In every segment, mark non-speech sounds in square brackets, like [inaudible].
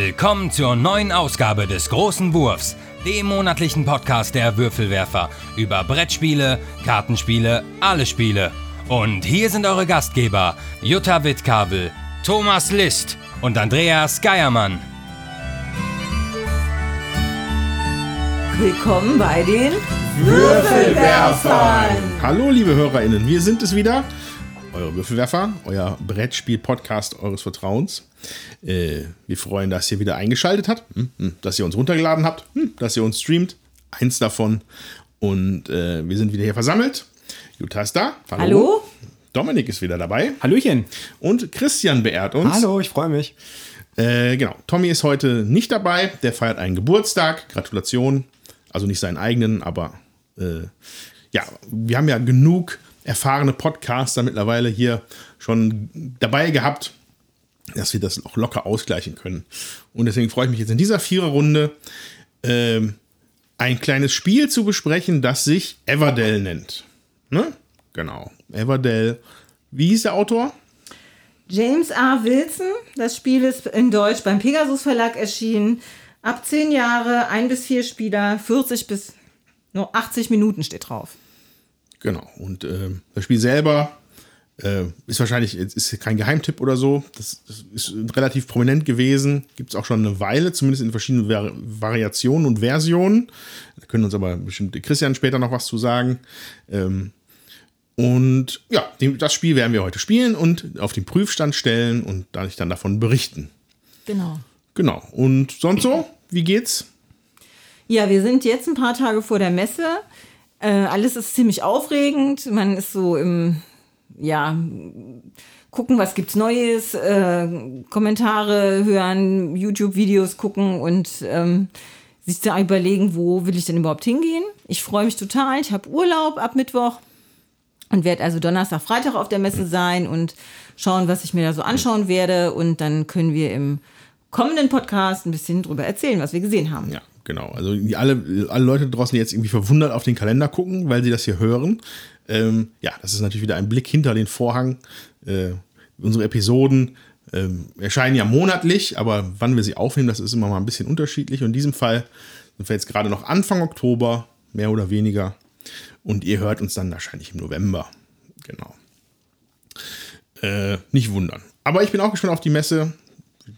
Willkommen zur neuen Ausgabe des Großen Wurfs, dem monatlichen Podcast der Würfelwerfer über Brettspiele, Kartenspiele, alle Spiele. Und hier sind eure Gastgeber Jutta Wittkabel, Thomas List und Andreas Geiermann. Willkommen bei den Würfelwerfern. Hallo, liebe HörerInnen, wir sind es wieder. Eure Würfelwerfer, euer Brettspiel-Podcast eures Vertrauens. Äh, wir freuen, dass ihr wieder eingeschaltet habt, hm, hm, dass ihr uns runtergeladen habt, hm, dass ihr uns streamt. Eins davon. Und äh, wir sind wieder hier versammelt. Jutta ist da. Hallo. Dominik ist wieder dabei. Hallöchen. Und Christian beehrt uns. Hallo, ich freue mich. Äh, genau. Tommy ist heute nicht dabei. Der feiert einen Geburtstag. Gratulation. Also nicht seinen eigenen, aber äh, ja, wir haben ja genug erfahrene Podcaster mittlerweile hier schon dabei gehabt, dass wir das auch locker ausgleichen können. Und deswegen freue ich mich jetzt in dieser Viererrunde ähm, ein kleines Spiel zu besprechen, das sich Everdell nennt. Ne? Genau. Everdell. Wie hieß der Autor? James R. Wilson. Das Spiel ist in Deutsch beim Pegasus Verlag erschienen. Ab 10 Jahre, ein bis vier Spieler, 40 bis nur 80 Minuten steht drauf. Genau. Und äh, das Spiel selber äh, ist wahrscheinlich ist kein Geheimtipp oder so. Das, das ist relativ prominent gewesen. Gibt es auch schon eine Weile, zumindest in verschiedenen Vari Variationen und Versionen. Da können uns aber bestimmt Christian später noch was zu sagen. Ähm, und ja, das Spiel werden wir heute spielen und auf den Prüfstand stellen und dann, dann davon berichten. Genau. Genau. Und sonst so? Wie geht's? Ja, wir sind jetzt ein paar Tage vor der Messe. Äh, alles ist ziemlich aufregend. Man ist so im, ja, gucken, was gibt's Neues, äh, Kommentare hören, YouTube-Videos gucken und ähm, sich da überlegen, wo will ich denn überhaupt hingehen. Ich freue mich total. Ich habe Urlaub ab Mittwoch und werde also Donnerstag, Freitag auf der Messe sein und schauen, was ich mir da so anschauen werde. Und dann können wir im kommenden Podcast ein bisschen drüber erzählen, was wir gesehen haben. Ja, genau. Also alle, alle Leute draußen, die jetzt irgendwie verwundert auf den Kalender gucken, weil sie das hier hören. Ähm, ja, das ist natürlich wieder ein Blick hinter den Vorhang. Äh, unsere Episoden ähm, erscheinen ja monatlich, aber wann wir sie aufnehmen, das ist immer mal ein bisschen unterschiedlich. Und in diesem Fall sind wir jetzt gerade noch Anfang Oktober, mehr oder weniger. Und ihr hört uns dann wahrscheinlich im November. Genau. Äh, nicht wundern. Aber ich bin auch gespannt auf die Messe.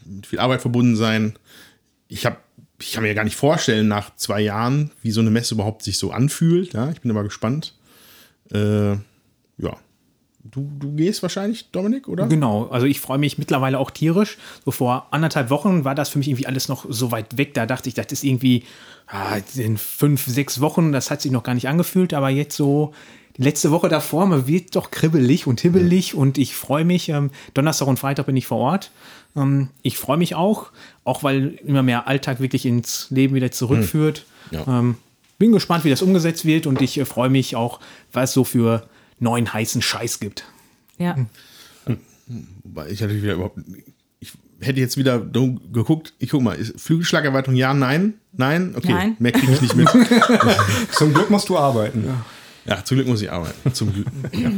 Mit viel Arbeit verbunden sein. Ich habe ich kann mir gar nicht vorstellen, nach zwei Jahren, wie so eine Messe überhaupt sich so anfühlt. Ja, ich bin aber gespannt. Äh, ja. Du, du gehst wahrscheinlich, Dominik, oder? Genau, also ich freue mich mittlerweile auch tierisch. So vor anderthalb Wochen war das für mich irgendwie alles noch so weit weg. Da dachte ich, das ist irgendwie ah, in fünf, sechs Wochen, das hat sich noch gar nicht angefühlt, aber jetzt so die letzte Woche davor, man wird doch kribbelig und hibbelig und ich freue mich. Ähm, Donnerstag und Freitag bin ich vor Ort. Ähm, ich freue mich auch, auch weil immer mehr Alltag wirklich ins Leben wieder zurückführt. Hm. Ja. Ähm, bin gespannt, wie das umgesetzt wird und ich äh, freue mich auch, was es so für neuen heißen Scheiß gibt. Ja. Wobei ich natürlich wieder überhaupt. Ich hätte jetzt wieder geguckt, ich guck mal, ist Flügelschlagerweiterung ja, nein, nein, okay, Nein. mehr kriege ich nicht mit. [laughs] Zum Glück musst du arbeiten. ja, zum Glück muss ich arbeiten. Zum Glück. Ja.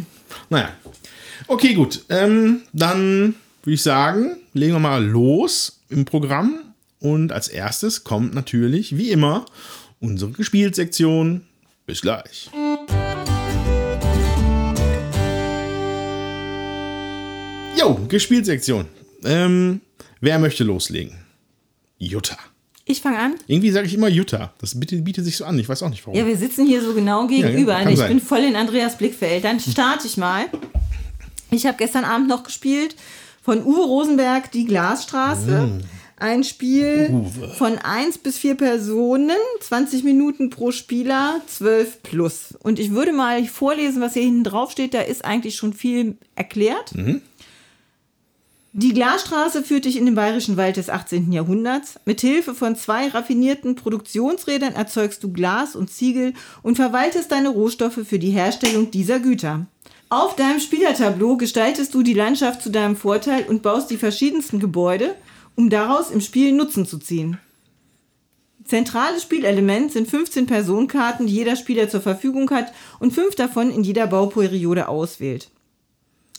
Naja. Okay, gut. Ähm, dann würde ich sagen, legen wir mal los im Programm. Und als erstes kommt natürlich, wie immer, unsere Gespielsektion. Bis gleich. Jo, Gespielsektion. Ähm, wer möchte loslegen? Jutta. Ich fange an. Irgendwie sage ich immer Jutta. Das bietet, bietet sich so an. Ich weiß auch nicht warum. Ja, wir sitzen hier so genau gegenüber. kann ich sein. bin voll in Andreas Blickfeld. Dann starte ich mal. Ich habe gestern Abend noch gespielt von Uwe Rosenberg, Die Glasstraße. Ein Spiel Uwe. von 1 bis 4 Personen, 20 Minuten pro Spieler, 12 plus. Und ich würde mal vorlesen, was hier hinten drauf steht. Da ist eigentlich schon viel erklärt. Die Glasstraße führt dich in den bayerischen Wald des 18. Jahrhunderts. Mit Hilfe von zwei raffinierten Produktionsrädern erzeugst du Glas und Ziegel und verwaltest deine Rohstoffe für die Herstellung dieser Güter. Auf deinem Spielertableau gestaltest du die Landschaft zu deinem Vorteil und baust die verschiedensten Gebäude, um daraus im Spiel Nutzen zu ziehen. Zentrales Spielelement sind 15 Personenkarten, die jeder Spieler zur Verfügung hat und fünf davon in jeder Bauperiode auswählt.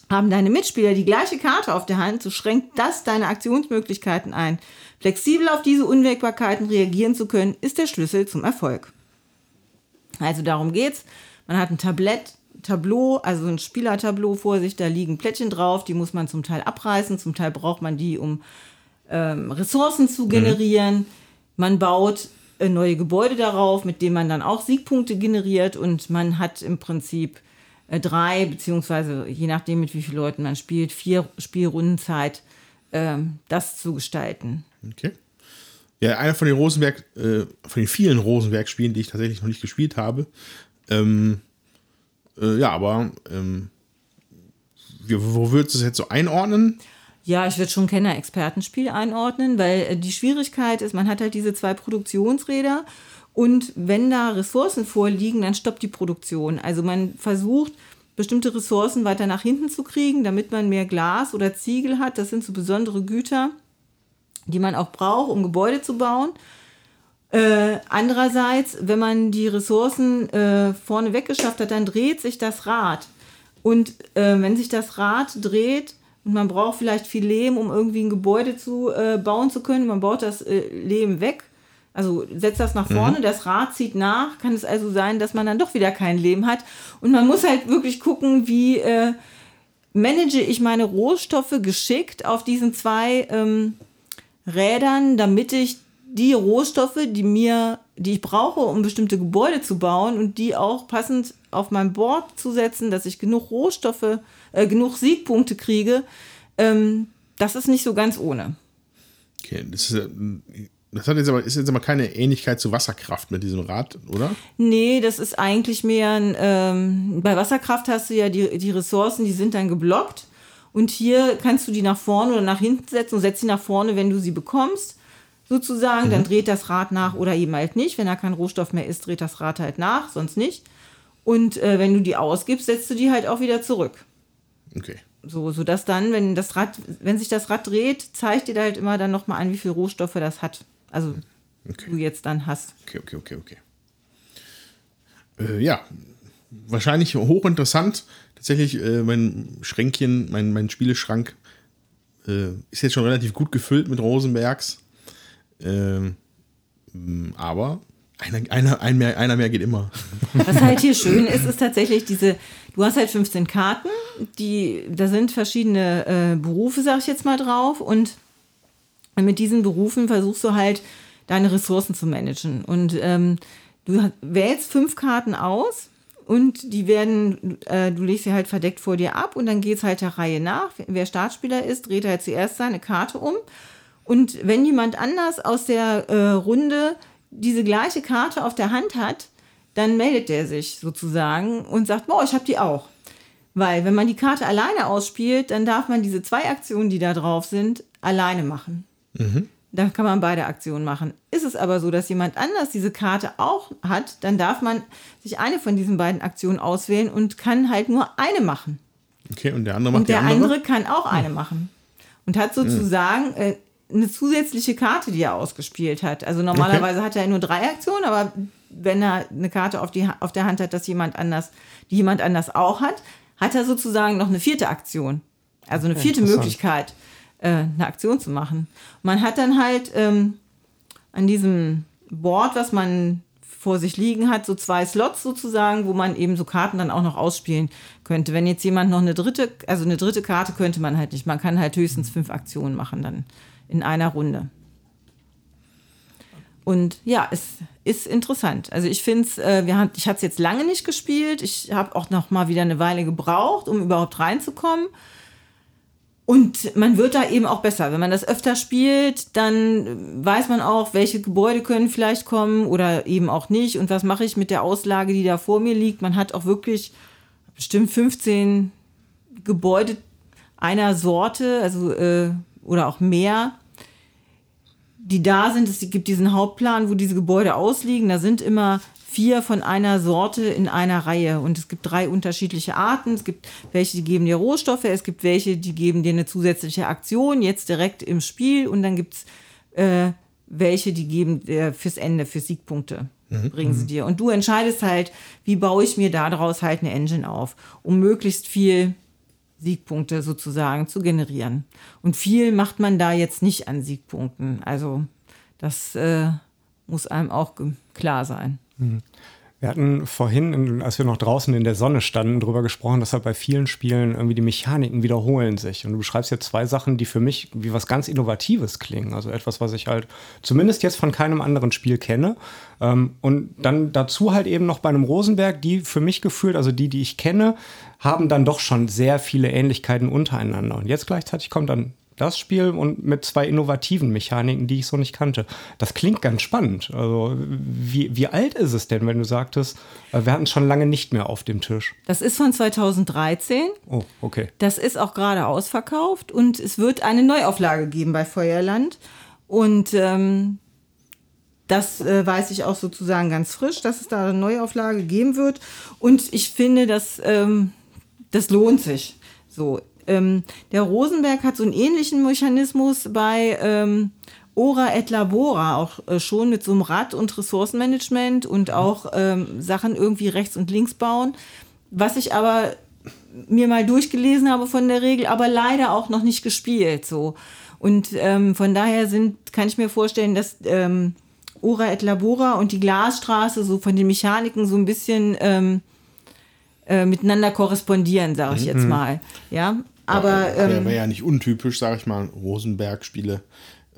Haben deine Mitspieler die gleiche Karte auf der Hand, so schränkt das deine Aktionsmöglichkeiten ein. Flexibel auf diese Unwägbarkeiten reagieren zu können, ist der Schlüssel zum Erfolg. Also darum geht's. Man hat ein Tablett, Tableau, also ein Spielertableau vor sich, da liegen Plättchen drauf, die muss man zum Teil abreißen, zum Teil braucht man die, um ähm, Ressourcen zu generieren. Mhm. Man baut äh, neue Gebäude darauf, mit denen man dann auch Siegpunkte generiert und man hat im Prinzip äh, drei, beziehungsweise je nachdem, mit wie vielen Leuten man spielt, vier Spielrunden Zeit, äh, das zu gestalten. Okay. Ja, einer von den Rosenberg, äh, von den vielen Rosenberg-Spielen, die ich tatsächlich noch nicht gespielt habe. Ähm, äh, ja, aber ähm, wo würdest du es jetzt so einordnen? Ja, ich würde schon Kenner-Expertenspiel einordnen, weil äh, die Schwierigkeit ist, man hat halt diese zwei Produktionsräder und wenn da Ressourcen vorliegen, dann stoppt die Produktion. Also man versucht, bestimmte Ressourcen weiter nach hinten zu kriegen, damit man mehr Glas oder Ziegel hat. Das sind so besondere Güter, die man auch braucht, um Gebäude zu bauen. Äh, andererseits, wenn man die Ressourcen äh, vorne weggeschafft hat, dann dreht sich das Rad. Und äh, wenn sich das Rad dreht, und man braucht vielleicht viel Lehm, um irgendwie ein Gebäude zu äh, bauen zu können. Man baut das äh, Lehm weg, also setzt das nach vorne, mhm. das Rad zieht nach. Kann es also sein, dass man dann doch wieder kein Lehm hat. Und man muss halt wirklich gucken, wie äh, manage ich meine Rohstoffe geschickt auf diesen zwei ähm, Rädern, damit ich die Rohstoffe, die mir, die ich brauche, um bestimmte Gebäude zu bauen und die auch passend auf mein Board zu setzen, dass ich genug Rohstoffe äh, genug Siegpunkte kriege, ähm, das ist nicht so ganz ohne. Okay, das ist, das hat jetzt aber, ist jetzt aber keine Ähnlichkeit zu Wasserkraft mit diesem Rad, oder? Nee, das ist eigentlich mehr ein, ähm, bei Wasserkraft hast du ja die, die Ressourcen, die sind dann geblockt. Und hier kannst du die nach vorne oder nach hinten setzen und setzt sie nach vorne, wenn du sie bekommst, sozusagen. Mhm. Dann dreht das Rad nach oder eben halt nicht. Wenn da kein Rohstoff mehr ist, dreht das Rad halt nach, sonst nicht. Und äh, wenn du die ausgibst, setzt du die halt auch wieder zurück. Okay. So, so dass dann, wenn das Rad, wenn sich das Rad dreht, zeigt dir da halt immer dann nochmal an, wie viel Rohstoffe das hat. Also okay. du jetzt dann hast. Okay, okay, okay, okay. Äh, ja, wahrscheinlich hochinteressant. Tatsächlich, äh, mein Schränkchen, mein, mein Spieleschrank äh, ist jetzt schon relativ gut gefüllt mit Rosenbergs. Ähm, aber einer, einer, ein mehr, einer mehr geht immer. Was halt hier schön ist, ist tatsächlich diese, du hast halt 15 Karten, die, da sind verschiedene äh, Berufe, sag ich jetzt mal drauf, und mit diesen Berufen versuchst du halt deine Ressourcen zu managen. Und ähm, du wählst fünf Karten aus und die werden, äh, du legst sie halt verdeckt vor dir ab und dann geht es halt der Reihe nach. Wer Startspieler ist, dreht halt zuerst seine Karte um. Und wenn jemand anders aus der äh, Runde diese gleiche Karte auf der Hand hat, dann meldet der sich sozusagen und sagt, boah, ich habe die auch. Weil wenn man die Karte alleine ausspielt, dann darf man diese zwei Aktionen, die da drauf sind, alleine machen. Mhm. Dann kann man beide Aktionen machen. Ist es aber so, dass jemand anders diese Karte auch hat, dann darf man sich eine von diesen beiden Aktionen auswählen und kann halt nur eine machen. Okay, und der andere macht und der die andere? andere kann auch eine machen. Und hat sozusagen äh, eine zusätzliche Karte, die er ausgespielt hat. Also normalerweise okay. hat er nur drei Aktionen, aber wenn er eine Karte auf, die, auf der Hand hat, dass jemand anders, die jemand anders auch hat, hat er sozusagen noch eine vierte Aktion. Also eine vierte Möglichkeit, äh, eine Aktion zu machen. Man hat dann halt ähm, an diesem Board, was man vor sich liegen hat, so zwei Slots sozusagen, wo man eben so Karten dann auch noch ausspielen könnte. Wenn jetzt jemand noch eine dritte, also eine dritte Karte könnte man halt nicht. Man kann halt höchstens fünf Aktionen machen dann in einer Runde. Und ja, es ist interessant. Also ich finde es, äh, ich hatte es jetzt lange nicht gespielt. Ich habe auch noch mal wieder eine Weile gebraucht, um überhaupt reinzukommen. Und man wird da eben auch besser. Wenn man das öfter spielt, dann weiß man auch, welche Gebäude können vielleicht kommen oder eben auch nicht. Und was mache ich mit der Auslage, die da vor mir liegt. Man hat auch wirklich bestimmt 15 Gebäude einer Sorte, also äh, oder auch mehr die da sind. Es gibt diesen Hauptplan, wo diese Gebäude ausliegen. Da sind immer vier von einer Sorte in einer Reihe. Und es gibt drei unterschiedliche Arten. Es gibt welche, die geben dir Rohstoffe, es gibt welche, die geben dir eine zusätzliche Aktion, jetzt direkt im Spiel. Und dann gibt es äh, welche, die geben dir fürs Ende, für Siegpunkte. Mhm. Bringen sie dir. Und du entscheidest halt, wie baue ich mir daraus halt eine Engine auf, um möglichst viel Siegpunkte sozusagen zu generieren. Und viel macht man da jetzt nicht an Siegpunkten. Also das äh, muss einem auch klar sein. Wir hatten vorhin, als wir noch draußen in der Sonne standen, darüber gesprochen, dass halt bei vielen Spielen irgendwie die Mechaniken wiederholen sich. Und du beschreibst jetzt zwei Sachen, die für mich wie was ganz Innovatives klingen. Also etwas, was ich halt zumindest jetzt von keinem anderen Spiel kenne. Ähm, und dann dazu halt eben noch bei einem Rosenberg, die für mich gefühlt, also die, die ich kenne, haben dann doch schon sehr viele Ähnlichkeiten untereinander. Und jetzt gleichzeitig kommt dann das Spiel und mit zwei innovativen Mechaniken, die ich so nicht kannte. Das klingt ganz spannend. Also, wie, wie alt ist es denn, wenn du sagtest, äh, wir hatten es schon lange nicht mehr auf dem Tisch? Das ist von 2013. Oh, okay. Das ist auch gerade ausverkauft und es wird eine Neuauflage geben bei Feuerland. Und ähm, das äh, weiß ich auch sozusagen ganz frisch, dass es da eine Neuauflage geben wird. Und ich finde, dass, ähm, das lohnt sich. So, ähm, der Rosenberg hat so einen ähnlichen Mechanismus bei ähm, Ora et Labora auch äh, schon mit so einem Rad- und Ressourcenmanagement und auch ähm, Sachen irgendwie rechts und links bauen. Was ich aber mir mal durchgelesen habe von der Regel, aber leider auch noch nicht gespielt. So. Und ähm, von daher sind, kann ich mir vorstellen, dass ähm, Ora et Labora und die Glasstraße so von den Mechaniken so ein bisschen ähm, äh, miteinander korrespondieren, sage ich jetzt mal. Ja, aber. Ja, Ähm, Wäre ja nicht untypisch, sage ich mal, Rosenberg-Spiele.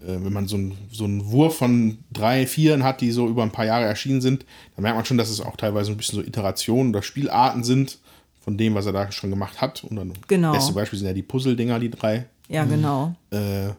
Äh, wenn man so, ein, so einen Wurf von drei, vieren hat, die so über ein paar Jahre erschienen sind, dann merkt man schon, dass es auch teilweise ein bisschen so Iterationen oder Spielarten sind von dem, was er da schon gemacht hat. Und dann Genau. beste Beispiel sind ja die Puzzle-Dinger, die drei. ja, genau. Äh,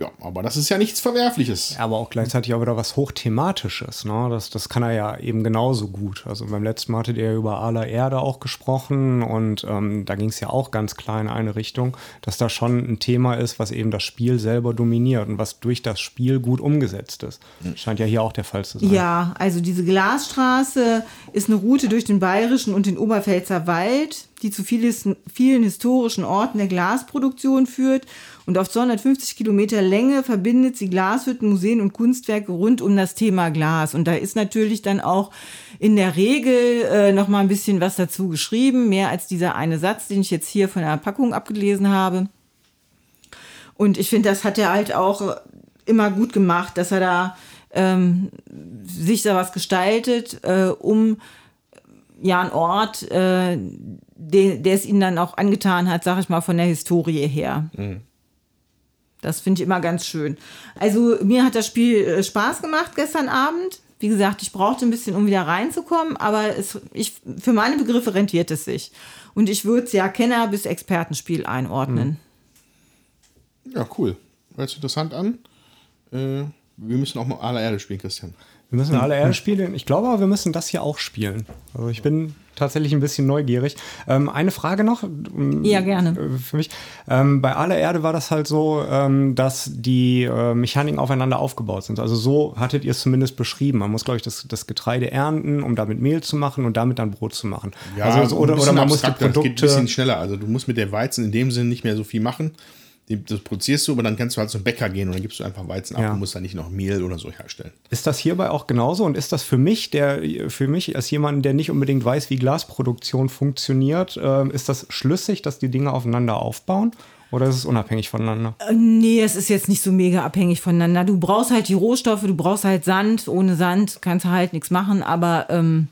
ja, aber das ist ja nichts Verwerfliches. Aber auch gleichzeitig auch wieder was Hochthematisches. Ne? Das, das kann er ja eben genauso gut. Also beim letzten Mal hattet ihr über aller Erde auch gesprochen und ähm, da ging es ja auch ganz klar in eine Richtung, dass da schon ein Thema ist, was eben das Spiel selber dominiert und was durch das Spiel gut umgesetzt ist. Scheint ja hier auch der Fall zu sein. Ja, also diese Glasstraße ist eine Route durch den Bayerischen und den Oberpfälzer Wald, die zu vieles, vielen historischen Orten der Glasproduktion führt. Und auf 250 Kilometer Länge verbindet sie Glashütten, Museen und Kunstwerke rund um das Thema Glas. Und da ist natürlich dann auch in der Regel äh, noch mal ein bisschen was dazu geschrieben, mehr als dieser eine Satz, den ich jetzt hier von der Packung abgelesen habe. Und ich finde, das hat er halt auch immer gut gemacht, dass er da ähm, sich da was gestaltet, äh, um ja einen Ort, äh, der, es ihnen dann auch angetan hat, sag ich mal, von der Historie her. Das finde ich immer ganz schön. Also mir hat das Spiel äh, Spaß gemacht gestern Abend. Wie gesagt, ich brauchte ein bisschen, um wieder reinzukommen, aber es, ich, für meine Begriffe rentiert es sich. Und ich würde es ja Kenner- bis Expertenspiel einordnen. Ja, cool. Hört sich interessant an. Äh, wir müssen auch mal aller Erde spielen, Christian. Wir müssen alle Erde spielen. Ich glaube aber, wir müssen das hier auch spielen. Also ich bin tatsächlich ein bisschen neugierig. Ähm, eine Frage noch. ähm, Ja, gerne. äh, Für mich. Ähm, bei aller Erde war das halt so, ähm, dass die äh, Mechaniken aufeinander aufgebaut sind. Also so hattet ihr es zumindest beschrieben. Man muss, glaube ich, das, das Getreide ernten, um damit Mehl zu machen und damit dann Brot zu machen. also, so- ein oder, oder man muss die abstrakter, es geht ein Produkte. bisschen schneller. Also du musst mit der Weizen in dem Sinne nicht mehr so viel machen. Das produzierst du, aber dann kannst du halt zum Bäcker gehen und dann gibst du einfach Weizen ab Ja. und musst dann nicht noch Mehl oder so herstellen. Ist das hierbei auch genauso und ist das für mich, der für mich als jemand, der nicht unbedingt weiß, wie Glasproduktion funktioniert, ähm, ist das schlüssig, dass die Dinge aufeinander aufbauen oder ist es unabhängig voneinander? Äh, Nee, es ist jetzt nicht so mega abhängig voneinander. Du brauchst halt die Rohstoffe, du brauchst halt Sand. Ohne Sand kannst du halt nichts machen, aber ähm,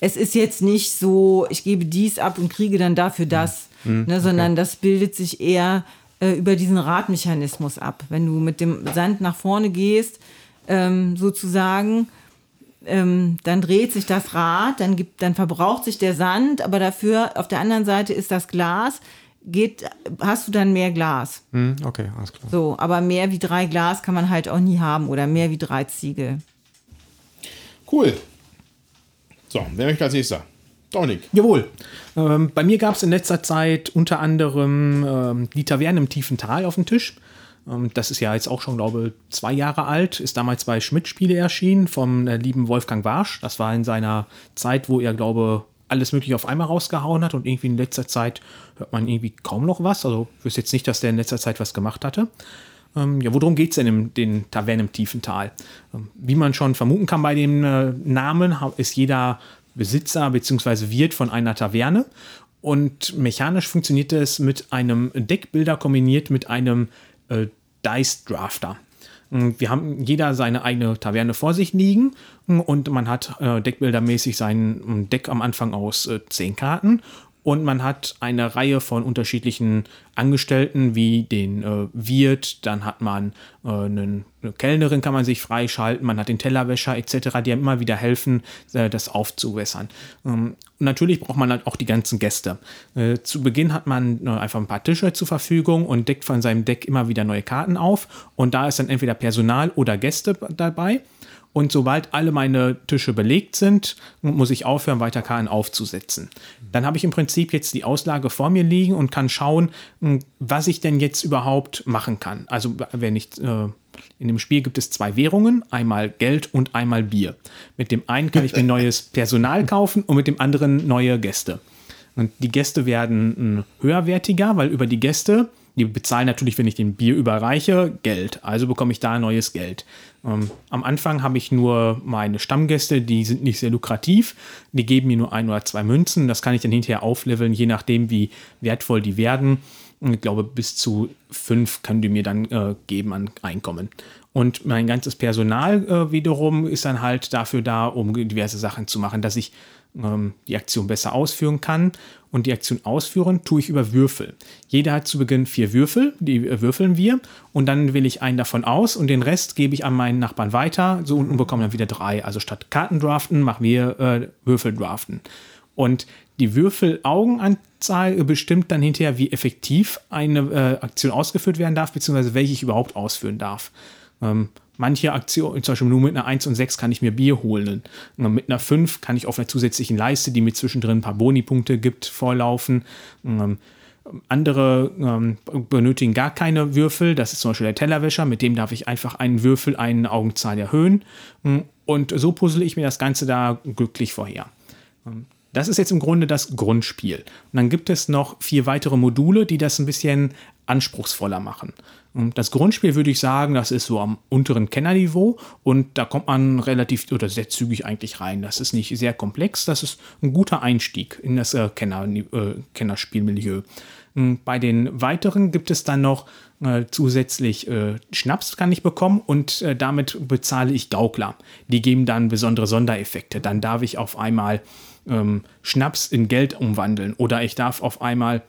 es ist jetzt nicht so, ich gebe dies ab und kriege dann dafür das, ne, sondern das bildet sich eher äh, über diesen Radmechanismus ab. Wenn du mit dem Sand nach vorne gehst, ähm, sozusagen, ähm, dann dreht sich das Rad, dann, gibt, dann verbraucht sich der Sand, aber dafür auf der anderen Seite ist das Glas, geht, hast du dann mehr Glas. Hm, okay, alles klar. So, aber mehr wie drei Glas kann man halt auch nie haben oder mehr wie drei Ziegel. Cool. So, wer möchte als nächster? Dominik. Jawohl. Ähm, bei mir gab es in letzter Zeit unter anderem ähm, die Taverne im tiefen Tal auf dem Tisch. Ähm, das ist ja jetzt auch schon, glaube ich, zwei Jahre alt. Ist damals bei Schmidt-Spiele erschienen vom äh, lieben Wolfgang Warsch. Das war in seiner Zeit, wo er, glaube alles Mögliche auf einmal rausgehauen hat und irgendwie in letzter Zeit hört man irgendwie kaum noch was. Also ich wüsste jetzt nicht, dass der in letzter Zeit was gemacht hatte. Ähm, ja, worum geht es denn in den Tavernen im tiefen Tal? Ähm, wie man schon vermuten kann bei dem äh, Namen, ist jeder Besitzer bzw. Wirt von einer Taverne. Und mechanisch funktioniert es mit einem Deckbilder kombiniert mit einem äh, Dice Drafter. Wir haben jeder seine eigene Taverne vor sich liegen und man hat äh, deckbildermäßig sein Deck am Anfang aus äh, zehn Karten und man hat eine Reihe von unterschiedlichen Angestellten, wie den äh, Wirt, dann hat man äh, einen, eine Kellnerin, kann man sich freischalten, man hat den Tellerwäscher etc., die einem immer wieder helfen, äh, das aufzuwässern. Ähm, natürlich braucht man halt auch die ganzen Gäste. Äh, zu Beginn hat man äh, einfach ein paar Tische zur Verfügung und deckt von seinem Deck immer wieder neue Karten auf und da ist dann entweder Personal oder Gäste dabei. Und sobald alle meine Tische belegt sind, muss ich aufhören, weiter Karten aufzusetzen. Dann habe ich im Prinzip jetzt die Auslage vor mir liegen und kann schauen, hm, was ich denn jetzt überhaupt machen kann. Also wenn ich äh, in dem Spiel gibt es zwei Währungen, einmal Geld und einmal Bier. Mit dem einen kann ich mir [laughs] neues Personal kaufen und mit dem anderen neue Gäste. Und die Gäste werden hm, höherwertiger, weil über die Gäste die bezahlen natürlich, wenn ich den Bier überreiche, Geld. Also bekomme ich da neues Geld. Ähm, am Anfang habe ich nur meine Stammgäste, die sind nicht sehr lukrativ. Die geben mir nur ein oder zwei Münzen. Das kann ich dann hinterher aufleveln, je nachdem, wie wertvoll die werden. Ich glaube, bis zu fünf können die mir dann äh, geben an Einkommen. Und mein ganzes Personal äh, wiederum ist dann halt dafür da, um diverse Sachen zu machen, dass ich ähm, die Aktion besser ausführen kann. Und die Aktion ausführen tue ich über Würfel. Jeder hat zu Beginn vier Würfel, die äh, würfeln wir. Und dann wähle ich einen davon aus und den Rest gebe ich an meinen Nachbarn weiter. So und bekomme dann wieder drei. Also statt Karten draften machen wir äh, Würfel draften. Und die Würfelaugenanzahl bestimmt dann hinterher, wie effektiv eine äh, Aktion ausgeführt werden darf, beziehungsweise welche ich überhaupt ausführen darf. Ähm, Manche Aktionen, zum Beispiel nur mit einer 1 und 6 kann ich mir Bier holen. Mit einer 5 kann ich auf einer zusätzlichen Leiste, die mir zwischendrin ein paar Boni-Punkte gibt, vorlaufen. Ähm, andere ähm, benötigen gar keine Würfel. Das ist zum Beispiel der Tellerwäscher. Mit dem darf ich einfach einen Würfel, eine Augenzahl erhöhen. Ähm, und so puzzle ich mir das Ganze da glücklich vorher. Ähm, das ist jetzt im Grunde das Grundspiel. Und dann gibt es noch vier weitere Module, die das ein bisschen anspruchsvoller machen. Das Grundspiel würde ich sagen, das ist so am unteren Kennerniveau und da kommt man relativ oder sehr zügig eigentlich rein. Das ist nicht sehr komplex, das ist ein guter Einstieg in das äh, Kenner, äh, Kennerspielmilieu. Hm, bei den weiteren gibt es dann noch äh, zusätzlich äh, Schnaps kann ich bekommen und äh, damit bezahle ich Gaukler. Die geben dann besondere Sondereffekte. Dann darf ich auf einmal ähm, Schnaps in Geld umwandeln oder ich darf auf einmal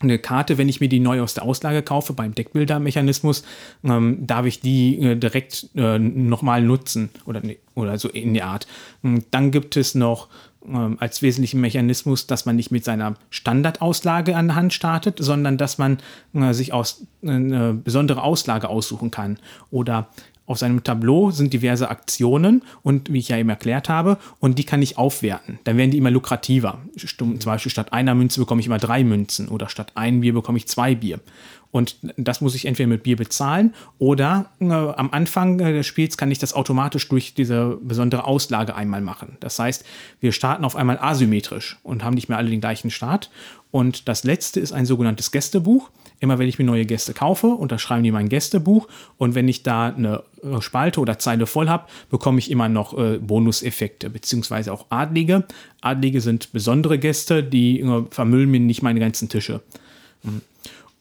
eine Karte, wenn ich mir die neu aus der Auslage kaufe, beim Deckbilder-Mechanismus, ähm, darf ich die äh, direkt äh, nochmal nutzen oder, oder so in der Art. Ähm, dann gibt es noch ähm, als wesentlichen Mechanismus, dass man nicht mit seiner Standardauslage an der Hand startet, sondern dass man äh, sich aus, äh, eine besondere Auslage aussuchen kann. Oder auf seinem Tableau sind diverse Aktionen und wie ich ja eben erklärt habe, und die kann ich aufwerten. Dann werden die immer lukrativer. Zum Beispiel statt einer Münze bekomme ich immer drei Münzen oder statt ein Bier bekomme ich zwei Bier. Und das muss ich entweder mit Bier bezahlen oder äh, am Anfang äh, des Spiels kann ich das automatisch durch diese besondere Auslage einmal machen. Das heißt, wir starten auf einmal asymmetrisch und haben nicht mehr alle den gleichen Start. Und das letzte ist ein sogenanntes Gästebuch. Immer wenn ich mir neue Gäste kaufe, unterschreiben die mein Gästebuch und wenn ich da eine äh, Spalte oder Zeile voll habe, bekomme ich immer noch äh, Bonuseffekte, beziehungsweise auch Adlige. Adlige sind besondere Gäste, die äh, vermüllen mir nicht meine ganzen Tische. Hm.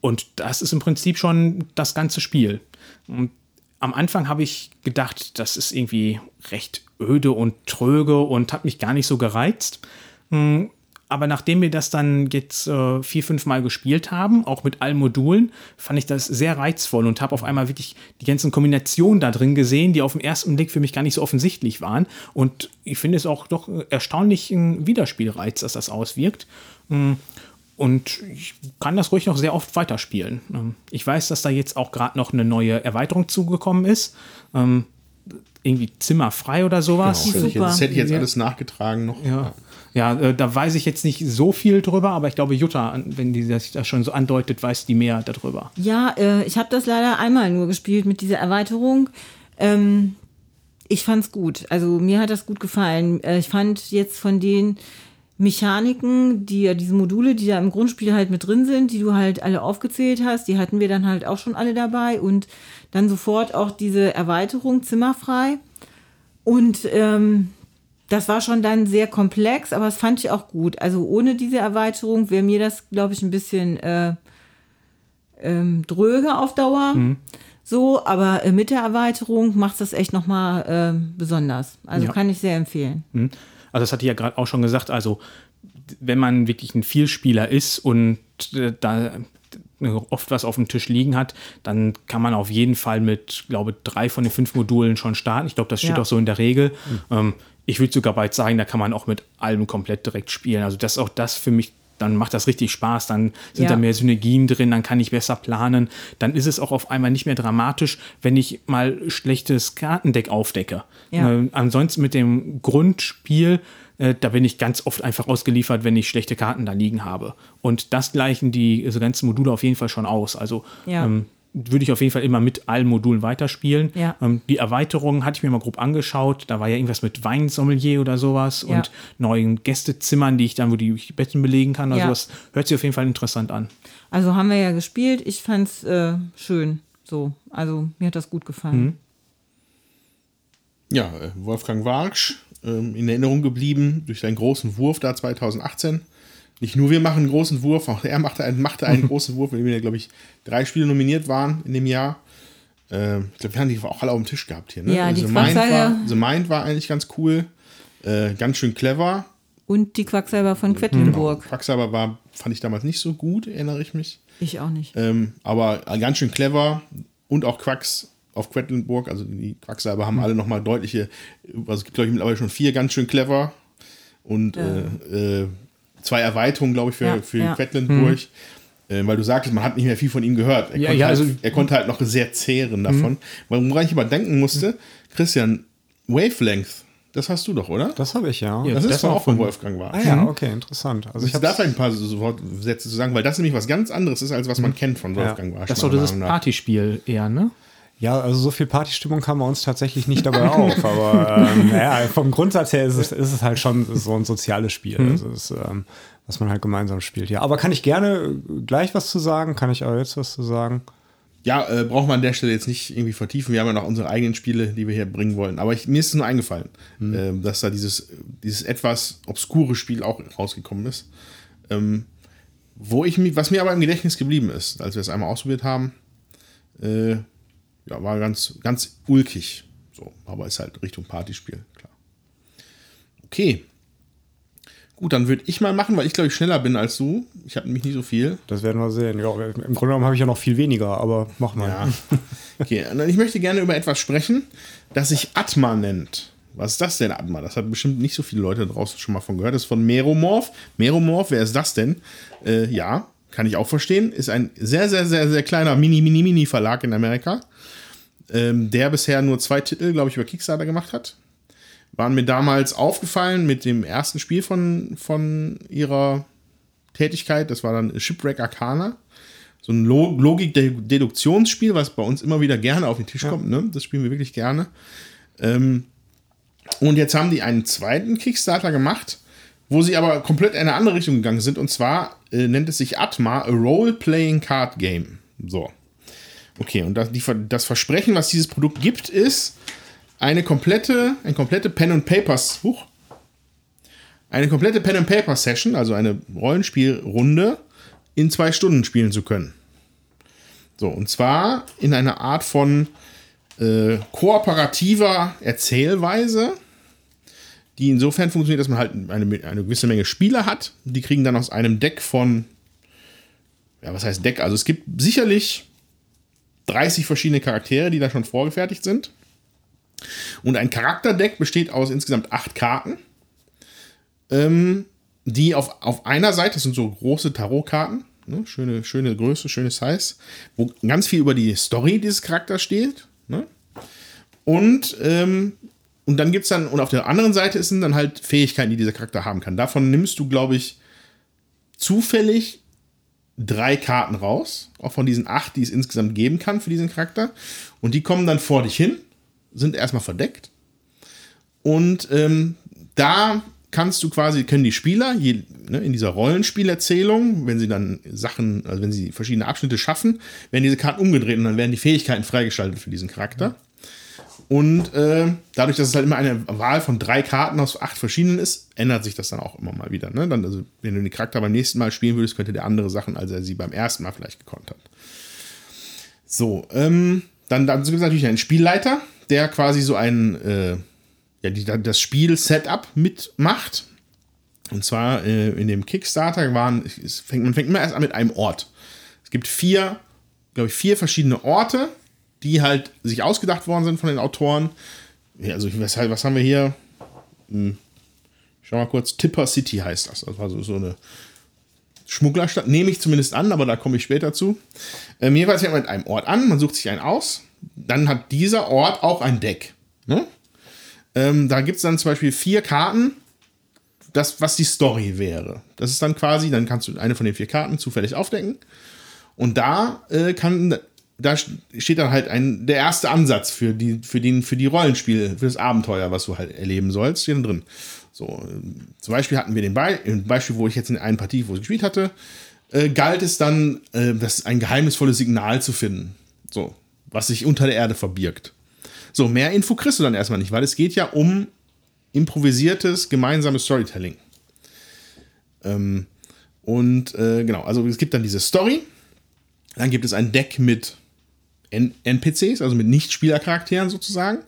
Und das ist im Prinzip schon das ganze Spiel. Und am Anfang habe ich gedacht, das ist irgendwie recht öde und tröge und hat mich gar nicht so gereizt. Aber nachdem wir das dann jetzt äh, vier, fünf Mal gespielt haben, auch mit allen Modulen, fand ich das sehr reizvoll und habe auf einmal wirklich die ganzen Kombinationen da drin gesehen, die auf den ersten Blick für mich gar nicht so offensichtlich waren. Und ich finde es auch doch erstaunlich ein Wiederspielreiz, dass das auswirkt. Mm, und ich kann das ruhig noch sehr oft weiterspielen. Ähm, ich weiß, dass da jetzt auch gerade noch eine neue Erweiterung zugekommen ist. Ähm, irgendwie zimmerfrei oder sowas. Genau, das hätte ich jetzt alles nachgetragen noch. Ja. Ja, äh, da weiß ich jetzt nicht so viel drüber, aber ich glaube, Jutta, wenn die das schon so andeutet, weiß die mehr darüber. Ja, äh, ich habe das leider einmal nur gespielt mit dieser Erweiterung. Ähm, ich fand's gut. Also mir hat das gut gefallen. Äh, ich fand jetzt von den Mechaniken, die ja diese Module, die da im Grundspiel halt mit drin sind, die du halt alle aufgezählt hast, die hatten wir dann halt auch schon alle dabei und dann sofort auch diese Erweiterung zimmerfrei. Und ähm, das war schon dann sehr komplex, aber das fand ich auch gut. Also ohne diese Erweiterung wäre mir das, glaube ich, ein bisschen äh, ähm, dröge auf Dauer. Mhm. So, aber äh, mit der Erweiterung macht das echt nochmal äh, besonders. Also Ja. kann ich sehr empfehlen. Mhm. Also das hatte ich ja gerade auch schon gesagt, also wenn man wirklich ein Vielspieler ist und äh, da oft was auf dem Tisch liegen hat, dann kann man auf jeden Fall mit, glaube drei von den fünf Modulen schon starten. Ich glaube, das steht Ja. auch so in der Regel. Ähm, ich würde sogar bald sagen, da kann man auch mit allem komplett direkt spielen. Also das ist auch das für mich, dann macht das richtig Spaß, dann sind Ja. da mehr Synergien drin, dann kann ich besser planen. Dann ist es auch auf einmal nicht mehr dramatisch, wenn ich mal schlechtes Kartendeck aufdecke. Ja. Äh, ansonsten mit dem Grundspiel, äh, da bin ich ganz oft einfach ausgeliefert, wenn ich schlechte Karten da liegen habe. Und das gleichen die so ganzen Module auf jeden Fall schon aus. Also Ja. ähm, würde ich auf jeden Fall immer mit allen Modulen weiterspielen. Ja. Ähm, die Erweiterungen hatte ich mir mal grob angeschaut. Da war ja irgendwas mit Weinsommelier oder sowas Ja. und neuen Gästezimmern, die ich dann, wo die ich die Betten belegen kann. Also Ja. das hört sich auf jeden Fall interessant an. Also haben wir ja gespielt. Ich fand's äh, schön. So, also mir hat das gut gefallen. Ja, äh, Wolfgang Warksch, ähm, in Erinnerung geblieben durch seinen großen Wurf da 2018. Nicht nur wir machen einen großen Wurf, auch er machte einen, machte einen [laughs] großen Wurf, in dem wir, glaube ich, drei Spiele nominiert waren in dem Jahr. Ähm, ich glaube, wir haben die auch alle auf dem Tisch gehabt hier. Ne? Ja, die The, Mind war, The Mind war eigentlich ganz cool. Äh, ganz schön clever. Und die Quacksalber von Quedlinburg. Quacksalber war, fand ich damals nicht so gut, erinnere ich mich. Ich auch nicht. Ähm, aber ganz schön clever und auch Quacks auf Quedlinburg, also die Quacksalber haben alle nochmal deutliche, also es gibt glaube ich mittlerweile schon vier ganz schön clever und äh, äh, zwei Erweiterungen glaube ich für, Ja, für ja. Quedlinburg. Äh, weil du sagtest, man hat nicht mehr viel von ihm gehört. Er, Ja, konnte, ja, halt, also- er konnte halt noch sehr zehren davon. Woran ich aber denken musste, Christian, Wavelength, das hast du doch, oder? Das habe ich ja. Ja. das ist das doch auch von Wolfgang war. Ah ja, okay, interessant. Also Ich ich darf habe vielleicht ein paar so Wortsätze zu sagen, weil das nämlich was ganz anderes ist, als was man kennt von Wolfgang Warsch. Das ist doch dieses. Partyspiel eher, ne? Ja, also so viel Partystimmung kam bei uns tatsächlich nicht dabei auf. [laughs] Aber ähm, naja, vom Grundsatz her ist es, ist es halt schon so ein soziales Spiel, also es, ähm, was man halt gemeinsam spielt. Ja, aber kann ich gerne gleich was zu sagen? Kann ich auch jetzt was zu sagen? Ja, äh, braucht man an der Stelle jetzt nicht irgendwie vertiefen. Wir haben ja noch unsere eigenen Spiele, die wir hier bringen wollen. Aber ich, mir ist es nur eingefallen, ähm, dass da dieses, dieses etwas obskure Spiel auch rausgekommen ist. Ähm, wo ich mich, was mir aber im Gedächtnis geblieben ist, als wir es einmal ausprobiert haben, äh, ja, war ganz, ganz ulkig. So, aber ist halt Richtung Partyspiel, klar. Okay. Gut, dann würde ich mal machen, weil ich glaube ich schneller bin als du. Ich habe nämlich nicht so viel. Das werden wir sehen. Ja, Im Grunde genommen habe ich ja noch viel weniger, aber mach mal. Ja. Okay, und ich möchte gerne über etwas sprechen, das sich Atma nennt. Was ist das denn, Atma? Das hat bestimmt nicht so viele Leute draußen schon mal von gehört. Das ist von Meromorph. Meromorph, wer ist das denn? Äh, ja, kann ich auch verstehen. Ist ein sehr, sehr, sehr, sehr kleiner Mini, Mini, Mini Verlag in Amerika, ähm, der bisher nur zwei Titel, glaube ich, über Kickstarter gemacht hat. Waren mir damals aufgefallen mit dem ersten Spiel von, von ihrer Tätigkeit. Das war dann Shipwreck Arcana so ein Lo- Logik-Deduktionsspiel, was bei uns immer wieder gerne auf den Tisch kommt. Ne? Das spielen wir wirklich gerne. Ähm, und jetzt haben die einen zweiten Kickstarter gemacht, wo sie aber komplett in eine andere Richtung gegangen sind. Und zwar äh, nennt es sich Atma, a Role-Playing Card Game. So. Okay, und das, die, das Versprechen, was dieses Produkt gibt, ist eine komplette, ein komplette Pen and Papers, huch, eine komplette Pen and Paper Session, also eine Rollenspielrunde, in zwei Stunden spielen zu können. So, und zwar in einer Art von äh, kooperativer Erzählweise, die insofern funktioniert, dass man halt eine, eine gewisse Menge Spieler hat. Die kriegen dann aus einem Deck von, ja, was heißt Deck? Also es gibt sicherlich 30 verschiedene Charaktere, die da schon vorgefertigt sind. Und ein Charakterdeck besteht aus insgesamt acht Karten, ähm, die auf, auf einer Seite, das sind so große Tarotkarten, ne, schöne, schöne Größe, schöne Size, wo ganz viel über die Story dieses Charakters steht. Ne? Und, ähm, und dann gibt es dann, und auf der anderen Seite sind dann halt Fähigkeiten, die dieser Charakter haben kann. Davon nimmst du, glaube ich, zufällig drei Karten raus, auch von diesen acht, die es insgesamt geben kann für diesen Charakter. Und die kommen dann vor dich hin, sind erstmal verdeckt. Und ähm, da kannst du quasi, können die Spieler je, ne, in dieser Rollenspielerzählung, wenn sie dann Sachen, also wenn sie verschiedene Abschnitte schaffen, werden diese Karten umgedreht und dann werden die Fähigkeiten freigeschaltet für diesen Charakter. Und äh, dadurch, dass es halt immer eine Wahl von drei Karten aus acht verschiedenen ist, ändert sich das dann auch immer mal wieder. Ne? Dann, also, wenn du den Charakter beim nächsten Mal spielen würdest, könnte der andere Sachen, als er sie beim ersten Mal vielleicht gekonnt hat. So, ähm, dann, dann gibt es natürlich einen Spielleiter, der quasi so ein, äh, ja, die, das Spiel-Setup mitmacht. Und zwar äh, in dem Kickstarter waren, fängt, man fängt immer erst an mit einem Ort. Es gibt vier, glaube ich, vier verschiedene Orte, die halt sich ausgedacht worden sind von den Autoren. Also, was, was haben wir hier? Hm. Schau mal kurz, Tipper City heißt das. Das war so, so eine Schmugglerstadt, nehme ich zumindest an, aber da komme ich später zu. Ähm, jedenfalls fängt man mit einem Ort an, man sucht sich einen aus. Dann hat dieser Ort auch ein Deck. Ne? Ähm, da gibt es dann zum Beispiel vier Karten, das, was die Story wäre. Das ist dann quasi, dann kannst du eine von den vier Karten zufällig aufdecken. Und da äh, kann, da steht dann halt ein, der erste Ansatz für die, für den, für die Rollenspiel, für das Abenteuer, was du halt erleben sollst, dann drin. So, äh, zum Beispiel hatten wir den Be Beispiel, wo ich jetzt in einer Partie, wo ich gespielt hatte, äh, galt es dann, äh, das ein geheimnisvolles Signal zu finden. So, was sich unter der Erde verbirgt. So, mehr Info kriegst du dann erstmal nicht, weil es geht ja um improvisiertes, gemeinsames Storytelling. Ähm, und äh, genau, also es gibt dann diese Story, dann gibt es ein Deck mit NPCs, also mit Nicht-Spielercharakteren sozusagen.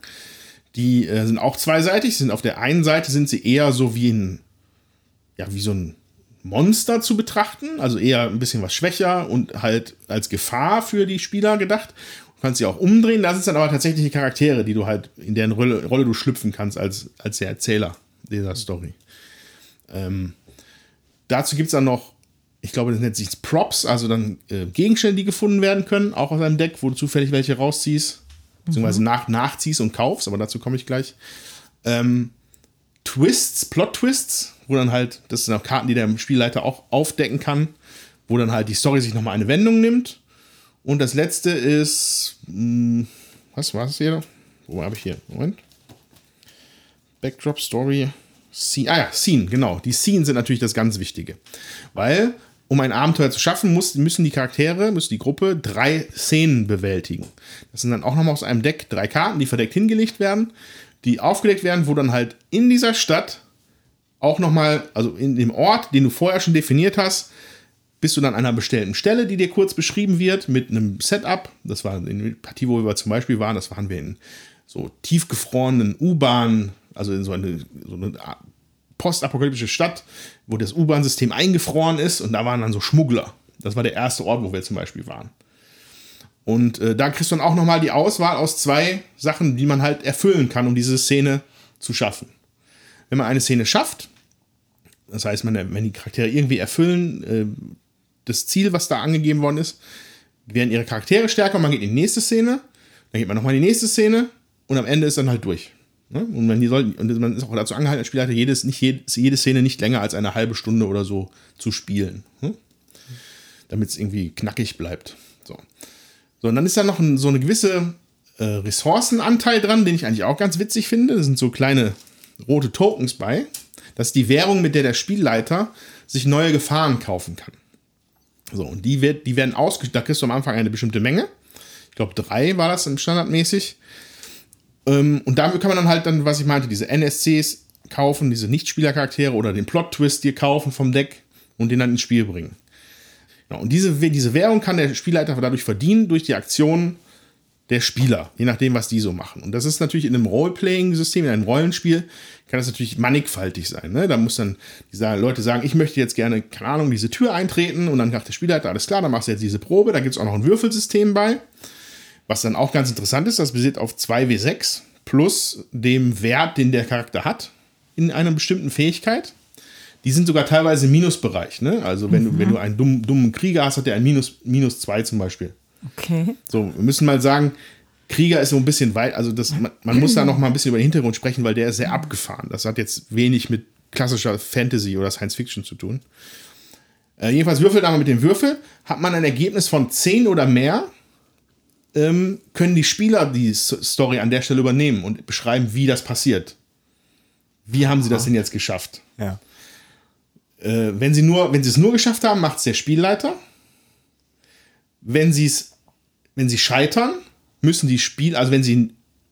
Die äh, sind auch zweiseitig. Sind auf der einen Seite sind sie eher so wie ein, ja, wie so ein Monster zu betrachten, also eher ein bisschen was schwächer und halt als Gefahr für die Spieler gedacht. Du kannst sie auch umdrehen. Da sind dann aber tatsächliche Charaktere, die du halt in deren Rolle, Rolle du schlüpfen kannst als, als der Erzähler dieser Story. Ähm, dazu gibt es dann noch, ich glaube, das nennt sich Props, also dann äh, Gegenstände, die gefunden werden können, auch aus einem Deck, wo du zufällig welche rausziehst, beziehungsweise mhm. nach, nachziehst und kaufst, aber dazu komme ich gleich. Ähm, Twists, Plot-Twists, wo dann halt, das sind auch Karten, die der Spielleiter auch aufdecken kann, wo dann halt die Story sich nochmal eine Wendung nimmt. Und das letzte ist, mh, hm, was war es hier? Wo habe ich hier? Moment. Backdrop Story. Scene. Ah ja, Scene, genau. Die Scene sind natürlich das ganz Wichtige. Weil, um ein Abenteuer zu schaffen, muss, müssen die Charaktere, müssen die Gruppe drei Szenen bewältigen. Das sind dann auch nochmal aus einem Deck drei Karten, die verdeckt hingelegt werden, die aufgedeckt werden, wo dann halt in dieser Stadt auch nochmal, also in dem Ort, den du vorher schon definiert hast, bist du dann an einer bestimmten Stelle, die dir kurz beschrieben wird, mit einem Setup. Das war in der Partie, wo wir zum Beispiel waren, das waren wir in so tiefgefrorenen U-Bahn, also in so eine, so eine postapokalyptische Stadt, wo das U-Bahn-System eingefroren ist und da waren dann so Schmuggler. Das war der erste Ort, wo wir zum Beispiel waren. Und äh, da kriegst du dann auch nochmal die Auswahl aus zwei Sachen, die man halt erfüllen kann, um diese Szene zu schaffen. Wenn man eine Szene schafft, das heißt, man, wenn die Charaktere irgendwie erfüllen, äh, das Ziel, was da angegeben worden ist, werden ihre Charaktere stärker und man geht in die nächste Szene, dann geht man nochmal in die nächste Szene und am Ende ist dann halt durch. Ne? Und, man, soll, und man ist auch dazu angehalten, als Spielleiter, jedes, nicht jede, jede Szene nicht länger als eine halbe Stunde oder so zu spielen. Ne? Damit es irgendwie knackig bleibt. So. So, und dann ist da noch ein, so eine gewisse äh, Ressourcenanteil dran, den ich eigentlich auch ganz witzig finde. Da sind so kleine rote Tokens bei. Das ist die Währung, mit der der Spielleiter sich neue Gefahren kaufen kann. So, und die, wird, die werden ausgestattet. Da kriegst du am Anfang eine bestimmte Menge. Ich glaube, drei war das standardmäßig. Ähm, und damit kann man dann halt dann, was ich meinte, diese NSCs kaufen, diese Nichtspielercharaktere oder den Plot-Twist dir kaufen vom Deck und den dann ins Spiel bringen. Genau, und diese, diese Währung kann der Spielleiter dadurch verdienen, durch die Aktionen der Spieler, je nachdem, was die so machen. Und das ist natürlich in einem Role-Playing-System, in einem Rollenspiel, kann das natürlich mannigfaltig sein. Ne? Da muss dann die Leute sagen, ich möchte jetzt gerne, keine Ahnung, diese Tür eintreten und dann sagt der Spielleiter, alles klar, dann machst du jetzt diese Probe. Da gibt es auch noch ein Würfelsystem bei, was dann auch ganz interessant ist. Das basiert auf 2W6 plus dem Wert, den der Charakter hat in einer bestimmten Fähigkeit. Die sind sogar teilweise im Minusbereich. Ne? Also wenn, mhm. du, wenn du einen dummen, dummen Krieger hast, hat der ein Minus, Minus 2 zum Beispiel. Okay. So, wir müssen mal sagen, Krieger ist so ein bisschen weit, also das, man, man muss da noch mal ein bisschen über den Hintergrund sprechen, weil der ist sehr abgefahren. Das hat jetzt wenig mit klassischer Fantasy oder Science Fiction zu tun. Äh, jedenfalls würfelt man mit dem Würfel, hat man ein Ergebnis von 10 oder mehr, ähm, können die Spieler die Story an der Stelle übernehmen und beschreiben, wie das passiert. Wie haben sie das denn jetzt geschafft? Ja. Äh, wenn sie nur, wenn sie es nur geschafft haben, macht es der Spielleiter. Wenn sie es, wenn sie scheitern, müssen die Spiel, also wenn sie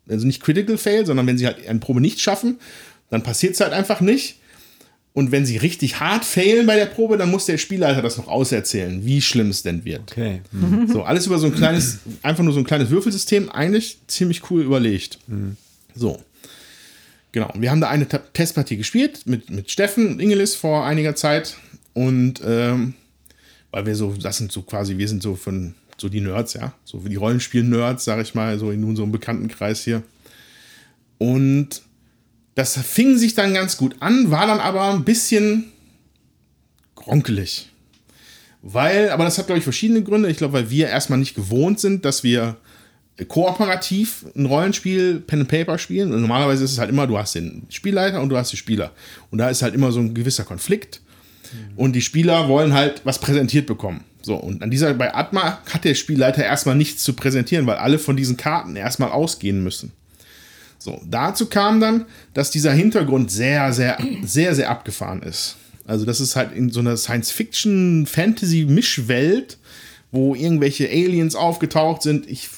also nicht Critical Fail, sondern wenn sie halt eine Probe nicht schaffen, dann passiert es halt einfach nicht. Und wenn sie richtig hart failen bei der Probe, dann muss der Spielleiter das noch auserzählen, wie schlimm es denn wird. Okay. [laughs] So, alles über so ein kleines, einfach nur so ein kleines Würfelsystem, eigentlich ziemlich cool überlegt. So. Genau. Wir haben da eine Testpartie gespielt mit, mit Steffen und Ingelis vor einiger Zeit. Und ähm, weil wir so, das sind so quasi, wir sind so von so die Nerds, ja. So wie die Rollenspiel-Nerds, sag ich mal, so in nun so einem Bekanntenkreis hier. Und das fing sich dann ganz gut an, war dann aber ein bisschen gronkelig. Weil, aber das hat, glaube ich, verschiedene Gründe. Ich glaube, weil wir erstmal nicht gewohnt sind, dass wir kooperativ ein Rollenspiel, Pen and Paper spielen. Und normalerweise ist es halt immer, du hast den Spielleiter und du hast die Spieler. Und da ist halt immer so ein gewisser Konflikt. Und die Spieler wollen halt was präsentiert bekommen. So, und an dieser, bei Atma hat der Spielleiter erstmal nichts zu präsentieren, weil alle von diesen Karten erstmal ausgehen müssen. So, dazu kam dann, dass dieser Hintergrund sehr, sehr, sehr, sehr abgefahren ist. Also, das ist halt in so einer Science-Fiction-Fantasy-Mischwelt, wo irgendwelche Aliens aufgetaucht sind. Ich,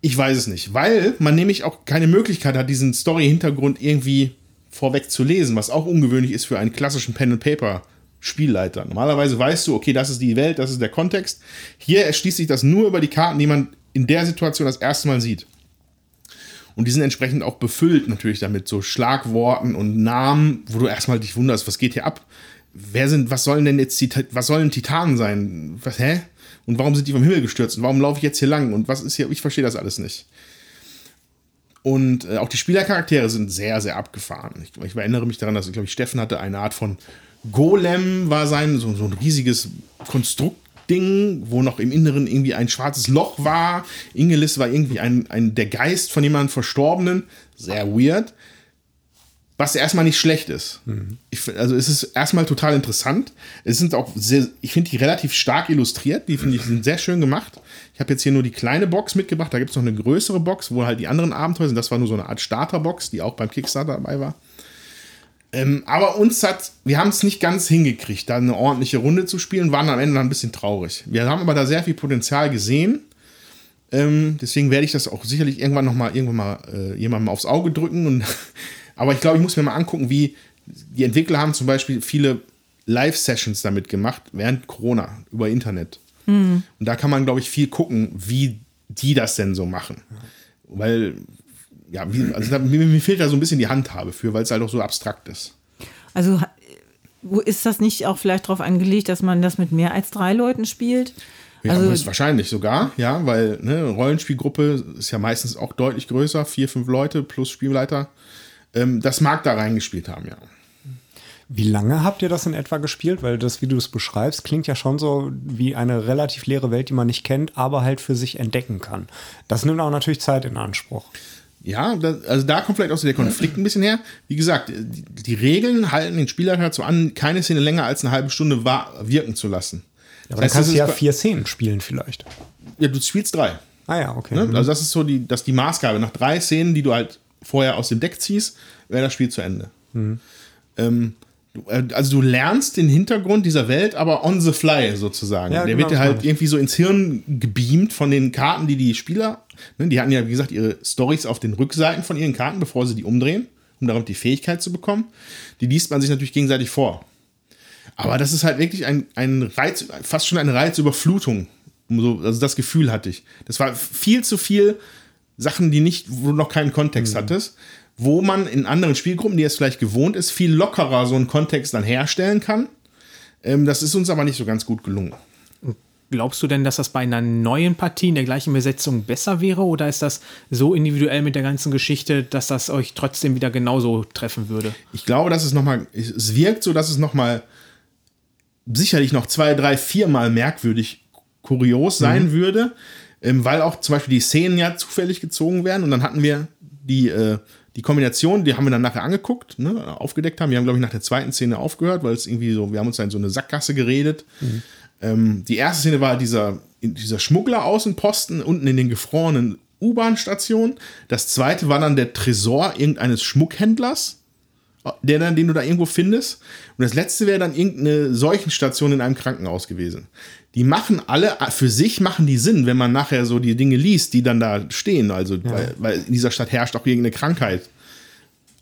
ich weiß es nicht, weil man nämlich auch keine Möglichkeit hat, diesen Story-Hintergrund irgendwie vorweg zu lesen, was auch ungewöhnlich ist für einen klassischen Pen-and-Paper-Spielleiter. Normalerweise weißt du, okay, das ist die Welt, das ist der Kontext. Hier erschließt sich das nur über die Karten, die man in der Situation das erste Mal sieht. Und die sind entsprechend auch befüllt natürlich damit, so Schlagworten und Namen, wo du erstmal dich wunderst, was geht hier ab? Wer sind, was sollen denn jetzt, Tita- was sollen Titanen sein? Was, hä? Und warum sind die vom Himmel gestürzt? Und warum laufe ich jetzt hier lang? Und was ist hier? Ich verstehe das alles nicht. Und äh, auch die Spielercharaktere sind sehr, sehr abgefahren. Ich, ich erinnere mich daran, dass, ich glaube, Steffen hatte eine Art von Golem, war sein, so, so ein riesiges Konstruktding, wo noch im Inneren irgendwie ein schwarzes Loch war. Ingelis war irgendwie ein, ein, der Geist von jemandem Verstorbenen. Sehr weird. Was erstmal nicht schlecht ist. Ich, find- also es ist erstmal total interessant. Es sind auch sehr, ich finde die relativ stark illustriert. Die finde ich sind sehr schön gemacht. Ich habe jetzt hier nur die kleine Box mitgebracht. Da gibt es noch eine größere Box, wo halt die anderen Abenteuer sind. Das war nur so eine Art Starterbox, die auch beim Kickstarter dabei war. Ähm, aber uns hat, wir haben es nicht ganz hingekriegt, da eine ordentliche Runde zu spielen, waren am Ende dann ein bisschen traurig. Wir haben aber da sehr viel Potenzial gesehen. Ähm, deswegen werde ich das auch sicherlich irgendwann noch mal irgendwann mal äh, jemandem aufs Auge drücken. Und, [laughs] aber ich glaube, ich muss mir mal angucken, wie die Entwickler haben zum Beispiel viele Live-Sessions damit gemacht während Corona über Internet. Und da kann man, glaube ich, viel gucken, wie die das denn so machen. Weil, ja, wie, also da, mir, mir fehlt da so ein bisschen die Handhabe für, weil es halt auch so abstrakt ist. Also wo ist das nicht auch vielleicht darauf angelegt, dass man das mit mehr als drei Leuten spielt? Ja, Also- ist wahrscheinlich sogar, ja, weil ne, Rollenspielgruppe ist ja meistens auch deutlich größer, vier, fünf Leute plus Spielleiter. Ähm, das mag da reingespielt haben, ja. Wie lange habt ihr das in etwa gespielt? Weil das, wie du es beschreibst, klingt ja schon so wie eine relativ leere Welt, die man nicht kennt, aber halt für sich entdecken kann. Das nimmt auch natürlich Zeit in Anspruch. Ja, das, also da kommt vielleicht auch so der Konflikt ein bisschen her. Wie gesagt, die, die Regeln halten den Spieler dazu an, keine Szene länger als eine halbe Stunde wa- wirken zu lassen. Aber dann heißt, kannst das du ja vier Szenen spielen vielleicht. Ja, du spielst drei. Ah ja, okay. Ne? Mhm. Also das ist so die, das die Maßgabe. Nach drei Szenen, die du halt vorher aus dem Deck ziehst, wäre das Spiel zu Ende. Ähm, du, äh, also du lernst den Hintergrund dieser Welt, aber on the fly sozusagen. Ja, Der genau, wird dir das halt irgendwie so ins Hirn gebeamt von den Karten, die die Spieler, ne, die hatten ja wie gesagt ihre Stories auf den Rückseiten von ihren Karten, bevor sie die umdrehen, um damit die Fähigkeit zu bekommen. Die liest man sich natürlich gegenseitig vor. Aber das ist halt wirklich ein, ein Reiz, fast schon eine Reizüberflutung. So, also das Gefühl hatte ich. Das war viel zu viel Sachen, die nicht, wo du noch keinen Kontext hattest, wo man in anderen Spielgruppen, die es vielleicht gewohnt ist, viel lockerer so einen Kontext dann herstellen kann. Ähm, das ist uns aber nicht so ganz gut gelungen. Glaubst du denn, dass das bei einer neuen Partie in der gleichen Besetzung besser wäre oder ist das so individuell mit der ganzen Geschichte, dass das euch trotzdem wieder genauso treffen würde? Ich glaube, dass es nochmal, es wirkt so, dass es nochmal sicherlich noch zwei, drei, viermal merkwürdig kurios sein würde, ähm, weil auch zum Beispiel die Szenen ja zufällig gezogen werden und dann hatten wir die, äh, die Kombination, die haben wir dann nachher angeguckt, ne, aufgedeckt haben. Wir haben, glaube ich, nach der zweiten Szene aufgehört, weil es irgendwie so, wir haben uns da in so eine Sackgasse geredet. Ähm, die erste Szene war dieser, dieser Schmuggler-Außenposten unten in den gefrorenen U-Bahn-Stationen. Das zweite war dann der Tresor irgendeines Schmuckhändlers der dann, den du da irgendwo findest. Und das letzte wäre dann irgendeine Seuchenstation in einem Krankenhaus gewesen. Die machen alle, für sich machen die Sinn, wenn man nachher so die Dinge liest, die dann da stehen. Also, weil, weil in dieser Stadt herrscht auch irgendeine Krankheit.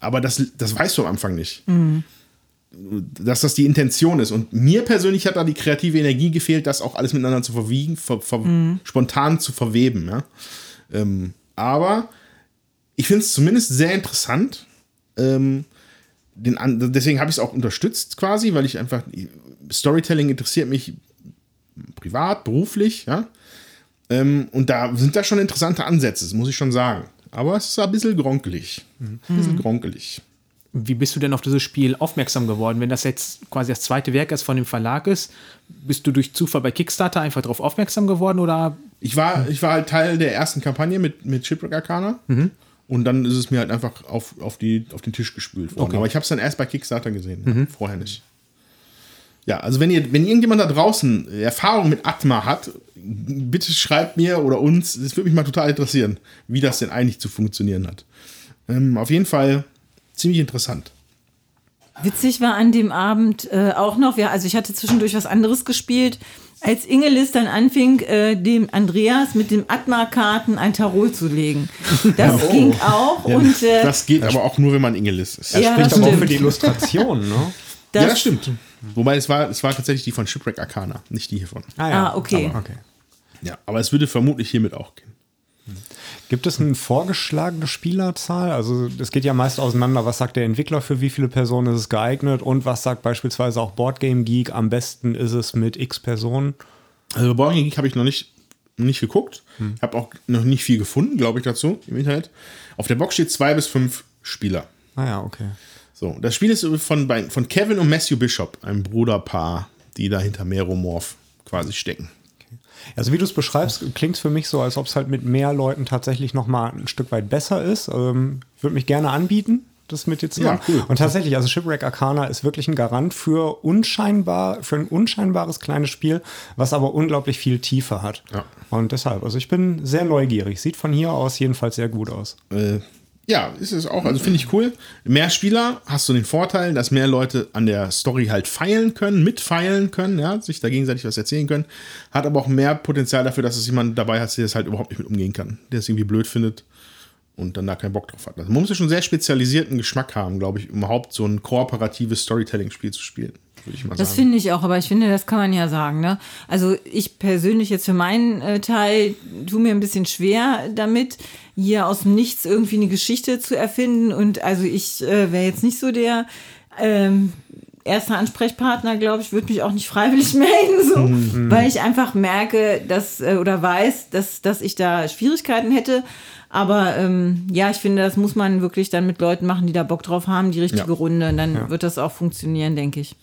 Aber das, das weißt du am Anfang nicht. Dass das die Intention ist. Und mir persönlich hat da die kreative Energie gefehlt, das auch alles miteinander zu verwiegen, ver, ver, spontan zu verweben. Ja? Ähm, aber ich finde es zumindest sehr interessant. Ähm, den, deswegen habe ich es auch unterstützt quasi, weil ich einfach Storytelling interessiert mich privat, beruflich, ja. Ähm, und da sind da schon interessante Ansätze, das muss ich schon sagen. Aber es ist ein bisschen gronkelig. Ein bisschen gronkelig. Wie bist du denn auf dieses Spiel aufmerksam geworden? Wenn das jetzt quasi das zweite Werk ist von dem Verlag ist, bist du durch Zufall bei Kickstarter einfach darauf aufmerksam geworden oder Ich war, ich war halt Teil der ersten Kampagne mit, mit Shipwreck Arcana. Und dann ist es mir halt einfach auf, auf, die, auf den Tisch gespült worden. Aber ich habe es dann erst bei Kickstarter gesehen, vorher nicht. Ja, also wenn ihr, wenn irgendjemand da draußen Erfahrung mit Atma hat, bitte schreibt mir oder uns, das würde mich mal total interessieren, wie das denn eigentlich zu funktionieren hat. Ähm, auf jeden Fall ziemlich interessant. Witzig war an dem Abend äh, auch noch, ja, also ich hatte zwischendurch was anderes gespielt, als Ingelis dann anfing, äh, dem Andreas mit dem Atma-Karten ein Tarot zu legen. [laughs] Das ging auch Ja, und äh, das geht aber auch nur, wenn man Ingelis ist. Ja, Spricht das aber auch für die Illustration, ne? das, ja, das stimmt. Wobei es war, es war tatsächlich die von Shipwreck Arcana, nicht die hiervon. Ah, okay. Aber, okay. Ja, aber es würde vermutlich hiermit auch gehen. Gibt es eine vorgeschlagene Spielerzahl? Also es geht ja meist auseinander, was sagt der Entwickler, für wie viele Personen ist es geeignet und was sagt beispielsweise auch Boardgame Geek, am besten ist es mit x Personen. Also Boarding Geek habe ich noch nicht, nicht geguckt. Hm. Habe auch noch nicht viel gefunden, glaube ich, dazu im Internet. Auf der Box steht zwei bis fünf Spieler. Ah ja, okay. So, das Spiel ist von, von Kevin und Matthew Bishop, einem Bruderpaar, die da hinter Meromorph quasi stecken. Also wie du es beschreibst, klingt es für mich so, als ob es halt mit mehr Leuten tatsächlich noch mal ein Stück weit besser ist. Ähm, ich würde mich gerne anbieten, das mit dir zu Ja, cool. Und tatsächlich, also Shipwreck Arcana ist wirklich ein Garant für unscheinbar, für ein unscheinbares kleines Spiel, was aber unglaublich viel Tiefe hat. Ja. Und deshalb, also ich bin sehr neugierig. Sieht von hier aus jedenfalls sehr gut aus. Äh, ja, ist es auch. Also finde ich cool. Mehr Spieler hast du den Vorteil, dass mehr Leute an der Story halt feilen können, mitfeilen können, ja, sich da gegenseitig was erzählen können. Hat aber auch mehr Potenzial dafür, dass es jemand dabei hat, der das halt überhaupt nicht mit umgehen kann, der es irgendwie blöd findet und dann da keinen Bock drauf hat. Also man muss ja schon sehr spezialisierten Geschmack haben, glaube ich, überhaupt so ein kooperatives Storytelling-Spiel zu spielen, würde ich mal Das sagen. finde ich auch, aber ich finde, das kann man ja sagen. Ne? Also ich persönlich jetzt für meinen äh, Teil tue mir ein bisschen schwer damit, hier aus dem Nichts irgendwie eine Geschichte zu erfinden. Und also ich äh, wäre jetzt nicht so der ähm, erste Ansprechpartner, glaube ich, würde mich auch nicht freiwillig [laughs] melden, so, weil ich einfach merke, dass äh, oder weiß, dass, dass ich da Schwierigkeiten hätte. Aber ähm, ja, ich finde, das muss man wirklich dann mit Leuten machen, die da Bock drauf haben, die richtige Ja. Runde. Und dann wird das auch funktionieren, denke ich.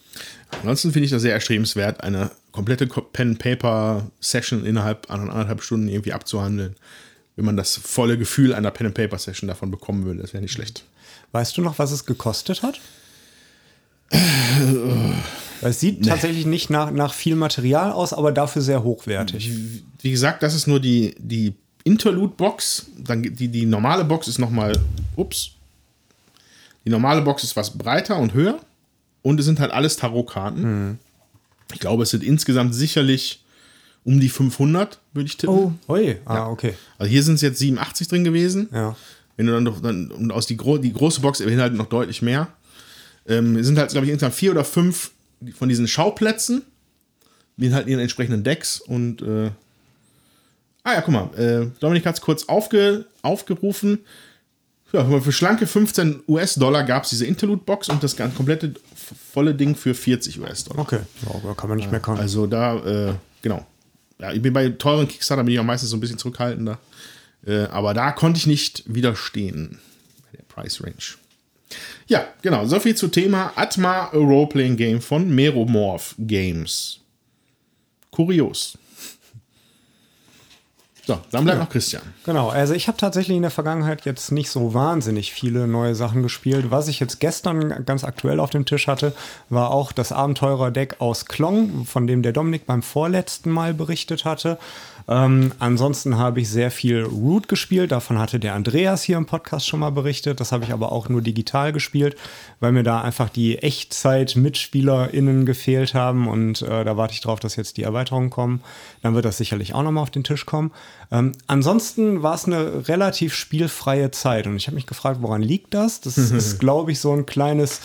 Ansonsten finde ich das sehr erstrebenswert, eine komplette Pen-Paper-Session innerhalb anderthalb Stunden irgendwie abzuhandeln. Wenn man das volle Gefühl einer Pen-Paper-Session davon bekommen würde, das wäre nicht schlecht. Weißt du noch, was es gekostet hat? Weil es sieht tatsächlich nicht nach, nach viel Material aus, aber dafür sehr hochwertig. Wie gesagt, das ist nur die, die Interlude-Box. Dann die, die normale Box ist nochmal, ups. Die normale Box ist was breiter und höher. Und es sind halt alles Tarotkarten. Ich glaube, es sind insgesamt sicherlich um die 500, würde ich tippen. Oh. Ui, ah, okay. Also hier sind es jetzt 87 drin gewesen. Ja. Wenn du dann noch, dann, und aus die, gro die große Box beinhaltet noch deutlich mehr. Ähm, es sind halt, glaube ich, insgesamt vier oder fünf von diesen Schauplätzen. Die halt ihren entsprechenden Decks und äh, Ah ja, guck mal, äh, Dominik hat es kurz aufge, aufgerufen. Ja, für schlanke 15 US-Dollar gab es diese Interlude-Box und das ganz komplette volle Ding für 40 US-Dollar. Okay, ja, da kann man nicht meckern. Also da, äh, genau. Ja, ich bin bei teuren Kickstarter bin ich auch meistens so ein bisschen zurückhaltender. Äh, aber da konnte ich nicht widerstehen bei der Price Range. Ja, genau. So viel zu Thema Atma Roleplaying Game von Meromorph Games. Kurios. So, dann bleibt noch Christian. Genau, also ich habe tatsächlich in der Vergangenheit jetzt nicht so wahnsinnig viele neue Sachen gespielt. Was ich jetzt gestern ganz aktuell auf dem Tisch hatte, war auch das Abenteurer-Deck aus Klong, von dem der Dominik beim vorletzten Mal berichtet hatte. Ähm, ansonsten habe ich sehr viel Root gespielt. Davon hatte der Andreas hier im Podcast schon mal berichtet. Das habe ich aber auch nur digital gespielt, weil mir da einfach die Echtzeit-MitspielerInnen gefehlt haben. Und äh, da warte ich drauf, dass jetzt die Erweiterungen kommen. Dann wird das sicherlich auch nochmal auf den Tisch kommen. Ähm, ansonsten war es eine relativ spielfreie Zeit. Und ich habe mich gefragt, woran liegt das? Das [laughs] ist, glaube ich, so ein kleines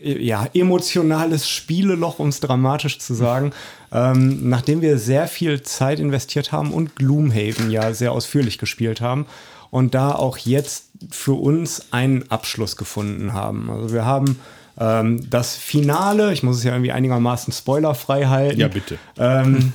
ja, emotionales Spieleloch, um es dramatisch zu sagen, ähm, nachdem wir sehr viel Zeit investiert haben und Gloomhaven ja sehr ausführlich gespielt haben und da auch jetzt für uns einen Abschluss gefunden haben. Also wir haben ähm, das Finale, ich muss es ja irgendwie einigermaßen spoilerfrei halten. Ja, bitte. Ähm,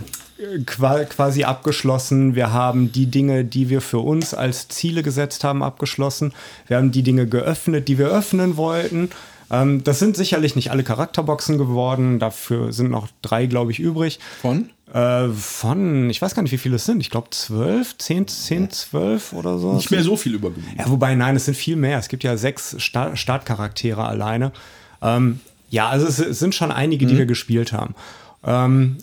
quasi abgeschlossen. Wir haben die Dinge, die wir für uns als Ziele gesetzt haben, abgeschlossen. Wir haben die Dinge geöffnet, die wir öffnen wollten. Ähm, das sind sicherlich nicht alle Charakterboxen geworden. Dafür sind noch drei, glaube ich, übrig. Von? Äh, von, ich weiß gar nicht, wie viele es sind. Ich glaube zwölf, zehn, zehn, zwölf oder so. Nicht mehr so viel übergeblieben. Ja, wobei, nein, es sind viel mehr. Es gibt ja sechs Sta Startcharaktere alleine. Ähm, ja, also es, es, sind schon einige, die wir gespielt haben. Ähm,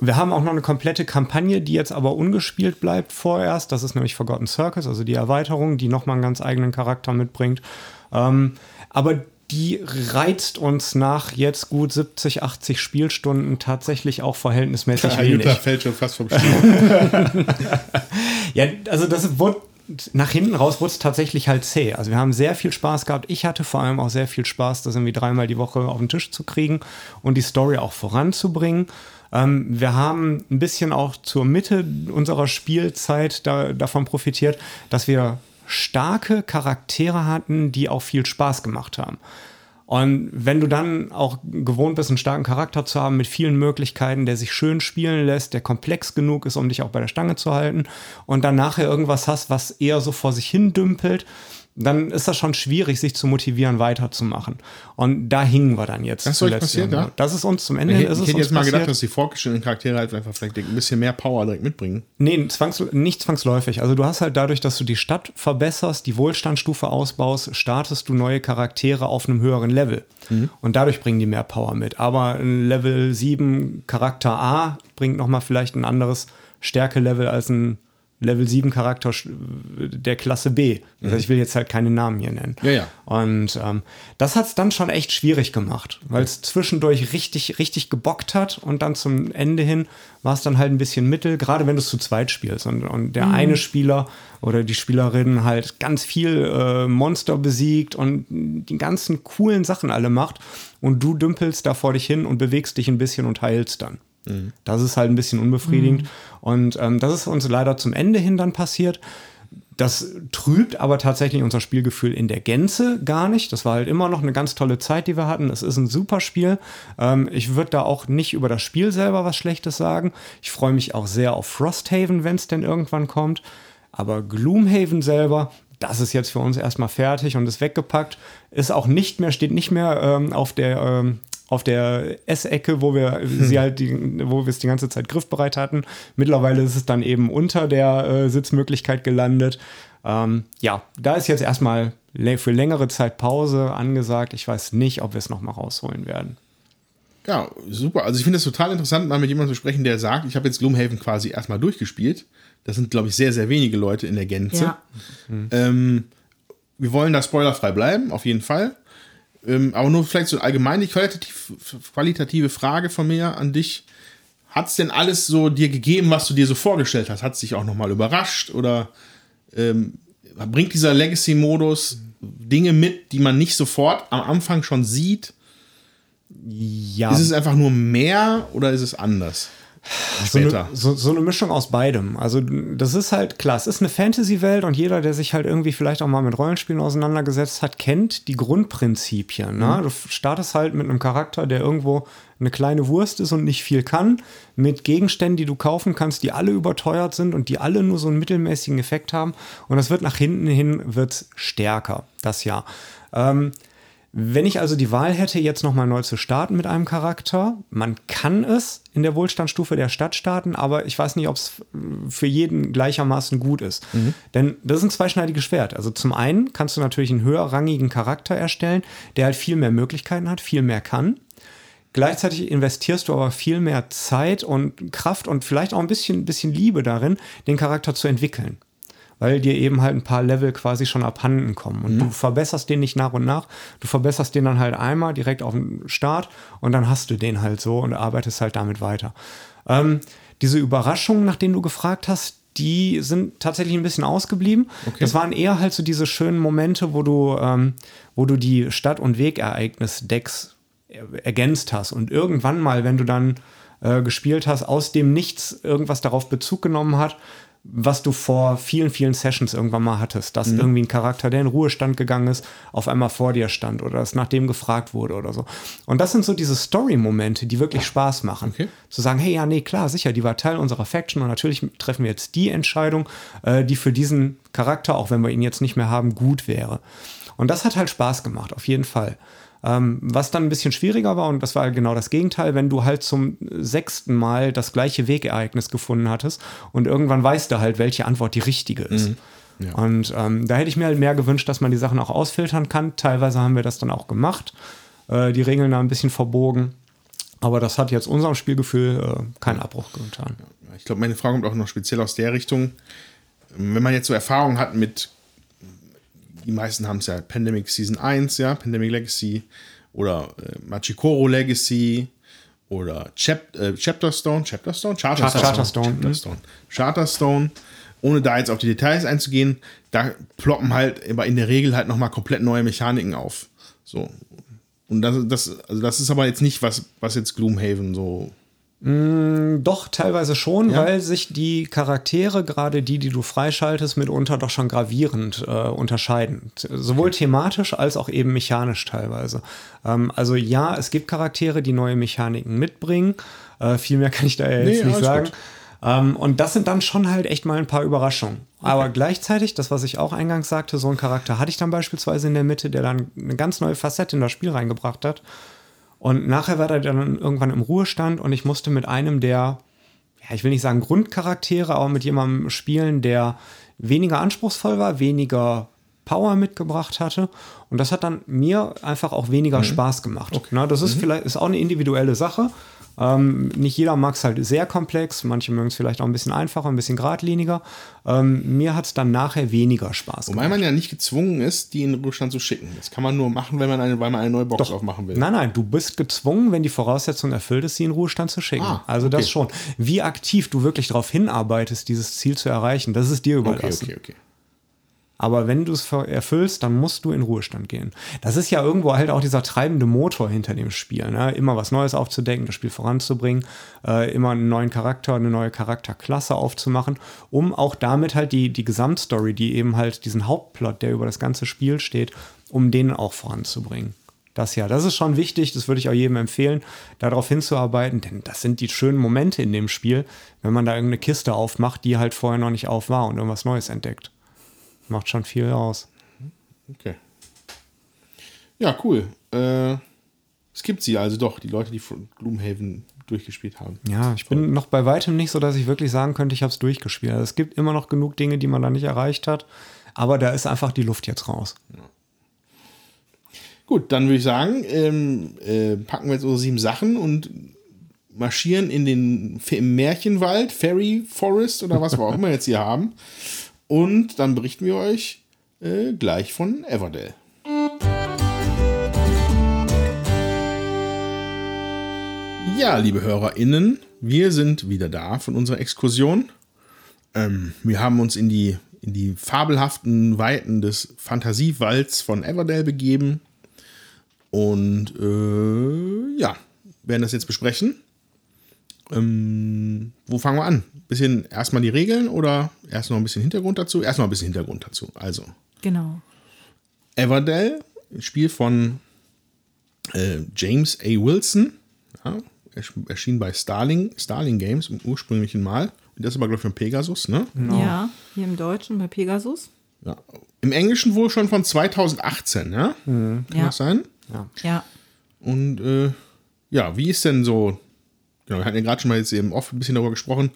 wir haben auch noch eine komplette Kampagne, die jetzt aber ungespielt bleibt vorerst. Das ist nämlich Forgotten Circus, also die Erweiterung, die nochmal einen ganz eigenen Charakter mitbringt. Ähm, aber die reizt uns nach jetzt gut 70, 80 Spielstunden tatsächlich auch verhältnismäßig Ja, wenig. Jutta fällt schon fast vom Stuhl. [laughs] Ja, also das wurde nach hinten raus wurde es tatsächlich halt zäh. Also wir haben sehr viel Spaß gehabt. Ich hatte vor allem auch sehr viel Spaß, das irgendwie dreimal die Woche auf den Tisch zu kriegen und die Story auch voranzubringen. Ähm, wir haben ein bisschen auch zur Mitte unserer Spielzeit da, davon profitiert, dass wir starke Charaktere hatten, die auch viel Spaß gemacht haben. Und wenn du dann auch gewohnt bist, einen starken Charakter zu haben mit vielen Möglichkeiten, der sich schön spielen lässt, der komplex genug ist, um dich auch bei der Stange zu halten, und dann nachher irgendwas hast, was eher so vor sich hin dümpelt, dann ist das schon schwierig, sich zu motivieren, weiterzumachen. Und da hingen wir dann jetzt. Das ist euch passiert, ja? Das ist uns zum Ende Ich, ich hätte jetzt mal gedacht, passiert. dass die vorgestellten Charaktere halt einfach vielleicht ein bisschen mehr Power direkt mitbringen. Nee, zwangs nicht zwangsläufig. Also du hast halt dadurch, dass du die Stadt verbesserst, die Wohlstandsstufe ausbaust, startest du neue Charaktere auf einem höheren Level. Und dadurch bringen die mehr Power mit. Aber ein Level 7 Charakter A bringt nochmal vielleicht ein anderes Stärkelevel als ein Level 7 Charakter der Klasse B. Heißt, ich will jetzt halt keine Namen hier nennen. Ja, ja. Und ähm, das hat es dann schon echt schwierig gemacht, weil es zwischendurch richtig, richtig gebockt hat und dann zum Ende hin war es dann halt ein bisschen mittel, gerade wenn du es zu zweit spielst und, und der eine Spieler oder die Spielerin halt ganz viel äh, Monster besiegt und die ganzen coolen Sachen alle macht und du dümpelst da vor dich hin und bewegst dich ein bisschen und heilst dann. Das ist halt ein bisschen unbefriedigend. Und ähm, das ist uns leider zum Ende hin dann passiert. Das trübt aber tatsächlich unser Spielgefühl in der Gänze gar nicht. Das war halt immer noch eine ganz tolle Zeit, die wir hatten. Es ist ein super Spiel. Ähm, ich würde da auch nicht über das Spiel selber was Schlechtes sagen. Ich freue mich auch sehr auf Frosthaven, wenn es denn irgendwann kommt. Aber Gloomhaven selber, das ist jetzt für uns erstmal fertig und ist weggepackt. Ist auch nicht mehr, steht nicht mehr ähm, auf der ähm, auf der Essecke, wo wir sie halt die, wo wir es die ganze Zeit griffbereit hatten. Mittlerweile ist es dann eben unter der äh, Sitzmöglichkeit gelandet. Ähm, ja, da ist jetzt erstmal für längere Zeit Pause angesagt. Ich weiß nicht, ob wir es nochmal rausholen werden. Ja, super. Also ich finde es total interessant, mal mit jemandem zu sprechen, der sagt, ich habe jetzt Gloomhaven quasi erstmal durchgespielt. Das sind, glaube ich, sehr, sehr wenige Leute in der Gänze. Ja. Ähm, wir wollen da spoilerfrei bleiben, auf jeden Fall. Ähm, aber nur vielleicht so allgemein die qualitativ, qualitative Frage von mir an dich. Hat es denn alles so dir gegeben, was du dir so vorgestellt hast? Hat es dich auch nochmal überrascht? Oder ähm, bringt dieser Legacy-Modus Dinge mit, die man nicht sofort am Anfang schon sieht? Ja, Ist es einfach nur mehr oder ist es anders? So eine, so, so eine Mischung aus beidem. Also das ist halt klar, es ist eine Fantasy-Welt und jeder, der sich halt irgendwie vielleicht auch mal mit Rollenspielen auseinandergesetzt hat, kennt die Grundprinzipien. Ne? Du startest halt mit einem Charakter, der irgendwo eine kleine Wurst ist und nicht viel kann, mit Gegenständen, die du kaufen kannst, die alle überteuert sind und die alle nur so einen mittelmäßigen Effekt haben. Und das wird nach hinten hin wird's stärker, das Jahr. Ähm, Wenn ich also die Wahl hätte, jetzt nochmal neu zu starten mit einem Charakter, man kann es in der Wohlstandsstufe der Stadt starten, aber ich weiß nicht, ob es für jeden gleichermaßen gut ist. Denn das ist ein zweischneidiges Schwert. Also zum einen kannst du natürlich einen höherrangigen Charakter erstellen, der halt viel mehr Möglichkeiten hat, viel mehr kann. Gleichzeitig investierst du aber viel mehr Zeit und Kraft und vielleicht auch ein bisschen, bisschen Liebe darin, den Charakter zu entwickeln weil dir eben halt ein paar Level quasi schon abhanden kommen. Und du verbesserst den nicht nach und nach. Du verbesserst den dann halt einmal direkt auf dem Start und dann hast du den halt so und arbeitest halt damit weiter. Ähm, diese Überraschungen, nach denen du gefragt hast, die sind tatsächlich ein bisschen ausgeblieben. Das waren eher halt so diese schönen Momente, wo du, ähm, wo du die Stadt- und Wegereignis-Decks ergänzt hast. Und irgendwann mal, wenn du dann äh, gespielt hast, aus dem Nichts irgendwas darauf Bezug genommen hat, was du vor vielen, vielen Sessions irgendwann mal hattest, dass irgendwie ein Charakter, der in Ruhestand gegangen ist, auf einmal vor dir stand oder dass nach dem gefragt wurde oder so. Und das sind so diese Story-Momente, die wirklich Spaß machen. Okay. Zu sagen, hey, ja, nee, klar, sicher, die war Teil unserer Faction und natürlich treffen wir jetzt die Entscheidung, äh, die für diesen Charakter, auch wenn wir ihn jetzt nicht mehr haben, gut wäre. Und das hat halt Spaß gemacht, auf jeden Fall. Ähm, was dann ein bisschen schwieriger war, und das war genau das Gegenteil, wenn du halt zum sechsten Mal das gleiche Wegereignis gefunden hattest und irgendwann weißt du halt, welche Antwort die richtige ist. Und ähm, da hätte ich mir halt mehr gewünscht, dass man die Sachen auch ausfiltern kann. Teilweise haben wir das dann auch gemacht, äh, die Regeln da ein bisschen verbogen. Aber das hat jetzt unserem Spielgefühl äh, keinen Abbruch getan. Ich glaube, meine Frage kommt auch noch speziell aus der Richtung. Wenn man jetzt so Erfahrungen hat mit, die meisten haben es ja Pandemic Season 1, ja, Pandemic Legacy oder äh, Machikoro Legacy oder Chap äh, Chapterstone, Chapterstone? Charterstone. Charterstone, mhm. Charterstone. Charterstone. Ohne da jetzt auf die Details einzugehen, da ploppen halt aber in der Regel halt nochmal komplett neue Mechaniken auf. So. Und das, das, also das ist aber jetzt nicht, was, was jetzt Gloomhaven so Doch, teilweise schon, Ja. weil sich die Charaktere, gerade die, die du freischaltest, mitunter doch schon gravierend äh, unterscheiden. Sowohl thematisch als auch eben mechanisch teilweise. Ähm, also ja, es gibt Charaktere, die neue Mechaniken mitbringen. Äh, viel mehr kann ich da ja jetzt Nee, nicht sagen. Ähm, und das sind dann schon halt echt mal ein paar Überraschungen. Aber gleichzeitig, das, was ich auch eingangs sagte, so einen Charakter hatte ich dann beispielsweise in der Mitte, der dann eine ganz neue Facette in das Spiel reingebracht hat. Und nachher war er dann irgendwann im Ruhestand und ich musste mit einem der, ja, ich will nicht sagen Grundcharaktere, aber mit jemandem spielen, der weniger anspruchsvoll war, weniger Power mitgebracht hatte. Und das hat dann mir einfach auch weniger Spaß gemacht. Na, das ist vielleicht ist auch eine individuelle Sache. Ähm, nicht jeder mag es halt sehr komplex, manche mögen es vielleicht auch ein bisschen einfacher, ein bisschen geradliniger. Ähm, mir hat es dann nachher weniger Spaß Wobei man ja nicht gezwungen ist, die in den Ruhestand zu schicken. Das kann man nur machen, wenn man eine, weil man eine neue Box aufmachen will. Nein, nein, du bist gezwungen, wenn die Voraussetzung erfüllt ist, sie in Ruhestand zu schicken. Ah, also das okay. schon. Wie aktiv du wirklich darauf hinarbeitest, dieses Ziel zu erreichen, das ist dir okay, überlassen. okay, okay. Aber wenn du es erfüllst, dann musst du in Ruhestand gehen. Das ist ja irgendwo halt auch dieser treibende Motor hinter dem Spiel. Ne? Immer was Neues aufzudecken, das Spiel voranzubringen, äh, immer einen neuen Charakter, eine neue Charakterklasse aufzumachen, um auch damit halt die, die Gesamtstory, die eben halt diesen Hauptplot, der über das ganze Spiel steht, um den auch voranzubringen. Das ja, das ist schon wichtig, das würde ich auch jedem empfehlen, darauf hinzuarbeiten, denn das sind die schönen Momente in dem Spiel, wenn man da irgendeine Kiste aufmacht, die halt vorher noch nicht auf war und irgendwas Neues entdeckt. Macht schon viel aus. Okay. Ja, cool. Äh, es gibt sie also doch, die Leute, die von Gloomhaven durchgespielt haben. Ja, ich bin noch bei weitem nicht so, dass ich wirklich sagen könnte, ich habe es durchgespielt. Also es gibt immer noch genug Dinge, die man da nicht erreicht hat. Aber da ist einfach die Luft jetzt raus. Gut, dann würde ich sagen, ähm, äh, packen wir jetzt unsere sieben Sachen und marschieren in den Märchenwald, Fairy Forest oder was wir auch immer jetzt hier haben. [laughs] Und dann berichten wir euch äh, gleich von Everdell. Ja, liebe HörerInnen, wir sind wieder da von unserer Exkursion. Ähm, wir haben uns in die, in die fabelhaften Weiten des Fantasiewalds von Everdell begeben. Und äh, ja, werden das jetzt besprechen. Ähm, wo fangen wir an? Bisschen erstmal die Regeln oder erst noch ein bisschen Hintergrund dazu? Erstmal ein bisschen Hintergrund dazu. Also, Genau. Everdell, ein Spiel von äh, James A. Wilson. Ja, ersch- erschien bei Starling, Starling Games im ursprünglichen Mal. Das ist aber, glaube ich, von Pegasus, ne? Ja, hier im Deutschen bei Pegasus. Ja. Im Englischen wohl schon von 2018, ja? Kann Ja. das sein? Ja. Und äh, ja, wie ist denn so, genau, wir hatten ja gerade schon mal jetzt eben oft ein bisschen darüber gesprochen.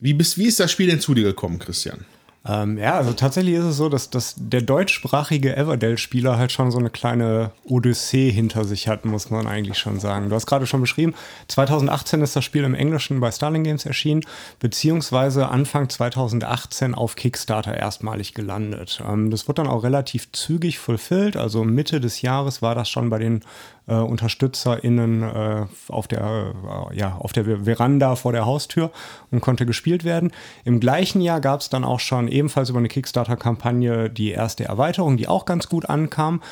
Wie, bist, wie ist das Spiel denn zu dir gekommen, Christian? Ähm, ja, also tatsächlich ist es so, dass, dass der deutschsprachige Everdell-Spieler halt schon so eine kleine Odyssee hinter sich hat, muss man eigentlich schon sagen. Du hast gerade schon beschrieben, 2018 ist das Spiel im Englischen bei Starling Games erschienen, beziehungsweise Anfang 2018 auf Kickstarter erstmalig gelandet. Ähm, das wurde dann auch relativ zügig fulfilled, also Mitte des Jahres war das schon bei den äh, UnterstützerInnen äh, auf, der, äh, ja, auf der Veranda vor der Haustür und konnte gespielt werden. Im gleichen Jahr gab es dann auch schon ebenfalls über eine Kickstarter-Kampagne die erste Erweiterung, die auch ganz gut ankam.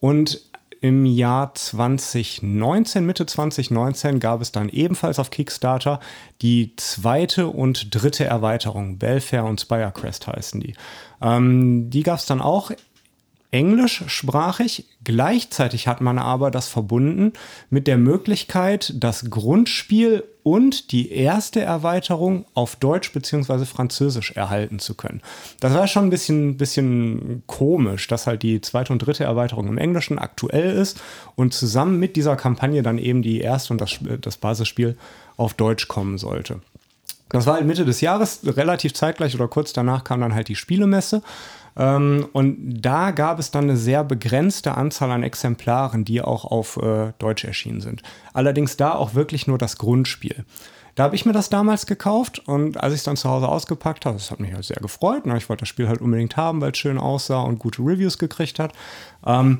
Und im Jahr 2019, Mitte 2019, gab es dann ebenfalls auf Kickstarter die zweite und dritte Erweiterung. Belfair und Spirecrest heißen die. Ähm, die gab es dann auch englischsprachig. Gleichzeitig hat man aber das verbunden mit der Möglichkeit, das Grundspiel und die erste Erweiterung auf Deutsch bzw. Französisch erhalten zu können. Das war schon ein bisschen, bisschen komisch, dass halt die zweite und dritte Erweiterung im Englischen aktuell ist und zusammen mit dieser Kampagne dann eben die erste und das, das Basisspiel auf Deutsch kommen sollte. Das war halt Mitte des Jahres, relativ zeitgleich oder kurz danach kam dann halt die Spielemesse. Ähm, und da gab es dann eine sehr begrenzte Anzahl an Exemplaren, die auch auf äh, Deutsch erschienen sind. Allerdings da auch wirklich nur das Grundspiel. Da habe ich mir das damals gekauft und als ich es dann zu Hause ausgepackt habe, das hat mich halt sehr gefreut. Ne? Ich wollte das Spiel halt unbedingt haben, weil es schön aussah und gute Reviews gekriegt hat. Ähm,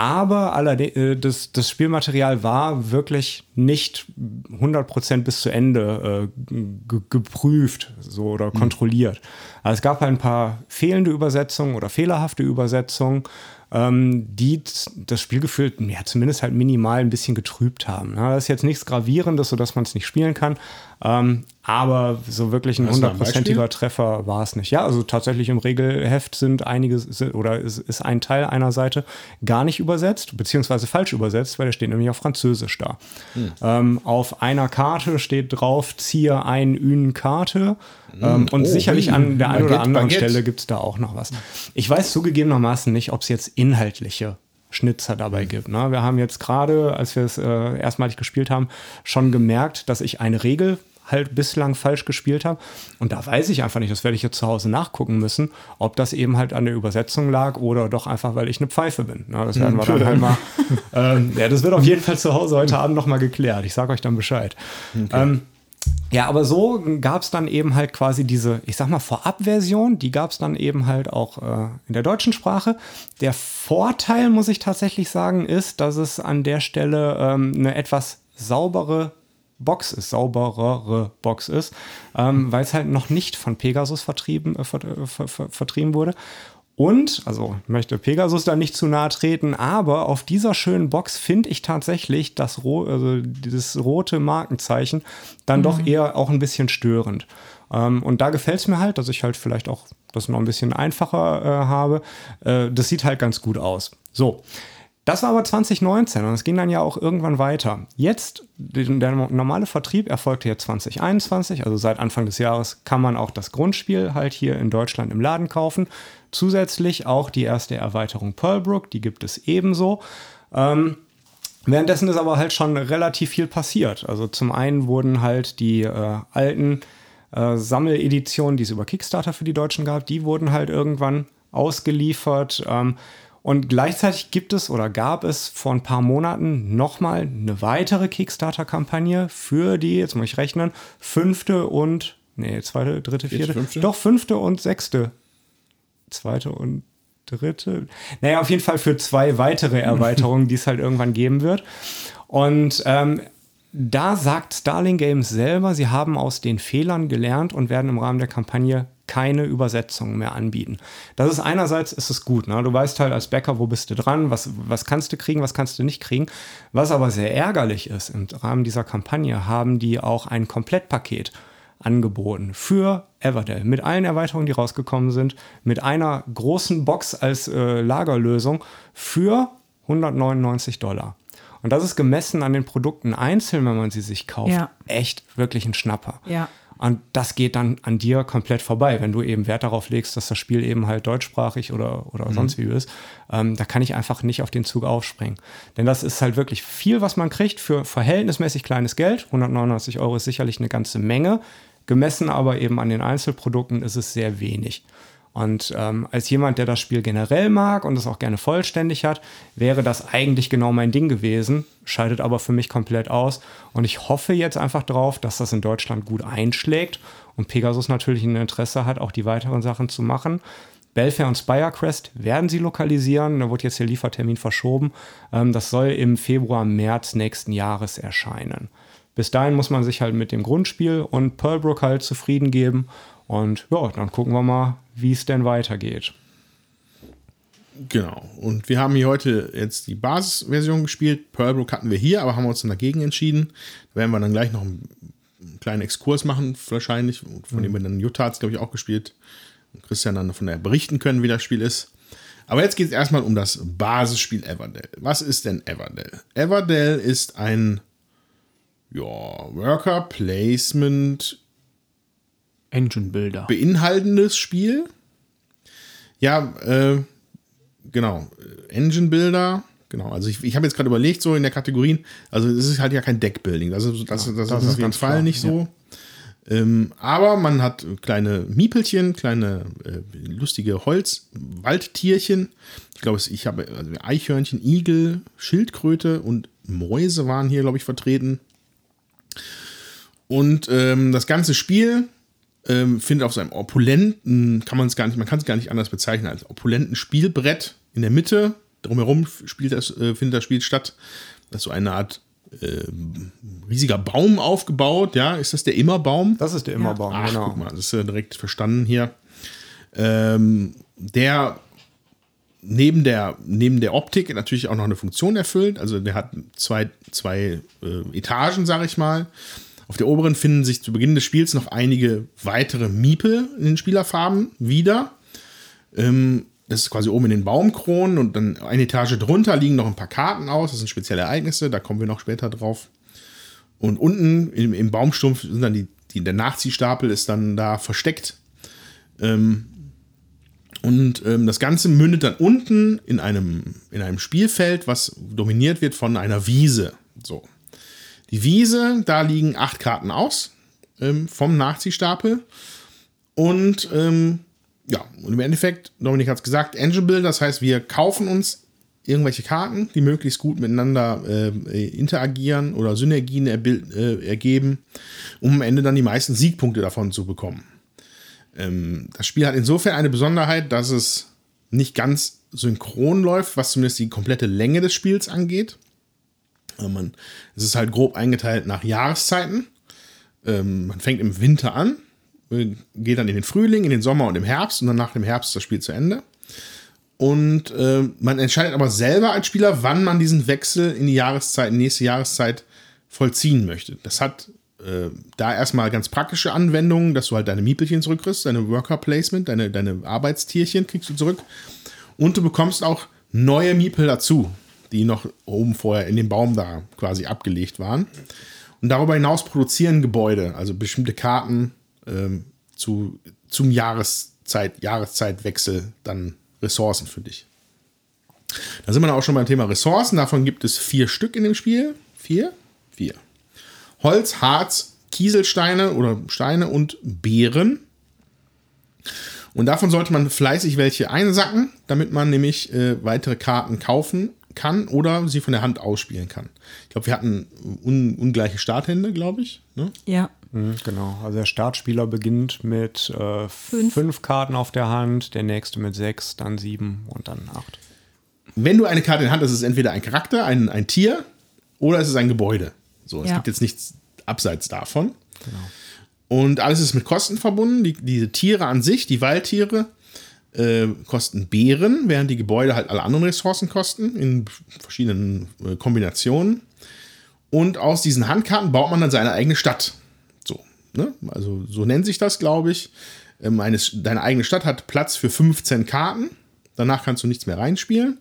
aber allerdings, äh, das, das Spielmaterial war wirklich nicht 100% bis zu Ende äh, geprüft so, oder mhm. kontrolliert. Also es gab halt ein paar fehlende Übersetzungen oder fehlerhafte Übersetzungen ähm, die das Spielgefühl ja, zumindest halt minimal ein bisschen getrübt haben. Ja, das ist jetzt nichts Gravierendes, sodass man es nicht spielen kann. Ähm, aber so wirklich ein hundertprozentiger Treffer war es nicht. Ja, also tatsächlich im Regelheft sind einige oder ist, ist ein Teil einer Seite gar nicht übersetzt, beziehungsweise falsch übersetzt, weil der steht nämlich auf Französisch da. Hm. Ähm, auf einer Karte steht drauf, ziehe ein Ün Karte. Hm. Ähm, und oh, sicherlich an der einen oder anderen Baguette. Stelle gibt es da auch noch was. Ich weiß zugegebenermaßen nicht, ob es jetzt inhaltliche Schnitzer dabei gibt. Ne? Wir haben jetzt gerade, als wir es äh, erstmalig gespielt haben, schon gemerkt, dass ich eine Regel halt bislang falsch gespielt habe. Und da weiß ich einfach nicht, das werde ich jetzt zu Hause nachgucken müssen, ob das eben halt an der Übersetzung lag oder doch einfach, weil ich eine Pfeife bin. Na, das werden wir dann halt mal. [laughs] Ähm, ja, das wird auf jeden Fall zu Hause heute Abend nochmal geklärt. Ich sage euch dann Bescheid. Okay. Ähm, ja, aber so gab es dann eben halt quasi diese, ich sag mal, Vorabversion, die gab es dann eben halt auch äh, in der deutschen Sprache. Der Vorteil, muss ich tatsächlich sagen, ist, dass es an der Stelle ähm, eine etwas saubere Box ist, sauberere Box ist, ähm, weil es halt noch nicht von Pegasus vertrieben, äh, ver, äh, ver, ver, vertrieben wurde. Und, also ich möchte Pegasus da nicht zu nahe treten, aber auf dieser schönen Box finde ich tatsächlich das, also dieses rote Markenzeichen dann mhm. doch eher auch ein bisschen störend. Ähm, und da gefällt es mir halt, dass ich halt vielleicht auch das noch ein bisschen einfacher äh, habe. Äh, das sieht halt ganz gut aus. So. Das war aber 2019 und es ging dann ja auch irgendwann weiter. Jetzt, der normale Vertrieb erfolgte jetzt 2021, also seit Anfang des Jahres kann man auch das Grundspiel halt hier in Deutschland im Laden kaufen. Zusätzlich auch die erste Erweiterung Pearlbrook, die gibt es ebenso. Ähm, währenddessen ist aber halt schon relativ viel passiert. Also zum einen wurden halt die äh, alten äh, Sammeleditionen, die es über Kickstarter für die Deutschen gab, die wurden halt irgendwann ausgeliefert. Ähm, und gleichzeitig gibt es oder gab es vor ein paar Monaten nochmal eine weitere Kickstarter-Kampagne für die, jetzt muss ich rechnen, fünfte und, nee, zweite, dritte, vierte, fünfte? doch fünfte und sechste. Zweite und dritte. Naja, auf jeden Fall für zwei weitere [laughs] Erweiterungen, die es halt irgendwann geben wird. Und ähm, da sagt Starling Games selber, sie haben aus den Fehlern gelernt und werden im Rahmen der Kampagne keine Übersetzungen mehr anbieten. Das ist einerseits ist es gut, ne? du weißt halt als Bäcker, wo bist du dran, was, was kannst du kriegen, was kannst du nicht kriegen. Was aber sehr ärgerlich ist, im Rahmen dieser Kampagne haben die auch ein Komplettpaket angeboten für Everdell mit allen Erweiterungen, die rausgekommen sind, mit einer großen Box als äh, Lagerlösung für 199 Dollar. Und das ist gemessen an den Produkten einzeln, wenn man sie sich kauft, ja. echt wirklich ein Schnapper. Ja. Und das geht dann an dir komplett vorbei, wenn du eben Wert darauf legst, dass das Spiel eben halt deutschsprachig oder, oder mhm. sonst wie ist. Ähm, da kann ich einfach nicht auf den Zug aufspringen. Denn das ist halt wirklich viel, was man kriegt für verhältnismäßig kleines Geld. 199 Euro ist sicherlich eine ganze Menge. Gemessen aber eben an den Einzelprodukten ist es sehr wenig. Und ähm, als jemand, der das Spiel generell mag und es auch gerne vollständig hat, wäre das eigentlich genau mein Ding gewesen, scheidet aber für mich komplett aus. Und ich hoffe jetzt einfach darauf, dass das in Deutschland gut einschlägt und Pegasus natürlich ein Interesse hat, auch die weiteren Sachen zu machen. Belfair und Spirecrest werden sie lokalisieren. Da wird jetzt der Liefertermin verschoben. Ähm, das soll im Februar, März nächsten Jahres erscheinen. Bis dahin muss man sich halt mit dem Grundspiel und Pearlbrook halt zufrieden geben. Und ja, dann gucken wir mal, wie es denn weitergeht. Genau. Und wir haben hier heute jetzt die Basisversion gespielt. Pearlbrook hatten wir hier, aber haben uns dann dagegen entschieden. Da werden wir dann gleich noch einen kleinen Exkurs machen, wahrscheinlich, von dem wir dann Jutta hat glaube ich, auch gespielt. Und Christian dann von der berichten können, wie das Spiel ist. Aber jetzt geht es erstmal um das Basisspiel Everdell. Was ist denn Everdell? Everdell ist ein ja, Worker Placement Engine Builder. Beinhaltendes Spiel. Ja, äh, genau. Engine Builder. Genau. Also ich, ich habe jetzt gerade überlegt, so in der Kategorien, also es ist halt ja kein Deckbuilding. Das ist, das, das, das, das ist auf jeden Fall klar, nicht so. Ja. Ähm, aber man hat kleine Miepelchen, kleine äh, lustige Holz-Waldtierchen. Ich glaube, ich habe also Eichhörnchen, Igel, Schildkröte und Mäuse waren hier, glaube ich, vertreten. Und ähm, das ganze Spiel ähm, findet auf seinem opulenten, kann man es gar nicht, man kann es gar nicht anders bezeichnen, als opulenten Spielbrett in der Mitte. Drumherum spielt das, äh, findet das Spiel statt. Das ist so eine Art äh, riesiger Baum aufgebaut. Ja, ist das der Immerbaum? Das ist der Immerbaum, ja. Ach, genau. Guck mal, das ist ja direkt verstanden hier. Ähm, der neben der, neben der Optik natürlich auch noch eine Funktion erfüllt. Also der hat zwei, zwei äh, Etagen, sage ich mal. Auf der oberen finden sich zu Beginn des Spiels noch einige weitere Miepel in den Spielerfarben wieder. Ähm, das ist quasi oben in den Baumkronen und dann eine Etage drunter liegen noch ein paar Karten aus. Das sind spezielle Ereignisse, da kommen wir noch später drauf. Und unten im, im Baumstumpf sind dann die, die, der Nachziehstapel ist dann da versteckt. Ähm, und ähm, das Ganze mündet dann unten in einem, in einem Spielfeld, was dominiert wird von einer Wiese. So. Die Wiese, da liegen acht Karten aus ähm, vom Nachziehstapel. Und ähm, ja, und im Endeffekt, Dominik hat es gesagt, Engine Build, das heißt, wir kaufen uns irgendwelche Karten, die möglichst gut miteinander äh, interagieren oder Synergien äh, ergeben, um am Ende dann die meisten Siegpunkte davon zu bekommen. Ähm, das Spiel hat insofern eine Besonderheit, dass es nicht ganz synchron läuft, was zumindest die komplette Länge des Spiels angeht. Man, es ist halt grob eingeteilt nach Jahreszeiten. Ähm, man fängt im Winter an, geht dann in den Frühling, in den Sommer und im Herbst und dann nach dem Herbst das Spiel zu Ende. Und äh, man entscheidet aber selber als Spieler, wann man diesen Wechsel in die Jahreszeit, nächste Jahreszeit vollziehen möchte. Das hat äh, da erstmal ganz praktische Anwendungen, dass du halt deine Miepelchen zurückkriegst, deine Worker Placement, deine, deine Arbeitstierchen kriegst du zurück. Und du bekommst auch neue Miepel dazu die noch oben vorher in dem Baum da quasi abgelegt waren. Und darüber hinaus produzieren Gebäude, also bestimmte Karten ähm, zu, zum Jahreszeit, Jahreszeitwechsel dann Ressourcen für dich. Da sind wir dann auch schon beim Thema Ressourcen. Davon gibt es vier Stück in dem Spiel. Vier? Vier. Holz, Harz, Kieselsteine oder Steine und Beeren. Und davon sollte man fleißig welche einsacken, damit man nämlich äh, weitere Karten kaufen kann oder sie von der Hand ausspielen kann. Ich glaube, wir hatten un ungleiche Starthände, glaube ich. Ne? Ja. Mhm, genau. Also der Startspieler beginnt mit äh, fünf. fünf. Karten auf der Hand, der nächste mit sechs, dann sieben und dann acht. Wenn du eine Karte in der Hand hast, ist es entweder ein Charakter, ein, ein Tier oder es ist ein Gebäude. So, es ja. gibt jetzt nichts abseits davon. Genau. Und alles ist mit Kosten verbunden. Die, diese Tiere an sich, die Waldtiere, äh, kosten Beeren, während die Gebäude halt alle anderen Ressourcen kosten, in verschiedenen äh, Kombinationen. Und aus diesen Handkarten baut man dann seine eigene Stadt. So, ne? Also so nennt sich das, glaube ich. Ähm, eine, deine eigene Stadt hat Platz für 15 Karten. Danach kannst du nichts mehr reinspielen.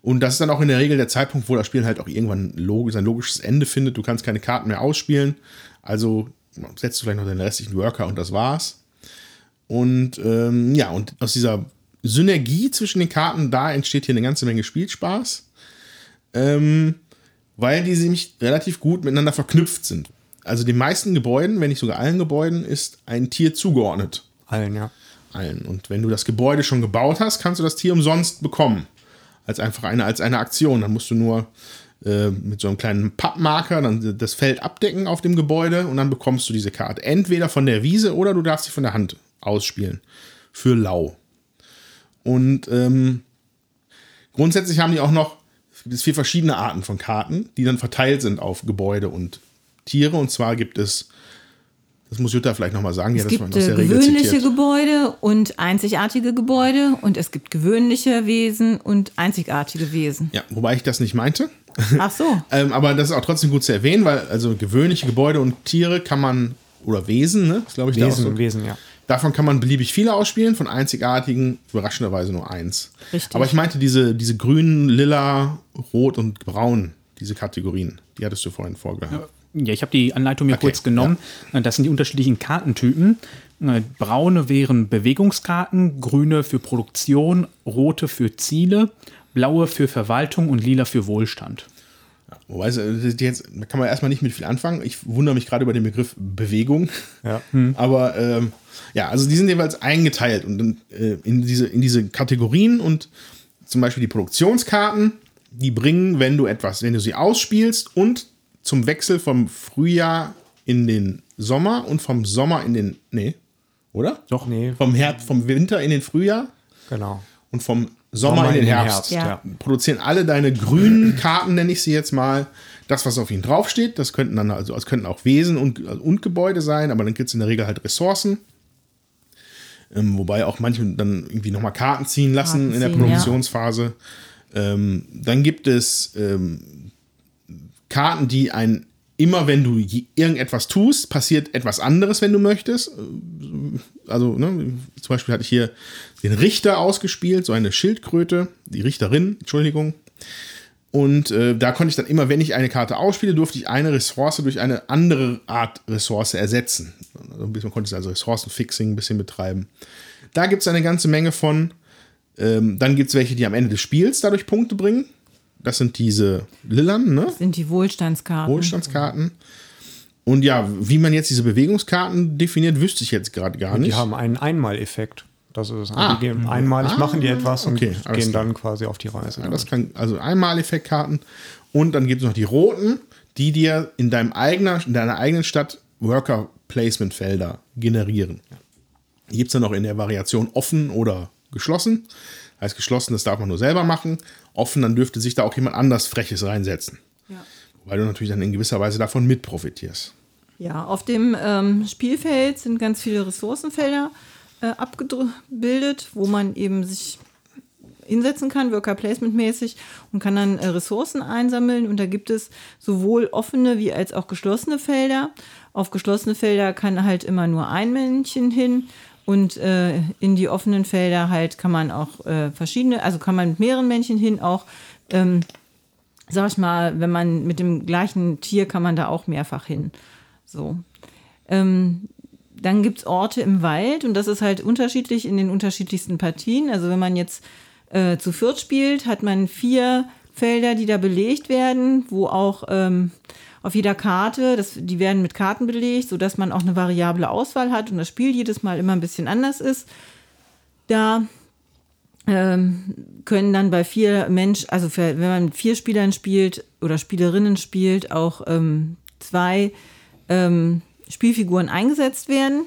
Und das ist dann auch in der Regel der Zeitpunkt, wo das Spiel halt auch irgendwann log sein logisches Ende findet. Du kannst keine Karten mehr ausspielen. Also setzt du vielleicht noch deine restlichen Worker und das war's. Und ähm, ja, und aus dieser Synergie zwischen den Karten, da entsteht hier eine ganze Menge Spielspaß. Ähm, weil die nämlich relativ gut miteinander verknüpft sind. Also den meisten Gebäuden, wenn nicht sogar allen Gebäuden, ist ein Tier zugeordnet. Allen, ja. Allen. Und wenn du das Gebäude schon gebaut hast, kannst du das Tier umsonst bekommen. Als einfach eine, als eine Aktion. Dann musst du nur äh, mit so einem kleinen Pappmarker dann das Feld abdecken auf dem Gebäude und dann bekommst du diese Karte. Entweder von der Wiese oder du darfst sie von der Hand ausspielen. Für lau. Und ähm, grundsätzlich haben die auch noch gibt es vier verschiedene Arten von Karten, die dann verteilt sind auf Gebäude und Tiere. Und zwar gibt es, das muss Jutta vielleicht nochmal sagen, Es ja, gibt äh, gewöhnliche Gebäude und einzigartige Gebäude und es gibt gewöhnliche Wesen und einzigartige Wesen. Ja, wobei ich das nicht meinte. Ach so. [laughs] ähm, aber das ist auch trotzdem gut zu erwähnen, weil also gewöhnliche Gebäude und Tiere kann man, oder Wesen, ne? Das glaube ich da auch Wesen, so. Wesen, ja. Davon kann man beliebig viele ausspielen, von einzigartigen überraschenderweise nur eins. Richtig. Aber ich meinte diese, diese grün, lila, rot und braun, diese Kategorien, die hattest du vorhin vorgehalten. Ja, ich habe die Anleitung mir Okay, kurz genommen. Das sind die unterschiedlichen Kartentypen. Äh, Braune wären Bewegungskarten, grüne für Produktion, rote für Ziele, blaue für Verwaltung und lila für Wohlstand. Wobei, jetzt, da kann man erstmal nicht mit viel anfangen. Ich wundere mich gerade über den Begriff Bewegung. Ja. Aber ähm, ja, also die sind jeweils eingeteilt und äh, in, diese, in diese Kategorien und zum Beispiel die Produktionskarten, die bringen, wenn du etwas, wenn du sie ausspielst und zum Wechsel vom Frühjahr in den Sommer und vom Sommer in den, nee, oder? Doch, nee. Vom Herbst, vom Winter in den Frühjahr Genau. und vom Sommer, in den Herbst. Ja. Produzieren alle deine grünen [clears throat] Karten, nenne ich sie jetzt mal, das, was auf ihnen draufsteht. Das könnten dann also, es könnten auch Wesen und, und Gebäude sein, aber dann gibt es in der Regel halt Ressourcen. Ähm, wobei auch manche dann irgendwie nochmal Karten ziehen lassen Karten in der ziehen, ja. Produktionsphase. Ähm, dann gibt es ähm, Karten, die ein immer wenn du irgendetwas tust, passiert etwas anderes, wenn du möchtest. Also, ne, zum Beispiel hatte ich hier den Richter ausgespielt, so eine Schildkröte, die Richterin, Entschuldigung. Und äh, da konnte ich dann immer, wenn ich eine Karte ausspiele, durfte ich eine Ressource durch eine andere Art Ressource ersetzen. Also ein bisschen, konnte also Ressourcenfixing ein bisschen betreiben. Da gibt es eine ganze Menge von. Ähm, dann gibt es welche, die am Ende des Spiels dadurch Punkte bringen. Das sind diese Lillern, ne? Sind die Wohlstandskarten. Wohlstandskarten. Und ja, wie man jetzt diese Bewegungskarten definiert, wüsste ich jetzt gerade gar Die nicht. haben einen Einmaleffekt. Das ist, Ah. die gehen einmalig machen die etwas und okay, alles gehen klar. dann quasi auf die Reise. Ja, das kann, also Einmaleffektkarten. Und dann gibt es noch die roten, die dir in, deinem eigener, in deiner eigenen Stadt Worker-Placement-Felder generieren. Die gibt es dann noch in der Variation offen oder geschlossen. Heißt geschlossen, das darf man nur selber machen. Offen, dann dürfte sich da auch jemand anders Freches reinsetzen. Ja. Weil du natürlich dann in gewisser Weise davon mit profitierst. Ja, auf dem ähm, Spielfeld sind ganz viele Ressourcenfelder äh, abgebildet, wo man eben sich hinsetzen kann, Worker Placement mäßig und kann dann äh, Ressourcen einsammeln. Und da gibt es sowohl offene wie als auch geschlossene Felder. Auf geschlossene Felder kann halt immer nur ein Männchen hin. Und äh, in die offenen Felder halt kann man auch äh, verschiedene, also kann man mit mehreren Männchen hin auch ähm, sag ich mal, wenn man mit dem gleichen Tier kann man da auch mehrfach hin. So. Ähm, dann gibt es Orte im Wald und das ist halt unterschiedlich in den unterschiedlichsten Partien. Also wenn man jetzt äh, zu viert spielt, hat man vier Felder, die da belegt werden, wo auch ähm, auf jeder Karte, das, die werden mit Karten belegt, sodass man auch eine variable Auswahl hat und das Spiel jedes Mal immer ein bisschen anders ist. Da ähm, können dann bei vier Mensch, also für, wenn man mit vier Spielern spielt oder Spielerinnen spielt, auch ähm, zwei ähm, Spielfiguren eingesetzt werden.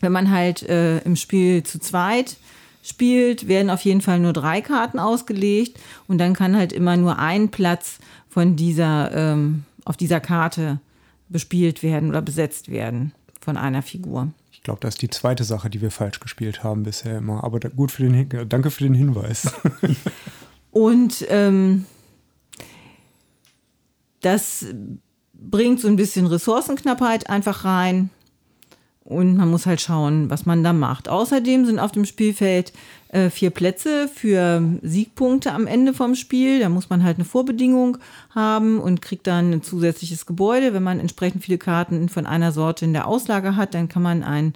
Wenn man halt äh, im Spiel zu zweit spielt, werden auf jeden Fall nur drei Karten ausgelegt und dann kann halt immer nur ein Platz von dieser, ähm, auf dieser Karte bespielt werden oder besetzt werden von einer Figur. Ich glaube, das ist die zweite Sache, die wir falsch gespielt haben bisher immer. Aber da, gut für den, Hin- danke für den Hinweis. [laughs] Und ähm, das bringt so ein bisschen Ressourcenknappheit einfach rein. Und man muss halt schauen, was man da macht. Außerdem sind auf dem Spielfeld äh, vier Plätze für Siegpunkte am Ende vom Spiel. Da muss man halt eine Vorbedingung haben und kriegt dann ein zusätzliches Gebäude. Wenn man entsprechend viele Karten von einer Sorte in der Auslage hat, dann kann man ein,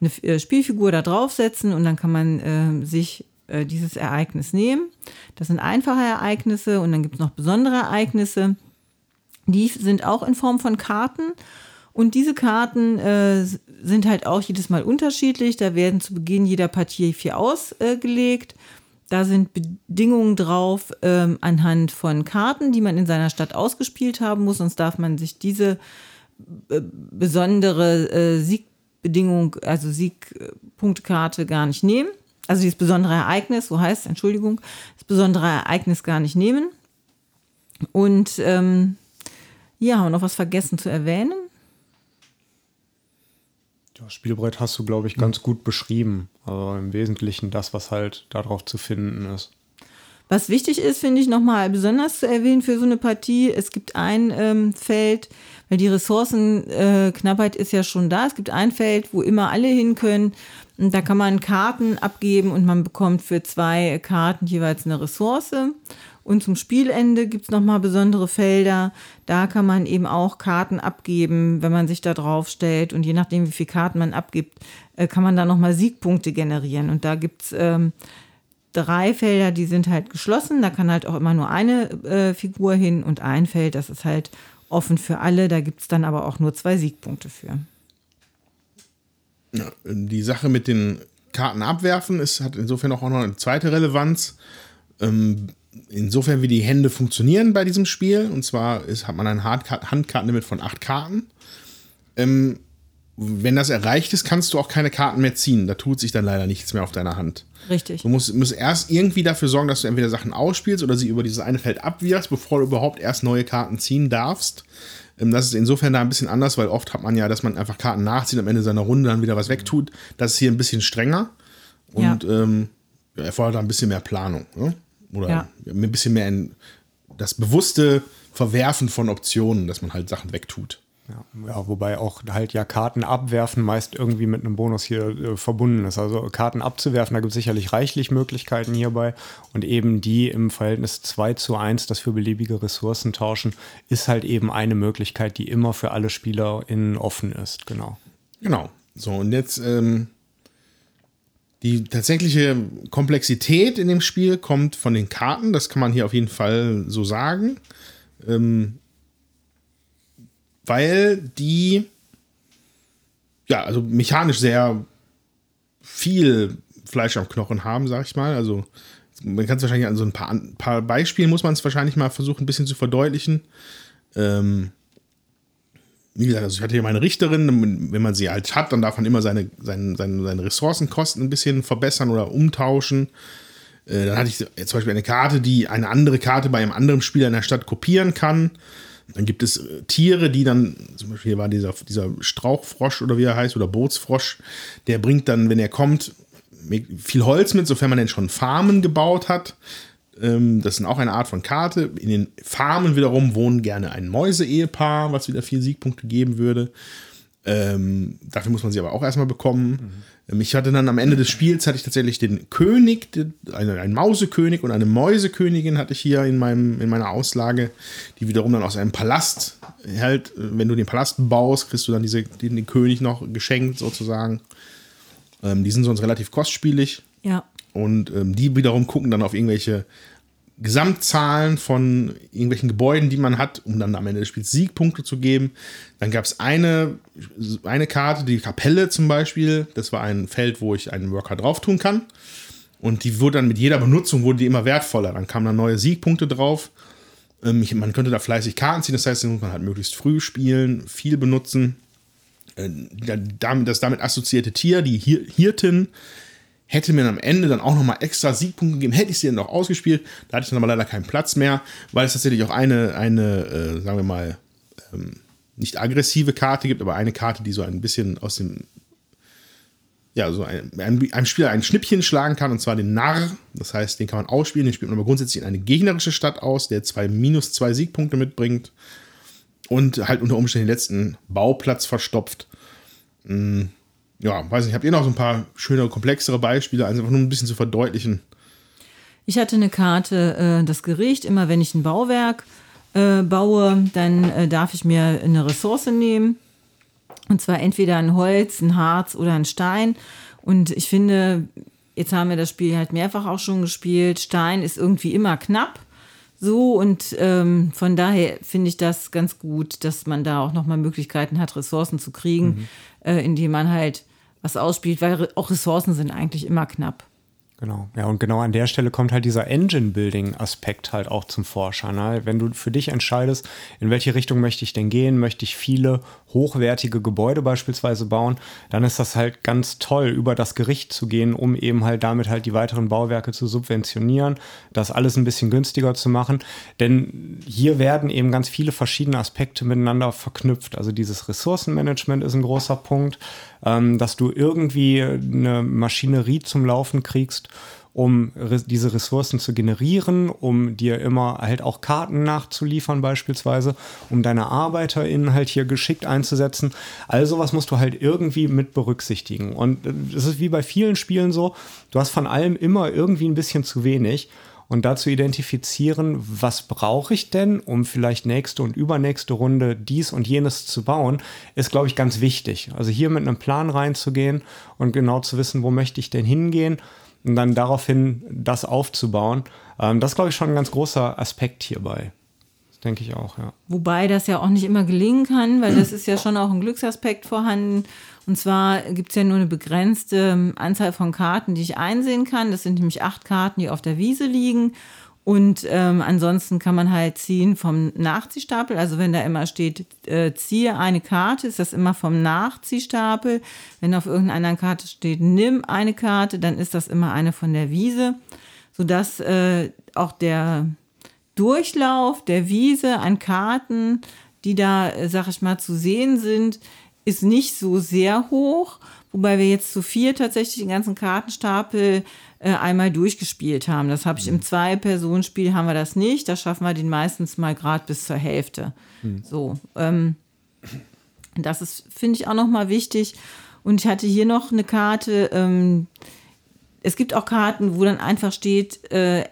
eine äh, Spielfigur da draufsetzen und dann kann man äh, sich äh, dieses Ereignis nehmen. Das sind einfache Ereignisse und dann gibt es noch besondere Ereignisse. Die sind auch in Form von Karten. Und diese Karten äh, sind halt auch jedes Mal unterschiedlich. Da werden zu Beginn jeder Partie vier ausgelegt. Da sind Bedingungen drauf ähm, anhand von Karten, die man in seiner Stadt ausgespielt haben muss. Sonst darf man sich diese äh, besondere äh, Siegbedingung, also Siegpunktkarte gar nicht nehmen. Also dieses besondere Ereignis, so heißt es, Entschuldigung, das besondere Ereignis gar nicht nehmen. Und ähm, ja, haben wir noch was vergessen zu erwähnen? Das Spielbrett hast du, glaube ich, ganz gut beschrieben. Also im Wesentlichen das, was halt darauf zu finden ist. Was wichtig ist, finde ich nochmal besonders zu erwähnen für so eine Partie, es gibt ein ähm, Feld, weil die Ressourcenknappheit äh, ist ja schon da. Es gibt ein Feld, wo immer alle hin können. Und da kann man Karten abgeben und man bekommt für zwei Karten jeweils eine Ressource. Und zum Spielende gibt es nochmal besondere Felder. Da kann man eben auch Karten abgeben, wenn man sich da drauf stellt. Und je nachdem, wie viele Karten man abgibt, äh, kann man da nochmal Siegpunkte generieren. Und da gibt es ähm, drei Felder, die sind halt geschlossen. Da kann halt auch immer nur eine äh, Figur hin und ein Feld, das ist halt offen für alle. Da gibt es dann aber auch nur zwei Siegpunkte für. Ja, die Sache mit den Karten abwerfen ist, hat insofern auch noch eine zweite Relevanz. Ähm, insofern, wie die Hände funktionieren bei diesem Spiel. Und zwar ist, hat man ein Handkartenlimit von acht Karten. Ähm, wenn das erreicht ist, kannst du auch keine Karten mehr ziehen. Da tut sich dann leider nichts mehr auf deiner Hand. Richtig. Du musst, musst erst irgendwie dafür sorgen, dass du entweder Sachen ausspielst oder sie über dieses eine Feld abwirfst, bevor du überhaupt erst neue Karten ziehen darfst. Ähm, das ist insofern da ein bisschen anders, weil oft hat man ja, dass man einfach Karten nachzieht, am Ende seiner Runde dann wieder was wegtut. Das ist hier ein bisschen strenger und ja. ähm, erfordert da ein bisschen mehr Planung. Ne? Oder ja. ein bisschen mehr in das bewusste Verwerfen von Optionen, dass man halt Sachen wegtut. Ja, ja, wobei auch halt ja Karten abwerfen meist irgendwie mit einem Bonus hier äh, verbunden ist. Also Karten abzuwerfen, da gibt es sicherlich reichlich Möglichkeiten hierbei. Und eben die im Verhältnis 2 zu 1, das für beliebige Ressourcen tauschen, ist halt eben eine Möglichkeit, die immer für alle SpielerInnen offen ist. Genau. Genau. So, und jetzt ähm, die tatsächliche Komplexität in dem Spiel kommt von den Karten. Das kann man hier auf jeden Fall so sagen. Ähm, weil die ja, also mechanisch sehr viel Fleisch am Knochen haben, sag ich mal. Also man kann es wahrscheinlich an so ein paar, ein paar Beispielen muss man es wahrscheinlich mal versuchen, ein bisschen zu verdeutlichen. Ähm, wie gesagt, also ich hatte hier meine Richterin, wenn man sie halt hat, dann darf man immer seine, seine, seine, seine Ressourcenkosten ein bisschen verbessern oder umtauschen. Äh, dann hatte ich zum Beispiel eine Karte, die eine andere Karte bei einem anderen Spieler in der Stadt kopieren kann. Dann gibt es äh, Tiere, die dann, zum Beispiel hier war dieser, dieser Strauchfrosch oder wie er heißt, oder Bootsfrosch, der bringt dann, wenn er kommt, viel Holz mit, sofern man denn schon Farmen gebaut hat. Ähm, das ist auch eine Art von Karte. In den Farmen wiederum wohnen gerne ein Mäuse-Ehepaar, was wieder vier Siegpunkte geben würde. Ähm, dafür muss man sie aber auch erstmal bekommen. Mhm. Ich hatte dann am Ende des Spiels hatte ich tatsächlich den König, einen, einen Mausekönig und eine Mäusekönigin hatte ich hier in, meinem, in meiner Auslage, die wiederum dann aus einem Palast halt, wenn du den Palast baust, kriegst du dann diese, den, den König noch geschenkt sozusagen. Ähm, die sind sonst relativ kostspielig. Ja. Und ähm, die wiederum gucken dann auf irgendwelche Gesamtzahlen von irgendwelchen Gebäuden, die man hat, um dann am Ende des Spiels Siegpunkte zu geben. Dann gab es eine, eine Karte, die Kapelle zum Beispiel. Das war ein Feld, wo ich einen Worker drauf tun kann. Und die wurde dann mit jeder Benutzung wurde die immer wertvoller. Dann kamen dann neue Siegpunkte drauf. Ähm, ich, man könnte da fleißig Karten ziehen, das heißt, den muss man halt möglichst früh spielen, viel benutzen. Äh, das damit assoziierte Tier, die Hirtin, hätte mir am Ende dann auch nochmal extra Siegpunkte gegeben, hätte ich sie dann noch ausgespielt. Da hatte ich dann aber leider keinen Platz mehr, weil es tatsächlich auch eine, eine äh, sagen wir mal, ähm, nicht aggressive Karte gibt, aber eine Karte, die so ein bisschen aus dem, ja, so ein, ein, einem Spieler ein Schnippchen schlagen kann, und zwar den Narr. Das heißt, den kann man ausspielen, den spielt man aber grundsätzlich in eine gegnerische Stadt aus, der zwei minus zwei Siegpunkte mitbringt und halt unter Umständen den letzten Bauplatz verstopft. Mm ja, weiß nicht, habt ihr noch so ein paar schöne, komplexere Beispiele, also einfach nur ein bisschen zu verdeutlichen? Ich hatte eine Karte, äh, das Gericht, immer wenn ich ein Bauwerk äh, baue, dann äh, darf ich mir eine Ressource nehmen. Und zwar entweder ein Holz, ein Harz oder ein Stein. Und ich finde, jetzt haben wir das Spiel halt mehrfach auch schon gespielt. Stein ist irgendwie immer knapp. So und ähm, von daher finde ich das ganz gut, dass man da auch nochmal Möglichkeiten hat, Ressourcen zu kriegen, mhm. äh, indem man halt was ausspielt, weil auch Ressourcen sind eigentlich immer knapp. Genau, ja, und genau an der Stelle kommt halt dieser Engine-Building-Aspekt halt auch zum Vorschein. Ne? Wenn du für dich entscheidest, in welche Richtung möchte ich denn gehen, möchte ich viele hochwertige Gebäude beispielsweise bauen, dann ist das halt ganz toll, über das Gericht zu gehen, um eben halt damit halt die weiteren Bauwerke zu subventionieren, das alles ein bisschen günstiger zu machen. Denn hier werden eben ganz viele verschiedene Aspekte miteinander verknüpft. Also dieses Ressourcenmanagement ist ein großer Punkt ähm, dass du irgendwie eine Maschinerie zum Laufen kriegst, um diese Ressourcen zu generieren, um dir immer halt auch Karten nachzuliefern beispielsweise, um deine ArbeiterInnen halt hier geschickt einzusetzen. Also was musst du halt irgendwie mit berücksichtigen. Und es ist wie bei vielen Spielen so, du hast von allem immer irgendwie ein bisschen zu wenig und dazu identifizieren, was brauche ich denn, um vielleicht nächste und übernächste Runde dies und jenes zu bauen, ist, glaube ich, ganz wichtig. Also hier mit einem Plan reinzugehen und genau zu wissen, wo möchte ich denn hingehen und dann daraufhin das aufzubauen. Ähm, das ist, glaube ich, schon ein ganz großer Aspekt hierbei. Das denke ich auch, ja. Wobei das ja auch nicht immer gelingen kann, weil das ist ja [clears throat] schon auch ein Glücksaspekt vorhanden. Und zwar gibt es ja nur eine begrenzte ähm, Anzahl von Karten, die ich einsehen kann. Das sind nämlich acht Karten, die auf der Wiese liegen. Und ähm, ansonsten kann man halt ziehen vom Nachziehstapel. Also wenn da immer steht, äh, ziehe eine Karte, ist das immer vom Nachziehstapel. Wenn auf irgendeiner Karte steht, nimm eine Karte, dann ist das immer eine von der Wiese. Sodass äh, auch der Durchlauf der Wiese an Karten, die da, äh, sag ich mal, zu sehen sind, ist nicht so sehr hoch, wobei wir jetzt zu vier tatsächlich den ganzen Kartenstapel äh, einmal durchgespielt haben. Das habe ich im Zwei-Personen-Spiel haben wir das nicht. Da schaffen wir den meistens mal gerade bis zur Hälfte. Mhm. So, ähm, das ist, finde ich, auch noch mal wichtig. Und ich hatte hier noch eine Karte. Ähm, es gibt auch Karten, wo dann einfach steht, äh,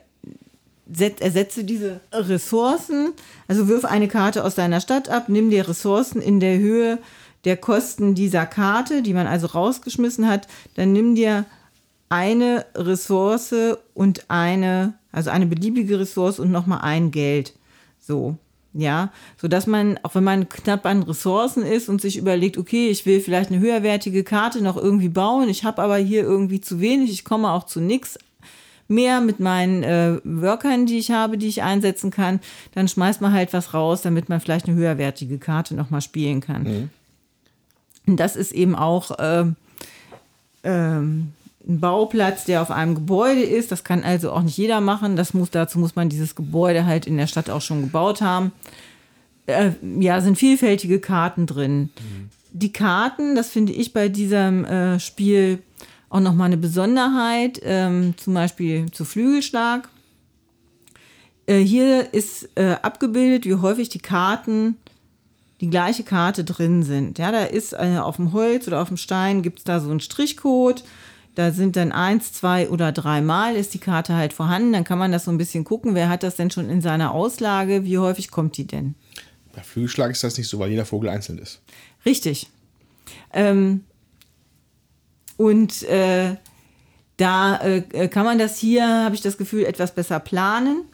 ersetze diese Ressourcen. Also wirf eine Karte aus deiner Stadt ab, nimm dir Ressourcen in der Höhe der Kosten dieser Karte, die man also rausgeschmissen hat, dann nimm dir eine Ressource und eine, also eine beliebige Ressource und nochmal ein Geld. So, ja, so dass man, auch wenn man knapp an Ressourcen ist und sich überlegt, okay, ich will vielleicht eine höherwertige Karte noch irgendwie bauen, ich habe aber hier irgendwie zu wenig, ich komme auch zu nichts mehr mit meinen äh, Workern, die ich habe, die ich einsetzen kann, dann schmeißt man halt was raus, damit man vielleicht eine höherwertige Karte nochmal spielen kann. Mhm. Das ist eben auch ähm, ähm, ein Bauplatz, der auf einem Gebäude ist. Das kann also auch nicht jeder machen. Das muss, dazu muss man dieses Gebäude halt in der Stadt auch schon gebaut haben. Äh, ja, sind vielfältige Karten drin. Mhm. Die Karten, das finde ich bei diesem äh, Spiel auch nochmal eine Besonderheit, ähm, zum Beispiel zu Flügelschlag. Äh, hier ist äh, abgebildet, wie häufig die Karten die gleiche Karte drin sind. Ja, da ist äh, auf dem Holz oder auf dem Stein gibt es da so einen Strichcode. Da sind dann eins, zwei oder dreimal ist die Karte halt vorhanden. Dann kann man das so ein bisschen gucken, wer hat das denn schon in seiner Auslage, wie häufig kommt die denn? Bei Flügelschlag ist das nicht so, weil jeder Vogel einzeln ist. Richtig. Ähm, und äh, da äh, kann man das hier, habe ich das Gefühl, etwas besser planen.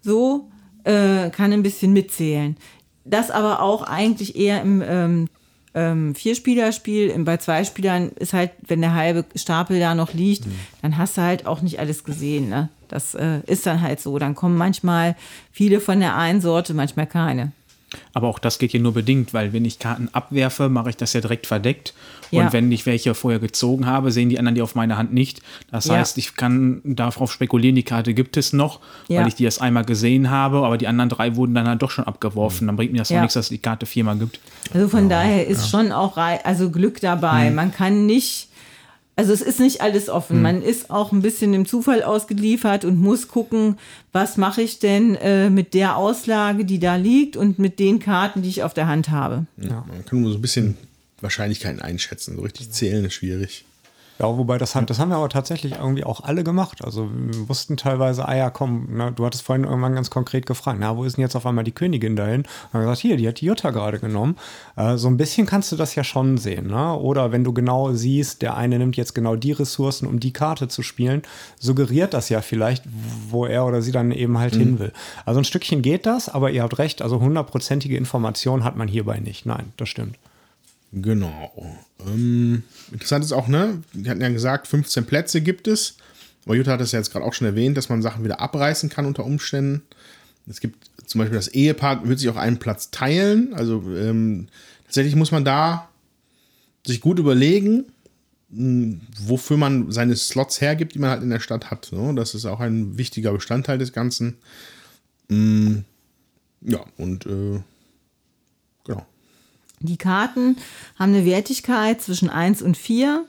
So äh, kann ein bisschen mitzählen das aber auch eigentlich eher im ähm, ähm, Vierspielerspiel. Bei zwei Spielern ist halt, wenn der halbe Stapel da noch liegt, mhm. dann hast du halt auch nicht alles gesehen. Ne? Das äh, ist dann halt so. Dann kommen manchmal viele von der einen Sorte, manchmal keine. Aber auch das geht hier nur bedingt, weil wenn ich Karten abwerfe, mache ich das ja direkt verdeckt. Und ja. wenn ich welche vorher gezogen habe, sehen die anderen die auf meiner Hand nicht. Das ja. heißt, ich kann darauf spekulieren, die Karte gibt es noch, ja. weil ich die erst einmal gesehen habe, aber die anderen drei wurden dann halt doch schon abgeworfen. Dann bringt mir das auch nichts, dass es die Karte viermal gibt. Also von daher ist schon auch also Glück dabei. Hm. Man kann nicht also es ist nicht alles offen. Hm. Man ist auch ein bisschen dem Zufall ausgeliefert und muss gucken, was mache ich denn äh, mit der Auslage, die da liegt und mit den Karten, die ich auf der Hand habe. Ja, man kann nur so ein bisschen Wahrscheinlichkeiten einschätzen. So richtig zählen ist schwierig. Ja, wobei das, das haben wir aber tatsächlich irgendwie auch alle gemacht. Also wir wussten teilweise, ah ja, komm, na, du hattest vorhin irgendwann ganz konkret gefragt, na, wo ist denn jetzt auf einmal die Königin dahin? Und haben gesagt, hier, die hat die Jutta gerade genommen. Äh, so ein bisschen kannst du das ja schon sehen, ne? Oder wenn du genau siehst, der eine nimmt jetzt genau die Ressourcen, um die Karte zu spielen, suggeriert das ja vielleicht, wo er oder sie dann eben halt mhm. hin will. Also ein Stückchen geht das, aber ihr habt recht, also hundertprozentige Information hat man hierbei nicht. Nein, das stimmt. Genau. Ähm, interessant ist auch, ne? Die hatten ja gesagt, 15 Plätze gibt es. Aber Jutta hat es ja jetzt gerade auch schon erwähnt, dass man Sachen wieder abreißen kann unter Umständen. Es gibt zum Beispiel das Ehepaar, wird sich auch einen Platz teilen. Also ähm, tatsächlich muss man da sich gut überlegen, hm, wofür man seine Slots hergibt, die man halt in der Stadt hat. Ne? Das ist auch ein wichtiger Bestandteil des Ganzen. Hm, ja, und äh. Die Karten haben eine Wertigkeit zwischen 1 und 4.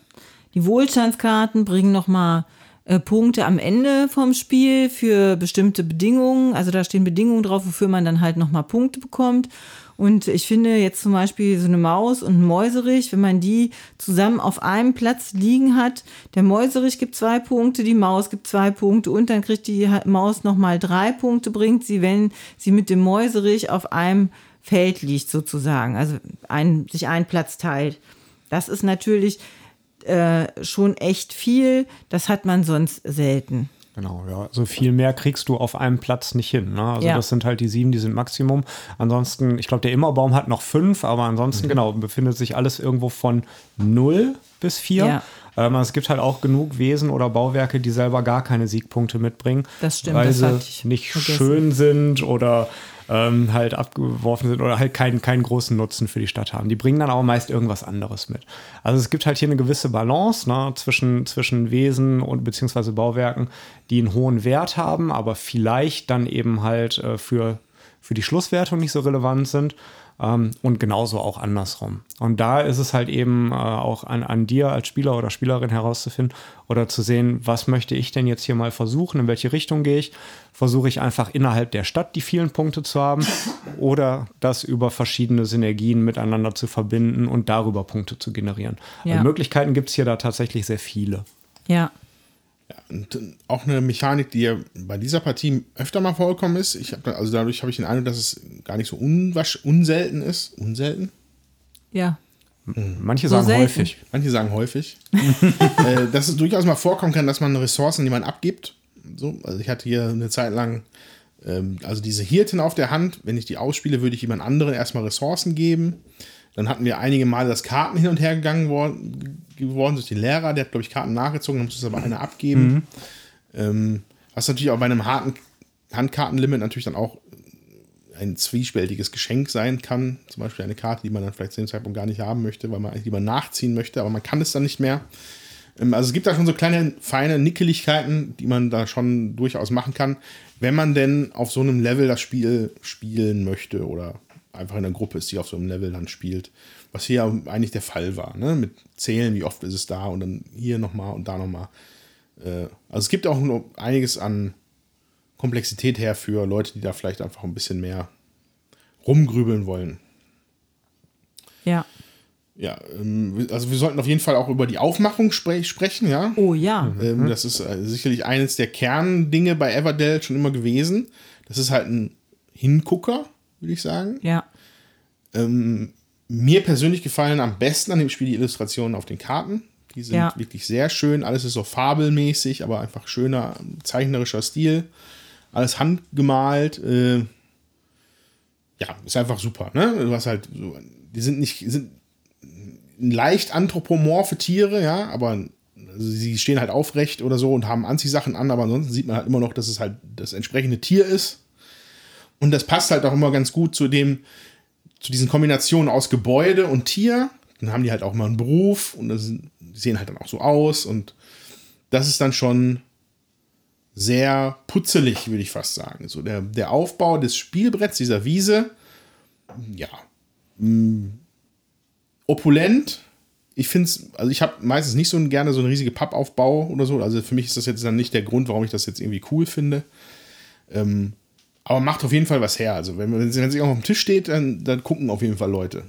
Die Wohlstandskarten bringen nochmal äh, Punkte am Ende vom Spiel für bestimmte Bedingungen. Also da stehen Bedingungen drauf, wofür man dann halt nochmal Punkte bekommt. Und ich finde jetzt zum Beispiel so eine Maus und ein Mäuserich, wenn man die zusammen auf einem Platz liegen hat, der Mäuserich gibt zwei Punkte, die Maus gibt zwei Punkte und dann kriegt die Maus nochmal drei Punkte, bringt sie, wenn sie mit dem Mäuserich auf einem Feld liegt sozusagen, also ein, sich einen Platz teilt. Das ist natürlich äh, schon echt viel, das hat man sonst selten. Genau, ja. So viel mehr kriegst du auf einem Platz nicht hin. Ne? Also ja. das sind halt die sieben, die sind Maximum. Ansonsten, ich glaube, der Immerbaum hat noch fünf, aber ansonsten, mhm. genau, befindet sich alles irgendwo von null bis vier. Ja. Ähm, es gibt halt auch genug Wesen oder Bauwerke, die selber gar keine Siegpunkte mitbringen. Das stimmt, weil das sie nicht vergessen. schön sind oder ähm, halt abgeworfen sind oder halt keinen, keinen großen Nutzen für die Stadt haben. Die bringen dann aber meist irgendwas anderes mit. Also es gibt halt hier eine gewisse Balance ne, zwischen, zwischen Wesen und beziehungsweise Bauwerken, die einen hohen Wert haben, aber vielleicht dann eben halt äh, für, für die Schlusswertung nicht so relevant sind. Ähm, und genauso auch andersrum. Und da ist es halt eben äh, auch an, an dir als Spieler oder Spielerin herauszufinden oder zu sehen, was möchte ich denn jetzt hier mal versuchen, in welche Richtung gehe ich. Versuche ich einfach innerhalb der Stadt die vielen Punkte zu haben [laughs] oder das über verschiedene Synergien miteinander zu verbinden und darüber Punkte zu generieren. Ja. Also Möglichkeiten gibt es hier da tatsächlich sehr viele. Ja. Ja, und auch eine Mechanik, die ja bei dieser Partie öfter mal vorgekommen ist. Ich hab, also dadurch habe ich den Eindruck, dass es gar nicht so unwasch, unselten ist. Unselten? Ja. Manche sagen so häufig. Manche sagen häufig. [laughs] äh, dass es durchaus mal vorkommen kann, dass man Ressourcen, die man abgibt. So, also ich hatte hier eine Zeit lang, ähm, also diese Hirten auf der Hand, wenn ich die ausspiele, würde ich jemand anderen erstmal Ressourcen geben. Dann hatten wir einige Male, dass Karten hin und her gegangen worden, geworden durch den Lehrer. Der hat, glaube ich, Karten nachgezogen, dann musste es aber eine abgeben. Mhm. Ähm, was natürlich auch bei einem harten Handkartenlimit natürlich dann auch ein zwiespältiges Geschenk sein kann. Zum Beispiel eine Karte, die man dann vielleicht zu dem Zeitpunkt gar nicht haben möchte, weil man eigentlich lieber nachziehen möchte, aber man kann es dann nicht mehr. Ähm, also es gibt da schon so kleine, feine Nickeligkeiten, die man da schon durchaus machen kann, wenn man denn auf so einem Level das Spiel spielen möchte oder einfach in einer Gruppe ist, die auf so einem Level dann spielt. Was hier eigentlich der Fall war, ne? Mit Zählen, wie oft ist es da und dann hier nochmal und da nochmal. Äh, also es gibt auch einiges an Komplexität her für Leute, die da vielleicht einfach ein bisschen mehr rumgrübeln wollen. Ja. Ja, ähm, also wir sollten auf jeden Fall auch über die Aufmachung spre sprechen, ja. Oh ja. Ähm, mhm. Das ist äh, sicherlich eines der Kerndinge bei Everdell schon immer gewesen. Das ist halt ein Hingucker, würde ich sagen. Ja. Ähm, mir persönlich gefallen am besten an dem Spiel die Illustrationen auf den Karten. Die sind ja. wirklich sehr schön. Alles ist so fabelmäßig, aber einfach schöner, zeichnerischer Stil. Alles handgemalt. Äh, ja, ist einfach super. Ne? Du hast halt so, die sind nicht, sind leicht anthropomorphe Tiere, ja, aber sie stehen halt aufrecht oder so und haben Anziehsachen an, aber ansonsten sieht man halt immer noch, dass es halt das entsprechende Tier ist. Und das passt halt auch immer ganz gut zu dem, zu diesen Kombinationen aus Gebäude und Tier. Dann haben die halt auch mal einen Beruf und das, die sehen halt dann auch so aus. Und das ist dann schon sehr putzelig, würde ich fast sagen. So der, der Aufbau des Spielbretts, dieser Wiese, ja, mh, mm, opulent. Ich finde es, also ich habe meistens nicht so gerne so eine riesige Pappaufbau oder so. Also für mich ist das jetzt dann nicht der Grund, warum ich das jetzt irgendwie cool finde. Ähm, aber macht auf jeden Fall was her. Also wenn, wenn, wenn sie auf dem Tisch steht, dann, dann gucken auf jeden Fall Leute.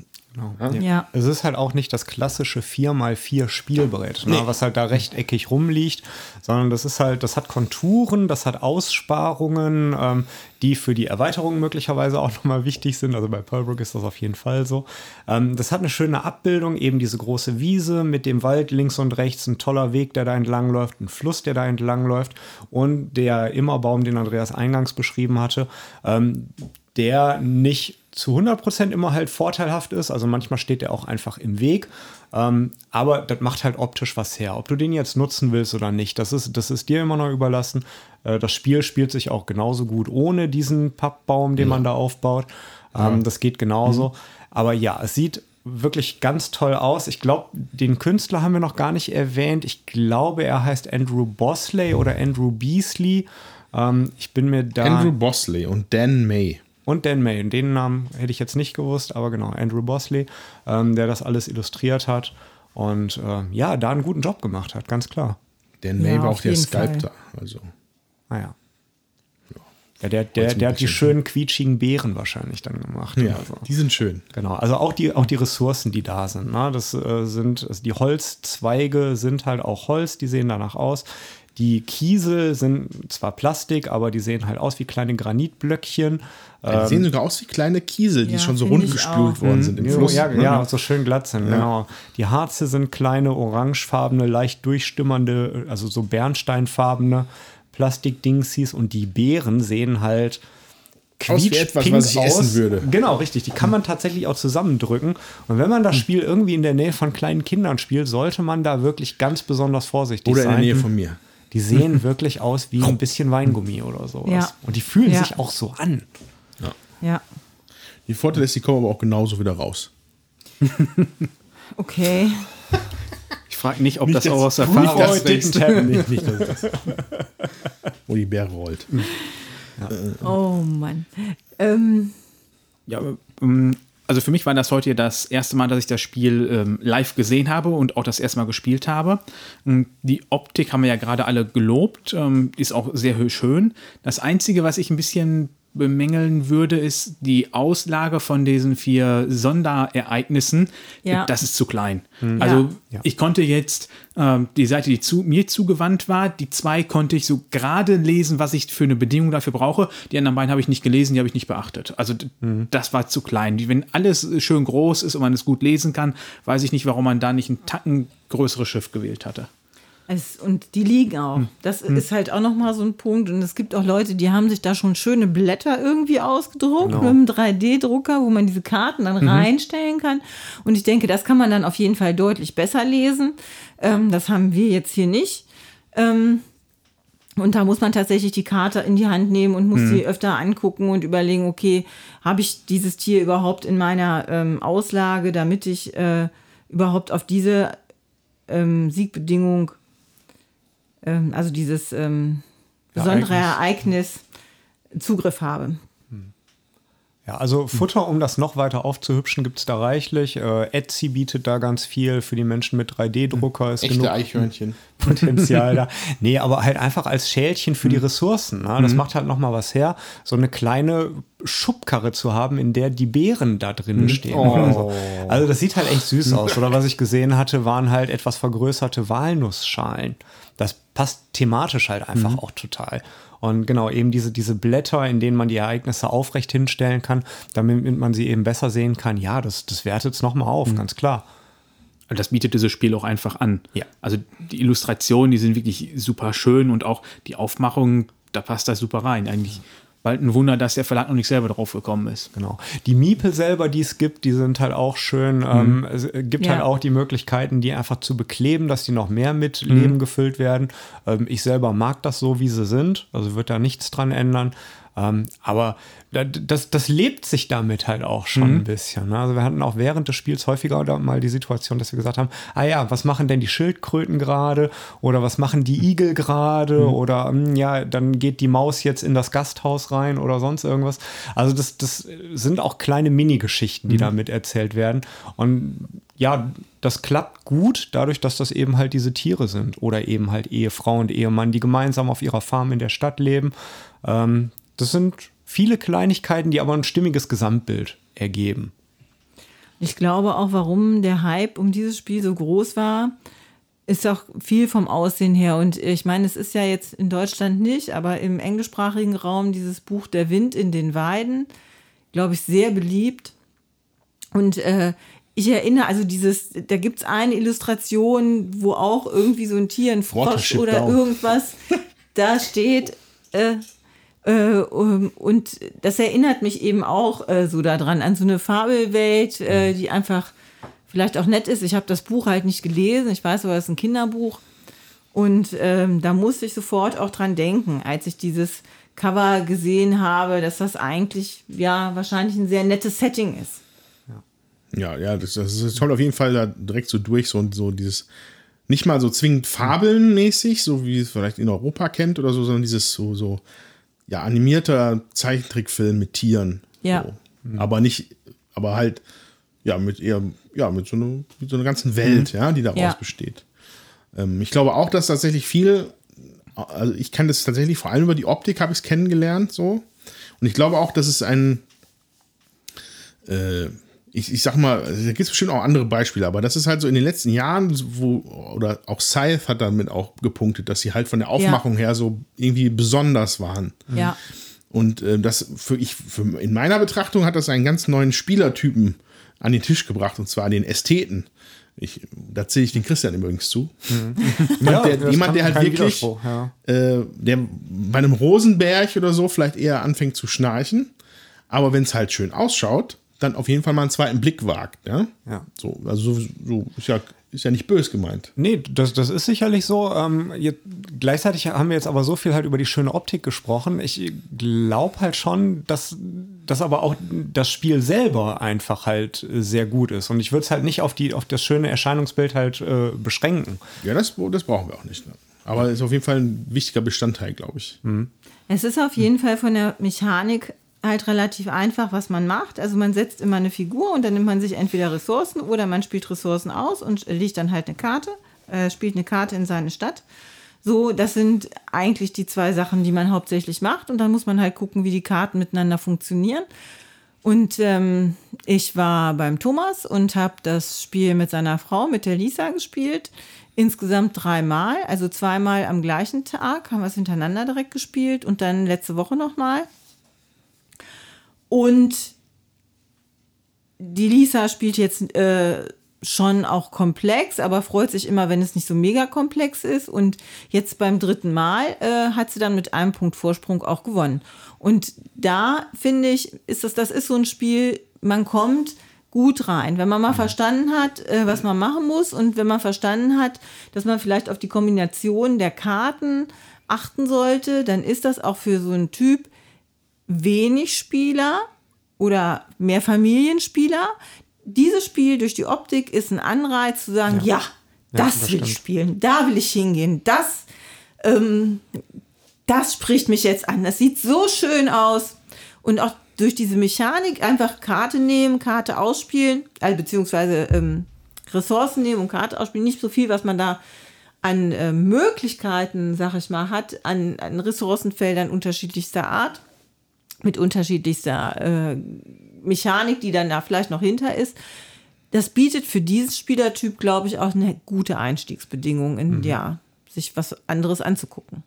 Ja. Es ist halt auch nicht das klassische 4x4 Spielbrett, ne, Nee. was halt da rechteckig rumliegt, sondern das ist halt, das hat Konturen, das hat Aussparungen, ähm, die für die Erweiterung möglicherweise auch nochmal wichtig sind. Also bei Pearlbrook ist das auf jeden Fall so. Ähm, das hat eine schöne Abbildung, eben diese große Wiese mit dem Wald links und rechts, ein toller Weg, der da entlang läuft, ein Fluss, der da entlang läuft und der Immerbaum, den Andreas eingangs beschrieben hatte, ähm, der nicht zu 100% immer halt vorteilhaft ist. Also manchmal steht der auch einfach im Weg. Ähm, aber das macht halt optisch was her. Ob du den jetzt nutzen willst oder nicht, das ist, das ist dir immer noch überlassen. Äh, das Spiel spielt sich auch genauso gut ohne diesen Pappbaum, den man da aufbaut. Ähm, Das geht genauso. Aber ja, es sieht wirklich ganz toll aus. Ich glaube, den Künstler haben wir noch gar nicht erwähnt. Ich glaube, er heißt Andrew Bosley oder Andrew Beasley. Ähm, ich bin mir da. Andrew Bosley und Dan May. Und Dan May. Den Namen hätte ich jetzt nicht gewusst, aber genau, Andrew Bosley, ähm, der das alles illustriert hat und ähm, ja, da einen guten Job gemacht hat, ganz klar. Dan May Ja, war auch der Sculptor. Also, Naja. Ja, der, der, der hat die schönen quietschigen Beeren wahrscheinlich dann gemacht. ja, Also. die sind schön. Genau, also auch die, auch die Ressourcen, die da sind. Ne? Das äh, sind, also die Holzzweige sind halt auch Holz, die sehen danach aus. Die Kiesel sind zwar Plastik, aber die sehen halt aus wie kleine Granitblöckchen. Ja, die sehen sogar aus wie kleine Kiesel, die Ja, schon so rund gespült worden sind im Ja, Fluss. Ja, ne? ja, so schön glatt sind, genau. Die Harze sind kleine, orangefarbene, leicht durchstimmernde, also so bernsteinfarbene Plastikdingsies und die Beeren sehen halt Aus wie etwas, quietschpink was ich essen würde. Genau, richtig. Die kann man tatsächlich auch zusammendrücken. Und wenn man das Spiel irgendwie in der Nähe von kleinen Kindern spielt, sollte man da wirklich ganz besonders vorsichtig Oder in sein. der Nähe von mir. Die sehen [laughs] wirklich aus wie ein bisschen Weingummi oder sowas. Ja. Und die fühlen Ja. sich auch so an. Ja. Die Vorteil ist, die kommen aber auch genauso wieder raus. Okay. Ich frage nicht, ob das dass- auch aus nicht, Erfahrung dass- ist. nicht, nicht, nicht, dass das, wo die Bär rollt. Oh Mann. Ähm, Ja, aber, ähm, also für mich war das heute das erste Mal, dass ich das Spiel ähm, live gesehen habe und auch das erste Mal gespielt habe. Die Optik haben wir ja gerade alle gelobt, ähm, ist auch sehr hö- schön. Das Einzige, was ich ein bisschen bemängeln würde, ist die Auslage von diesen vier Sonderereignissen. Ja. Das ist zu klein. Also Ja. ich konnte jetzt ähm, die Seite, die zu, mir zugewandt war, die zwei konnte ich so gerade lesen, was ich für eine Bedingung dafür brauche. Die anderen beiden habe ich nicht gelesen, die habe ich nicht beachtet. Also d- das war zu klein. Wenn alles schön groß ist und man es gut lesen kann, weiß ich nicht, warum man da nicht einen Tacken größere Schrift gewählt hatte. Es, und die liegen auch. Das ist halt auch nochmal so ein Punkt. Und es gibt auch Leute, die haben sich da schon schöne Blätter irgendwie ausgedruckt mit einem 3D-Drucker, wo man diese Karten dann reinstellen kann. Und ich denke, das kann man dann auf jeden Fall deutlich besser lesen. Ähm, das haben wir jetzt hier nicht. Ähm, und da muss man tatsächlich die Karte in die Hand nehmen und muss sie öfter angucken und überlegen, okay, habe ich dieses Tier überhaupt in meiner ähm, Auslage, damit ich äh, überhaupt auf diese ähm, Siegbedingung, ähm, also dieses ähm, besondere Ereignis, Zugriff habe. Ja, also Futter, um das noch weiter aufzuhübschen, gibt es da reichlich. Äh, Etsy bietet da ganz viel für die Menschen mit 3D-Drucker. Ist Echte genug Eichhörnchen. [laughs] Potenzial da. Nee, aber halt einfach als Schälchen für die Mhm. Ressourcen. Ne? Das macht halt noch mal was her, so eine kleine Schubkarre zu haben, in der die Beeren da Mhm. drin stehen. [laughs] Oh. Oder so. Also das sieht halt echt süß aus. Oder was ich gesehen hatte, waren halt etwas vergrößerte Walnussschalen. Das passt thematisch halt einfach Mhm. auch total. Und genau, eben diese, diese Blätter, in denen man die Ereignisse aufrecht hinstellen kann, damit man sie eben besser sehen kann. Ja, das, das wertet es nochmal auf, ganz klar. Und das bietet dieses Spiel auch einfach an. Ja. Also die Illustrationen, die sind wirklich super schön und auch die Aufmachung, da passt das super rein. Eigentlich bald ein Wunder, dass der Verlag noch nicht selber drauf gekommen ist. Genau. Die Miepel selber, die es gibt, die sind halt auch schön. Ähm, es gibt Ja. halt auch die Möglichkeiten, die einfach zu bekleben, dass die noch mehr mit Leben gefüllt werden. Ähm, ich selber mag das so, wie sie sind. Also wird da nichts dran ändern. Ähm, aber da- das, das lebt sich damit halt auch schon ein bisschen. Ne? Also wir hatten auch während des Spiels häufiger mal die Situation, dass wir gesagt haben, ah ja, was machen denn die Schildkröten gerade? Oder was machen die Igel gerade? Oder hm, ja, dann geht die Maus jetzt in das Gasthaus rein oder sonst irgendwas. Also das, das sind auch kleine Mini-Geschichten, die damit erzählt werden. Und ja, das klappt gut, dadurch, dass das eben halt diese Tiere sind. Oder eben halt Ehefrau und Ehemann, die gemeinsam auf ihrer Farm in der Stadt leben. Ähm, das sind viele Kleinigkeiten, die aber ein stimmiges Gesamtbild ergeben. Ich glaube auch, warum der Hype um dieses Spiel so groß war, ist auch viel vom Aussehen her. Und ich meine, es ist ja jetzt in Deutschland nicht, aber im englischsprachigen Raum dieses Buch Der Wind in den Weiden, glaube ich, sehr beliebt. Und äh, ich erinnere, also dieses, da gibt es eine Illustration, wo auch irgendwie so ein Tier, ein Frosch oder Down. irgendwas [laughs] da steht. Äh, und das erinnert mich eben auch äh, so daran, an so eine Fabelwelt, äh, die einfach vielleicht auch nett ist. Ich habe das Buch halt nicht gelesen, ich weiß aber, es ist ein Kinderbuch. Und ähm, da musste ich sofort auch dran denken, als ich dieses Cover gesehen habe, dass das eigentlich ja wahrscheinlich ein sehr nettes Setting ist. Ja, ja, das, das ist toll auf jeden Fall da direkt so durch, so, so dieses, nicht mal so zwingend fabelnmäßig, so wie es vielleicht in Europa kennt oder so, sondern dieses so, so, ja, animierter Zeichentrickfilm mit Tieren. Ja. So. Aber nicht, aber halt, ja, mit eher, ja, mit so, einer, mit so einer ganzen Welt, ja, die daraus Ja. besteht. Ähm, ich glaube auch, dass tatsächlich viel, also ich kann das tatsächlich vor allem über die Optik habe ich es kennengelernt, so. Und ich glaube auch, dass es ein, äh, ich, ich sag mal, da gibt es bestimmt auch andere Beispiele, aber das ist halt so in den letzten Jahren, wo, oder auch Scythe hat damit auch gepunktet, dass sie halt von der Aufmachung her so irgendwie besonders waren. Ja. Und äh, das für ich, für, in meiner Betrachtung hat das einen ganz neuen Spielertypen an den Tisch gebracht, und zwar den Ästheten. Ich, da zähle ich den Christian übrigens zu. [laughs] jemand, der, das jemand, der halt wirklich, ja. äh, der bei einem Rosenberg oder so vielleicht eher anfängt zu schnarchen, aber wenn es halt schön ausschaut, dann auf jeden Fall mal einen zweiten Blick wagt. Ja, Ja. So, also so, so ist, ja, ist ja nicht bös gemeint. Nee, das, das ist sicherlich so. Ähm, jetzt, gleichzeitig haben wir jetzt aber so viel halt über die schöne Optik gesprochen. Ich glaube halt schon, dass, dass aber auch das Spiel selber einfach halt sehr gut ist. Und ich würde es halt nicht auf, die, auf das schöne Erscheinungsbild halt äh, beschränken. Ja, das, das brauchen wir auch nicht. Ne? Aber ist auf jeden Fall ein wichtiger Bestandteil, glaube ich. Es ist auf jeden Fall von der Mechanik halt relativ einfach, was man macht. Also man setzt immer eine Figur und dann nimmt man sich entweder Ressourcen oder man spielt Ressourcen aus und legt dann halt eine Karte, äh, spielt eine Karte in seine Stadt. So, das sind eigentlich die zwei Sachen, die man hauptsächlich macht. Und dann muss man halt gucken, wie die Karten miteinander funktionieren. Und ähm, ich war beim Thomas und habe das Spiel mit seiner Frau, mit der Lisa, gespielt. Insgesamt dreimal, also zweimal am gleichen Tag haben wir es hintereinander direkt gespielt und dann letzte Woche nochmal. Und die Lisa spielt jetzt äh, schon auch komplex, aber freut sich immer, wenn es nicht so mega komplex ist. Und jetzt beim dritten Mal äh, hat sie dann mit einem Punkt Vorsprung auch gewonnen. Und da finde ich, ist das, das ist so ein Spiel, man kommt gut rein. Wenn man mal verstanden hat, äh, was man machen muss und wenn man verstanden hat, dass man vielleicht auf die Kombination der Karten achten sollte, dann ist das auch für so einen Typ wenig Spieler oder mehr Familienspieler. Dieses Spiel durch die Optik ist ein Anreiz zu sagen, ja, das, das will ich stimmt. spielen, da will ich hingehen, das, ähm, das spricht mich jetzt an. Das sieht so schön aus. Und auch durch diese Mechanik einfach Karte nehmen, Karte ausspielen, also beziehungsweise ähm, Ressourcen nehmen und Karte ausspielen. Nicht so viel, was man da an äh, Möglichkeiten, sag ich mal, hat, an, an Ressourcenfeldern unterschiedlichster Art, mit unterschiedlichster äh, Mechanik, die dann da vielleicht noch hinter ist. Das bietet für dieses Spielertyp, glaube ich, auch eine gute Einstiegsbedingung, in ja, sich was anderes anzugucken.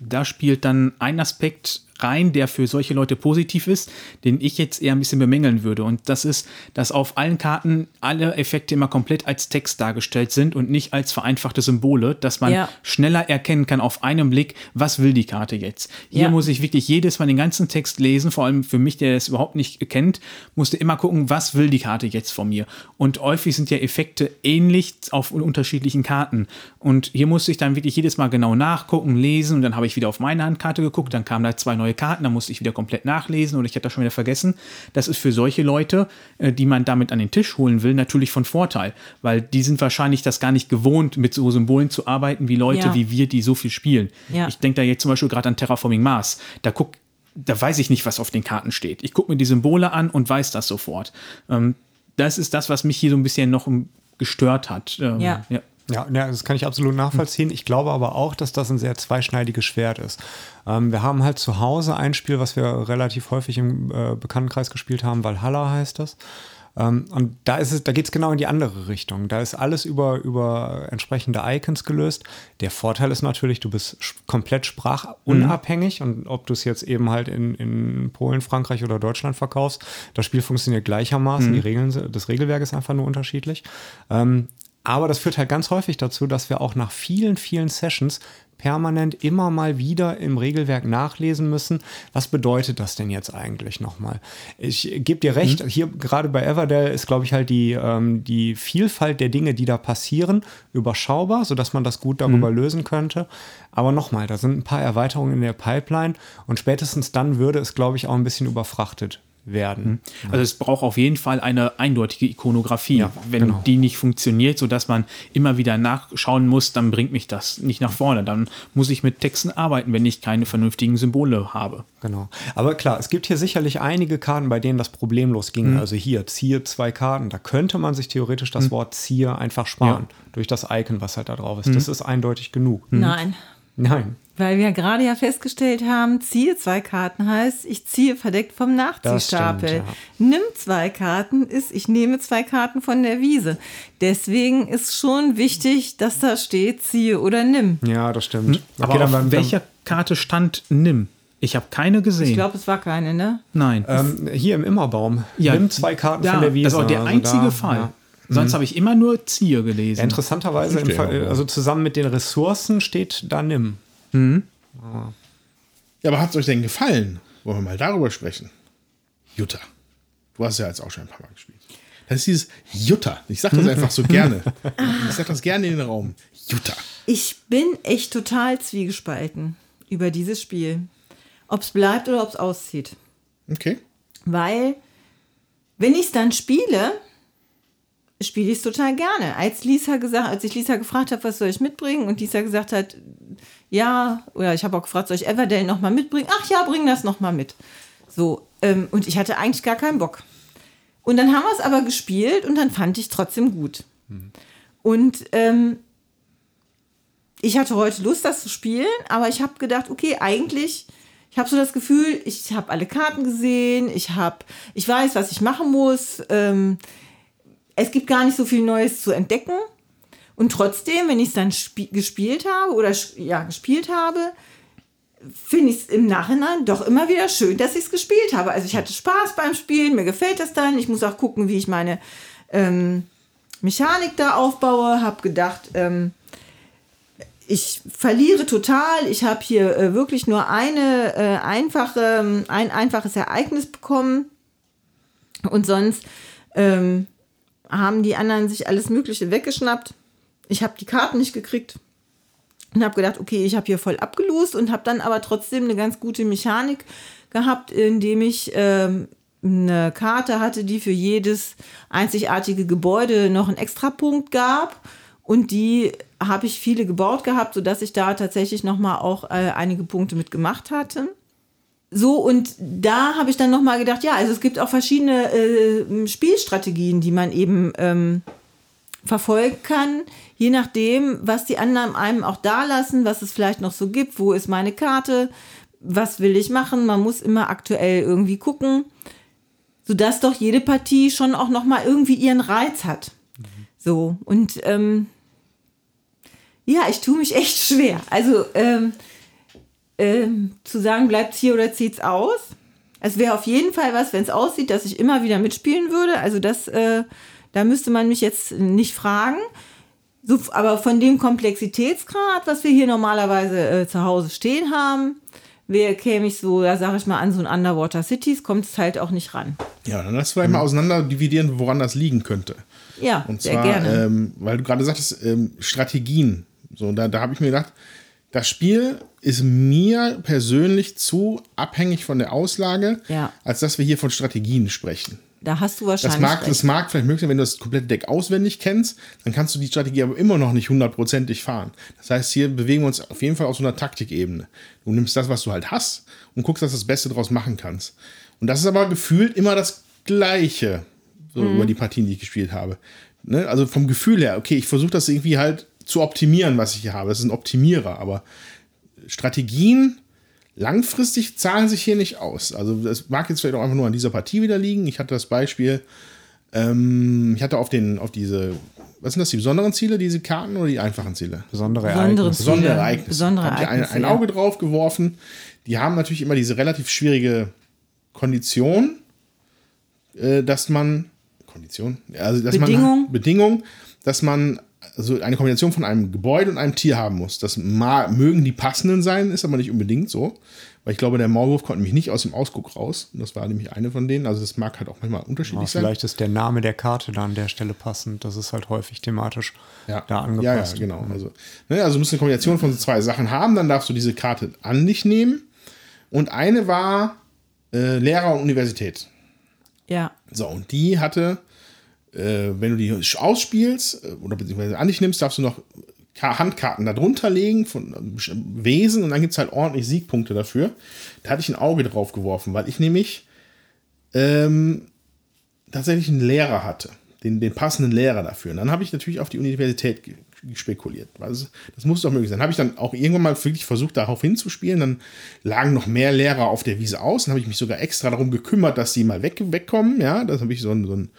Da spielt dann ein Aspekt rein, der für solche Leute positiv ist, den ich jetzt eher ein bisschen bemängeln würde. Und das ist, dass auf allen Karten alle Effekte immer komplett als Text dargestellt sind und nicht als vereinfachte Symbole, dass man Ja. schneller erkennen kann auf einen Blick, was will die Karte jetzt. Hier Ja. muss ich wirklich jedes Mal den ganzen Text lesen, vor allem für mich, der es überhaupt nicht kennt, musste immer gucken, was will die Karte jetzt von mir. Und häufig sind ja Effekte ähnlich auf unterschiedlichen Karten. Und hier musste ich dann wirklich jedes Mal genau nachgucken, lesen und dann habe ich wieder auf meine Handkarte geguckt, dann kamen da zwei neue Karten, dann musste ich wieder komplett nachlesen oder ich hatte das schon wieder vergessen. Das ist für solche Leute, äh, die man damit an den Tisch holen will, natürlich von Vorteil, weil die sind wahrscheinlich das gar nicht gewohnt, mit so Symbolen zu arbeiten, wie Leute Ja. wie wir, die so viel spielen. Ja. Ich denke da jetzt zum Beispiel gerade an Terraforming Mars. Da guck, da weiß ich nicht, was auf den Karten steht. Ich gucke mir die Symbole an und weiß das sofort. Ähm, das ist das, was mich hier so ein bisschen noch gestört hat. Ähm, Ja. ja. Ja, ja, das kann ich absolut nachvollziehen. Ich glaube aber auch, dass das ein sehr zweischneidiges Schwert ist. Ähm, wir haben halt zu Hause ein Spiel, was wir relativ häufig im äh, Bekanntenkreis gespielt haben, Valhalla heißt das. Ähm, und da ist es, da geht es genau in die andere Richtung. Da ist alles über, über entsprechende Icons gelöst. Der Vorteil ist natürlich, du bist komplett sprachunabhängig und ob du es jetzt eben halt in, in Polen, Frankreich oder Deutschland verkaufst, das Spiel funktioniert gleichermaßen. Die Regeln, das Regelwerk ist einfach nur unterschiedlich. Ähm, aber das führt halt ganz häufig dazu, dass wir auch nach vielen, vielen Sessions permanent immer mal wieder im Regelwerk nachlesen müssen. Was bedeutet das denn jetzt eigentlich nochmal? Ich gebe dir recht, hier gerade bei Everdell ist, glaube ich, halt die, ähm, die Vielfalt der Dinge, die da passieren, überschaubar, sodass man das gut darüber lösen könnte. Aber nochmal, da sind ein paar Erweiterungen in der Pipeline und spätestens dann würde es, glaube ich, auch ein bisschen überfrachtet werden. Also es braucht auf jeden Fall eine eindeutige Ikonografie. Ja, Wenn genau. die nicht funktioniert, sodass man immer wieder nachschauen muss, dann bringt mich das nicht nach vorne. Dann muss ich mit Texten arbeiten, wenn ich keine vernünftigen Symbole habe. Genau. Aber klar, es gibt hier sicherlich einige Karten, bei denen das problemlos ging. Also hier, ziehe zwei Karten. Da könnte man sich theoretisch das Wort ziehe einfach sparen. Durch das Icon, was halt da drauf ist. Das ist eindeutig genug. Nein. Nein. Weil wir gerade ja festgestellt haben, ziehe zwei Karten heißt, ich ziehe verdeckt vom Nachziehstapel. stimmt, ja. Nimm zwei Karten ist, ich nehme zwei Karten von der Wiese. Deswegen ist schon wichtig, dass da steht, ziehe oder nimm. Ja, das stimmt. Aber Okay, auf dann- dann- welcher Karte stand Nimm? Ich habe keine gesehen. Ich glaube, es war keine, ne? Nein. Ähm, hier im Immerbaum. Nimm zwei Karten ja, von der Wiese. Das ist auch der Also einzige da, Fall. Ja. Sonst habe ich immer nur Ziehe gelesen. Ja, interessanterweise, Fall, also zusammen mit den Ressourcen steht da Nimm. Ja, aber hat es euch denn gefallen? Wollen wir mal darüber sprechen? Jutta. Du hast ja jetzt auch schon ein paar Mal gespielt. Das ist dieses Jutta. Ich sag das einfach so [laughs] gerne. Ich sag das gerne in den Raum. Jutta. Ich bin echt total zwiegespalten über dieses Spiel. Ob es bleibt oder ob es auszieht. Okay. Weil, wenn ich es dann spiele, spiele ich es total gerne. Als Lisa gesagt, als ich Lisa gefragt habe, was soll ich mitbringen, und Lisa gesagt hat, ja, oder ich habe auch gefragt, soll ich Everdale nochmal mitbringen? Ach ja, bring das nochmal mit. So, ähm, und ich hatte eigentlich gar keinen Bock. Und dann haben wir es aber gespielt und dann fand ich trotzdem gut. Und ähm, ich hatte heute Lust, das zu spielen, aber ich habe gedacht, okay, eigentlich, ich habe so das Gefühl, ich habe alle Karten gesehen, ich habe, ich weiß, was ich machen muss. Ähm, es gibt gar nicht so viel Neues zu entdecken. Und trotzdem, wenn ich es dann spie- gespielt habe oder ja, gespielt habe, finde ich es im Nachhinein doch immer wieder schön, dass ich es gespielt habe. Also ich hatte Spaß beim Spielen, mir gefällt das dann. Ich muss auch gucken, wie ich meine ähm, Mechanik da aufbaue. Habe gedacht, ähm, ich verliere total. Ich habe hier äh, wirklich nur eine äh, einfache, ein einfaches Ereignis bekommen. Und sonst ähm, haben die anderen sich alles Mögliche weggeschnappt. Ich habe die Karten nicht gekriegt und habe gedacht, okay, ich habe hier voll abgelost und habe dann aber trotzdem eine ganz gute Mechanik gehabt, indem ich ähm, eine Karte hatte, die für jedes einzigartige Gebäude noch einen Extrapunkt gab. Und die habe ich viele gebaut gehabt, sodass ich da tatsächlich nochmal auch äh, einige Punkte mitgemacht hatte. So, und da habe ich dann nochmal gedacht, ja, also es gibt auch verschiedene äh, Spielstrategien, die man eben ähm, verfolgen kann, je nachdem, was die anderen einem auch da lassen, was es vielleicht noch so gibt, wo ist meine Karte, was will ich machen, man muss immer aktuell irgendwie gucken, sodass doch jede Partie schon auch nochmal irgendwie ihren Reiz hat. So, und ähm, ja, ich tue mich echt schwer. Also, ähm, ähm, zu sagen, bleibt hier oder zieht's aus. Es wäre auf jeden Fall was, wenn es aussieht, dass ich immer wieder mitspielen würde. Also das, äh, da müsste man mich jetzt nicht fragen. So, aber von dem Komplexitätsgrad, was wir hier normalerweise äh, zu Hause stehen haben, wäre käme ich so, da sage ich mal, an so ein Underwater Cities, kommt es halt auch nicht ran. Ja, dann lass vielleicht mal auseinander dividieren, woran das liegen könnte. Ja, Und sehr zwar, gerne. Ähm, weil du gerade sagtest, ähm, Strategien. So, da, da habe ich mir gedacht, das Spiel ist mir persönlich zu abhängig von der Auslage, Ja. als dass wir hier von Strategien sprechen. Da hast du Das wahrscheinlich mag, recht. das mag vielleicht möglich sein, wenn du das komplette Deck auswendig kennst, dann kannst du die Strategie aber immer noch nicht hundertprozentig fahren. Das heißt, hier bewegen wir uns auf jeden Fall auf so einer Taktikebene. Du nimmst das, was du halt hast und guckst, dass du das Beste draus machen kannst. Und das ist aber gefühlt immer das Gleiche, so Mhm. über die Partien, die ich gespielt habe. Ne? Also vom Gefühl her, okay, ich versuche das irgendwie halt zu optimieren, was ich hier habe. Das ist ein Optimierer, aber Strategien langfristig zahlen sich hier nicht aus. Also das mag jetzt vielleicht auch einfach nur an dieser Partie wieder liegen. Ich hatte das Beispiel, Ähm, ich hatte auf den, auf diese, was sind das, die besonderen Ziele, diese Karten oder die einfachen Ziele? Besondere Besondere Ereignisse. Besondere Ereignisse. Besondere ein, Ereignisse, ein ja. Auge drauf geworfen. Die haben natürlich immer diese relativ schwierige Kondition, äh, dass man Kondition, Ja, also dass Bedingung. man Bedingung, dass man also eine Kombination von einem Gebäude und einem Tier haben muss. Das mögen die passenden sein, ist aber nicht unbedingt so. Weil ich glaube, der Maulwurf konnte nämlich nicht aus dem Ausguck raus. Und das war nämlich eine von denen. Also das mag halt auch manchmal unterschiedlich Ja, sein. vielleicht ist der Name der Karte da an der Stelle passend. Das ist halt häufig thematisch ja. da Ja, angepasst. ja, genau. Also, ne, also du musst eine Kombination von so zwei Sachen haben, dann darfst du diese Karte an dich nehmen. Und eine war äh, Lehrer und Universität. Ja. So, und die hatte, äh, wenn du die ausspielst äh, oder beziehungsweise an dich nimmst, darfst du noch Ka- Handkarten darunter legen von äh, Wesen und dann gibt es halt ordentlich Siegpunkte dafür. Da hatte ich ein Auge drauf geworfen, weil ich nämlich ähm, tatsächlich einen Lehrer hatte, den, den passenden Lehrer dafür. Und dann habe ich natürlich auf die Universität spekuliert. Also, das muss doch möglich sein. Habe ich dann auch irgendwann mal wirklich versucht, darauf hinzuspielen. Dann lagen noch mehr Lehrer auf der Wiese aus. Dann habe ich mich sogar extra darum gekümmert, dass sie mal weg, wegkommen. Ja, das habe ich so ein, so ein,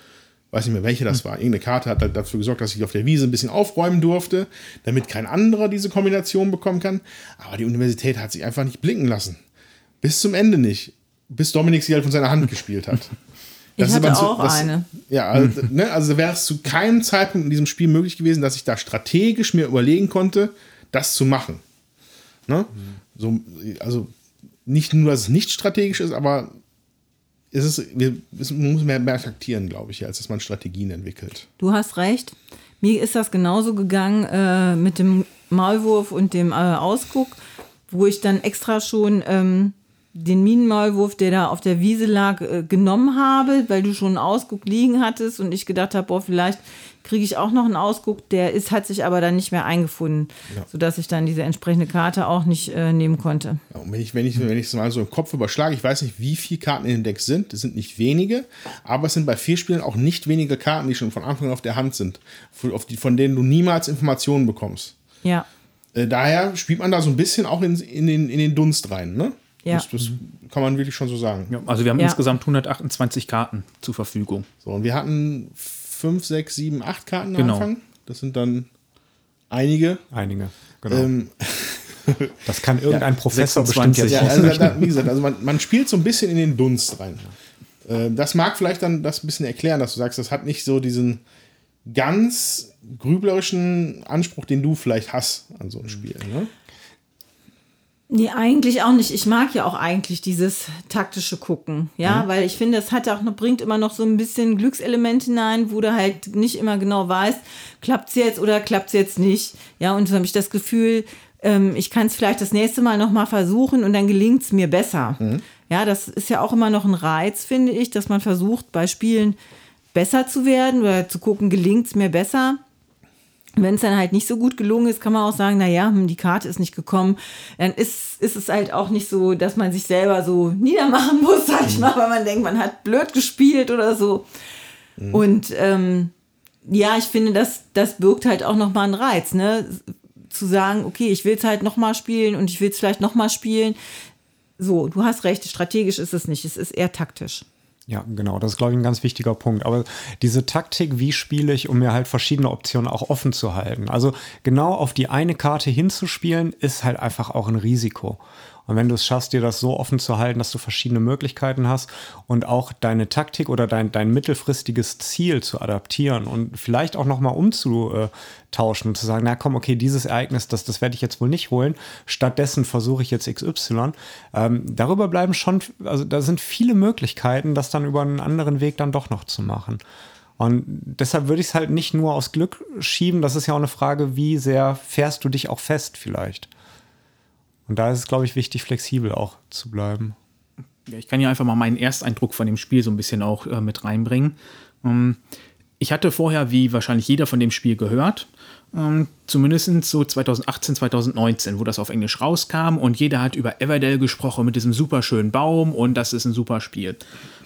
weiß nicht mehr, welche das war. Irgendeine Karte hat dafür gesorgt, dass ich auf der Wiese ein bisschen aufräumen durfte, damit kein anderer diese Kombination bekommen kann. Aber die Universität hat sich einfach nicht blinken lassen. Bis zum Ende nicht. Bis Dominik sie halt von seiner Hand [laughs] gespielt hat. Ich ist hatte zu- auch eine. Ja, also, ne, also wäre es zu keinem Zeitpunkt in diesem Spiel möglich gewesen, dass ich da strategisch mir überlegen konnte, das zu machen. Ne? So, also nicht nur, dass es nicht strategisch ist, aber es, ist, wir, es muss mehr, mehr taktieren, glaube ich, als dass man Strategien entwickelt. Du hast recht. Mir ist das genauso gegangen äh, mit dem Maulwurf und dem äh, Ausguck, wo ich dann extra schon ähm, den Minenmaulwurf, der da auf der Wiese lag, äh, genommen habe, weil du schon einen Ausguck liegen hattest und ich gedacht habe, boah, vielleicht kriege ich auch noch einen Ausguck. Der ist, hat sich aber dann nicht mehr eingefunden, sodass ich dann diese entsprechende Karte auch nicht äh, nehmen konnte. Ja, und wenn ich, wenn ich, wenn ich es mal so im Kopf überschlage, ich weiß nicht, wie viele Karten in den Decks sind. Es sind nicht wenige, aber es sind bei vier Spielen auch nicht wenige Karten, die schon von Anfang an auf der Hand sind, die, von denen du niemals Informationen bekommst. Ja. Äh, daher spielt man da so ein bisschen auch in, in, den, in den Dunst rein, ne? Ja. Das, das kann man wirklich schon so sagen. Ja, also wir haben Ja. insgesamt 128 Karten zur Verfügung. So, und wir hatten fünf, sechs, sieben, acht Karten am Genau. Anfang. Das sind dann einige. Einige. Genau. Ähm, [laughs] das kann irgendein [laughs] Professor 26. bestimmt jetzt ja, nicht. also da, wie gesagt, also man, man spielt so ein bisschen in den Dunst rein. Äh, das mag vielleicht dann das ein bisschen erklären, dass du sagst, das hat nicht so diesen ganz grüblerischen Anspruch, den du vielleicht hast an so ein Spiel. Ne? Nee, eigentlich auch nicht. Ich mag ja auch eigentlich dieses taktische Gucken, ja, weil ich finde, es hat auch noch, bringt immer noch so ein bisschen Glückselement hinein, wo du halt nicht immer genau weißt, klappt's jetzt oder klappt's jetzt nicht. Ja, und so habe ich das Gefühl, ähm, ich kann es vielleicht das nächste Mal noch mal versuchen und dann gelingt's mir besser. Ja, das ist ja auch immer noch ein Reiz, finde ich, dass man versucht, bei Spielen besser zu werden oder zu gucken, gelingt's mir besser. Wenn es dann halt nicht so gut gelungen ist, kann man auch sagen, naja, hm, die Karte ist nicht gekommen. Dann ist, ist es halt auch nicht so, dass man sich selber so niedermachen muss, sag ich mal, weil man denkt, man hat blöd gespielt oder so. Und ähm, ja, ich finde, das, das birgt halt auch nochmal einen Reiz, ne? Zu sagen, okay, ich will es halt nochmal spielen und ich will es vielleicht nochmal spielen. So, du hast recht, strategisch ist es nicht, es ist eher taktisch. Ja, genau, das ist, glaube ich, ein ganz wichtiger Punkt. Aber diese Taktik, wie spiele ich, um mir halt verschiedene Optionen auch offen zu halten. Also genau auf die eine Karte hinzuspielen, ist halt einfach auch ein Risiko. Und wenn du es schaffst, dir das so offen zu halten, dass du verschiedene Möglichkeiten hast und auch deine Taktik oder dein, dein mittelfristiges Ziel zu adaptieren und vielleicht auch nochmal umzutauschen und zu sagen, na komm, okay, dieses Ereignis, das, das werde ich jetzt wohl nicht holen. Stattdessen versuche ich jetzt XY. Ähm, darüber bleiben schon, also da sind viele Möglichkeiten, das dann über einen anderen Weg dann doch noch zu machen. Und deshalb würde ich es halt nicht nur aus Glück schieben. Das ist ja auch eine Frage, wie sehr fährst du dich auch fest vielleicht. Und da ist es, glaube ich, wichtig, flexibel auch zu bleiben. Ja, ich kann ja einfach mal meinen Ersteindruck von dem Spiel so ein bisschen auch äh, mit reinbringen. Ähm, ich hatte vorher, wie wahrscheinlich jeder von dem Spiel gehört, ähm, zumindest so 2018, 2019, wo das auf Englisch rauskam und jeder hat über Everdell gesprochen mit diesem super schönen Baum und das ist ein super Spiel.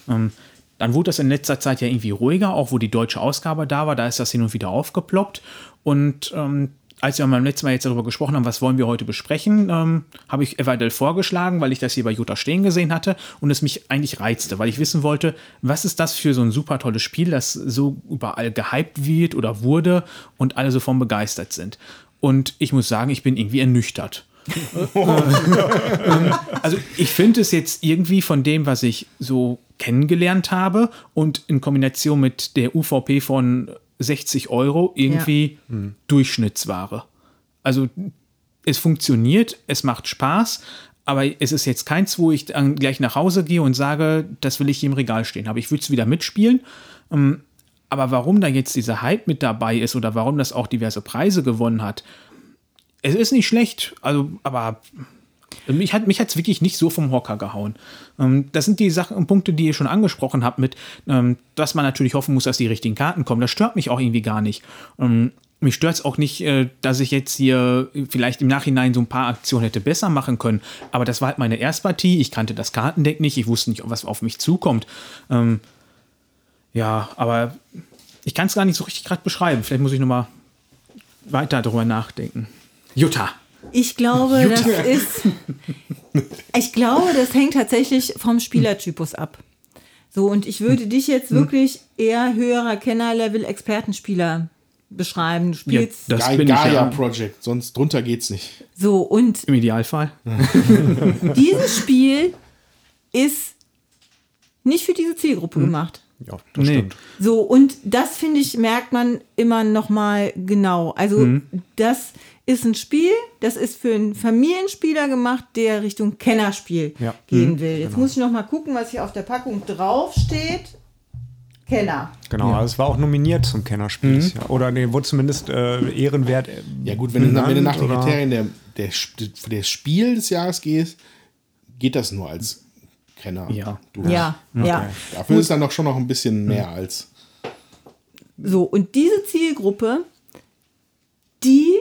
Ähm, dann wurde das in letzter Zeit ja irgendwie ruhiger, auch wo die deutsche Ausgabe da war, da ist das hin und wieder aufgeploppt und ähm, als wir beim letzten Mal jetzt darüber gesprochen haben, was wollen wir heute besprechen, ähm, habe ich Everdell vorgeschlagen, weil ich das hier bei Jutta stehen gesehen hatte und es mich eigentlich reizte, weil ich wissen wollte, was ist das für so ein super tolles Spiel, das so überall gehypt wird oder wurde und alle so von begeistert sind. Und ich muss sagen, ich bin irgendwie ernüchtert. [laughs] also ich finde es jetzt irgendwie von dem, was ich so kennengelernt habe und in Kombination mit der UVP von 60 Euro irgendwie ja. Durchschnittsware. Also es funktioniert, es macht Spaß, aber es ist jetzt keins, wo ich dann gleich nach Hause gehe und sage, das will ich hier im Regal stehen habe. Ich würde es wieder mitspielen. Ähm, aber warum da jetzt dieser Hype mit dabei ist oder warum das auch diverse Preise gewonnen hat, es ist nicht schlecht, also, aber mich hat mich wirklich nicht so vom Hocker gehauen. Ähm, das sind die Sachen und Punkte, die ihr schon angesprochen habt, mit, ähm, dass man natürlich hoffen muss, dass die richtigen Karten kommen. Das stört mich auch irgendwie gar nicht. Ähm, mich stört es auch nicht, äh, dass ich jetzt hier vielleicht im Nachhinein so ein paar Aktionen hätte besser machen können. Aber das war halt meine Erstpartie. Ich kannte das Kartendeck nicht. Ich wusste nicht, was auf mich zukommt. Ja, aber ich kann es gar nicht so richtig gerade beschreiben. Vielleicht muss ich nochmal weiter darüber nachdenken. Jutta. Ich glaube, Jutta. das ist. [laughs] Ich glaube, das hängt tatsächlich vom Spielertypus ab. So, und ich würde dich jetzt hm. wirklich eher höherer Kennerlevel Expertenspieler beschreiben. Du spielst ja, das Ga Gaia ja. Project, sonst drunter geht's nicht. So, und. Im Idealfall. [laughs] dieses Spiel ist nicht für diese Zielgruppe hm. gemacht. Ja, das nee. stimmt. So, und das finde ich, merkt man immer noch mal genau. Also, hm. das ist ein Spiel, das ist für einen Familienspieler gemacht, der Richtung Kennerspiel ja. gehen mhm, will. Jetzt genau. muss ich noch mal gucken, was hier auf der Packung draufsteht. Kenner. Genau, ja. also es war auch nominiert zum Kennerspiel. Mhm. Ja. Oder nee, wurde zumindest äh, ehrenwert. Äh, ja, gut, wenn, benannt, wenn du nach den Kriterien der, der, der Spiel des Jahres gehst, geht das nur als Kenner. Ja, du ja. Okay. ja. Dafür gut. ist dann noch schon noch ein bisschen mehr mhm. als. So, und diese Zielgruppe, die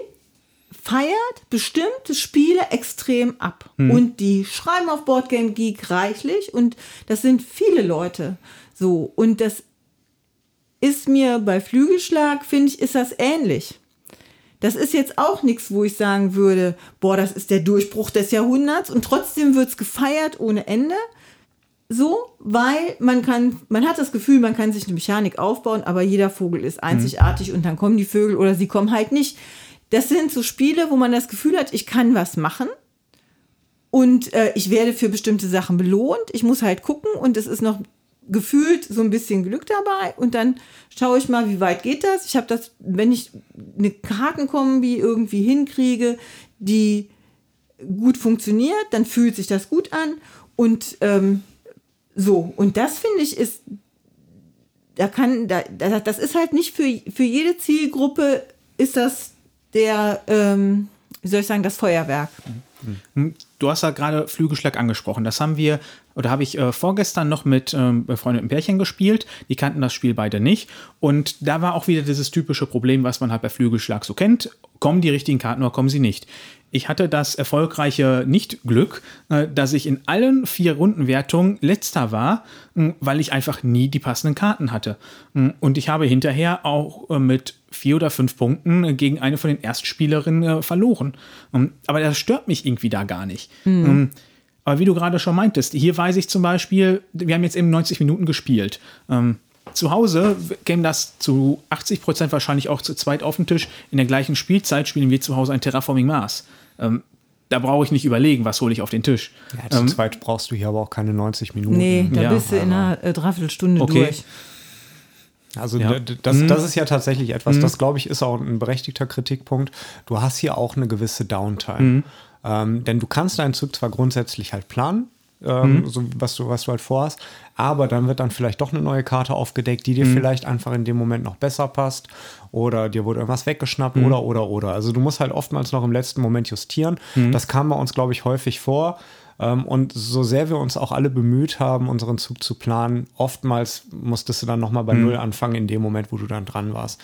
feiert bestimmte Spiele extrem ab. Hm. Und die schreiben auf Boardgame Geek reichlich und das sind viele Leute. So, und das ist mir bei Flügelschlag, finde ich, ist das ähnlich. Das ist jetzt auch nichts, wo ich sagen würde, boah, das ist der Durchbruch des Jahrhunderts und trotzdem wird es gefeiert ohne Ende. So, weil man kann, man hat das Gefühl, man kann sich eine Mechanik aufbauen, aber jeder Vogel ist hm. einzigartig mhm. und dann kommen die Vögel oder sie kommen halt nicht das sind so Spiele, wo man das Gefühl hat, ich kann was machen und äh, ich werde für bestimmte Sachen belohnt. Ich muss halt gucken und es ist noch gefühlt so ein bisschen Glück dabei und dann schaue ich mal, wie weit geht das. Ich habe das, wenn ich eine Kartenkombi irgendwie hinkriege, die gut funktioniert, dann fühlt sich das gut an und ähm, so. Und das finde ich ist, da kann, da, das ist halt nicht für, für jede Zielgruppe ist das der, ähm, wie soll ich sagen, das Feuerwerk. Hm, du hast ja gerade Flügelschlag angesprochen. Das haben wir, oder habe ich äh, vorgestern noch mit ähm, befreundeten Pärchen gespielt. Die kannten das Spiel beide nicht. Und da war auch wieder dieses typische Problem, was man halt bei Flügelschlag so kennt. Kommen die richtigen Karten oder kommen sie nicht? Ich hatte das erfolgreiche Nicht-Glück, äh, dass ich in allen vier Rundenwertungen letzter war, hm, weil ich einfach nie die passenden Karten hatte. Hm, und ich habe hinterher auch äh, mit vier oder fünf Punkten gegen eine von den Erstspielerinnen äh, verloren. Ähm, aber das stört mich irgendwie da gar nicht. Mhm. aber wie du gerade schon meintest, hier weiß ich zum Beispiel, wir haben jetzt eben 90 Minuten gespielt. Ähm, zu Hause käme das zu 80 Prozent wahrscheinlich auch zu zweit auf den Tisch. In der gleichen Spielzeit spielen wir zu Hause ein Terraforming Mars. Da brauche ich nicht überlegen, was hole ich auf den Tisch. Ja, zu ähm, zweit brauchst du hier aber auch keine 90 Minuten. Nee, da ja, bist du in einer äh, Dreiviertelstunde okay. durch. Also ja. das, mhm. das ist ja tatsächlich etwas, mhm. das glaube ich ist auch ein berechtigter Kritikpunkt. Du hast hier auch eine gewisse Downtime. Mhm. Ähm, denn du kannst deinen Zug zwar grundsätzlich halt planen, ähm, mhm. so was du, was du halt vorhast, aber dann wird dann vielleicht doch eine neue Karte aufgedeckt, die dir mhm. vielleicht einfach in dem Moment noch besser passt oder dir wurde irgendwas weggeschnappt mhm. oder oder oder. Also du musst halt oftmals noch im letzten Moment justieren. Das kam bei uns, glaube ich, häufig vor. Ähm, und so sehr wir uns auch alle bemüht haben, unseren Zug zu planen, oftmals musstest du dann nochmal bei mhm. Null anfangen in dem Moment, wo du dann dran warst.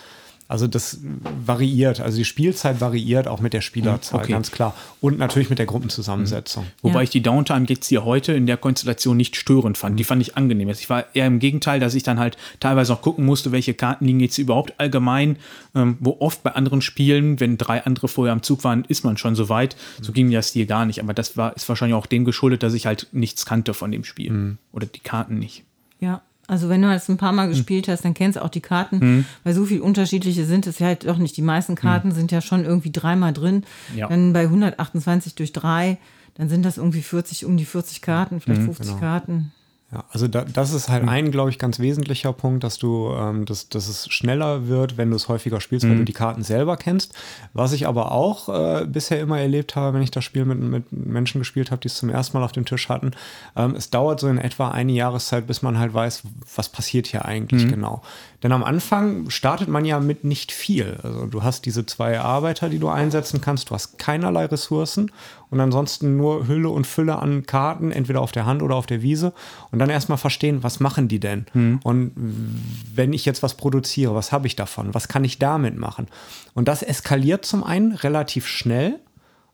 Also das variiert, also die Spielzeit variiert auch mit der Spielerzahl, Okay. ganz klar. Und natürlich mit der Gruppenzusammensetzung. Wobei Ja. ich die Downtime jetzt hier heute in der Konstellation nicht störend fand. Die fand ich angenehm. Also Ich war eher im Gegenteil, dass ich dann halt teilweise auch gucken musste, welche Karten liegen jetzt überhaupt allgemein. Ähm, wo oft bei anderen Spielen, wenn drei andere vorher am Zug waren, ist man schon so weit. So ging das hier gar nicht. Aber das war, ist wahrscheinlich auch dem geschuldet, dass ich halt nichts kannte von dem Spiel. Oder die Karten nicht. Ja, also wenn du das ein paar Mal gespielt hast, dann kennst du auch die Karten, weil so viel unterschiedliche sind es ja halt doch nicht. Die meisten Karten sind ja schon irgendwie dreimal drin. Ja. Dann bei 128 durch 3, dann sind das irgendwie 40, um die 40 Karten, vielleicht 50 Karten. Ja, also da, das ist halt ein, glaube ich, ganz wesentlicher Punkt, dass du, ähm, dass, dass es schneller wird, wenn du es häufiger spielst, weil du die Karten selber kennst. Was ich aber auch äh, bisher immer erlebt habe, wenn ich das Spiel mit, mit Menschen gespielt habe, die es zum ersten Mal auf dem Tisch hatten, ähm, es dauert so in etwa eine Jahreszeit, bis man halt weiß, was passiert hier eigentlich genau. Denn am Anfang startet man ja mit nicht viel. Also du hast diese zwei Arbeiter, die du einsetzen kannst, du hast keinerlei Ressourcen und ansonsten nur Hülle und Fülle an Karten, entweder auf der Hand oder auf der Wiese. Und dann erstmal verstehen, was machen die denn? Und wenn ich jetzt was produziere, was habe ich davon? Was kann ich damit machen? Und das eskaliert zum einen relativ schnell.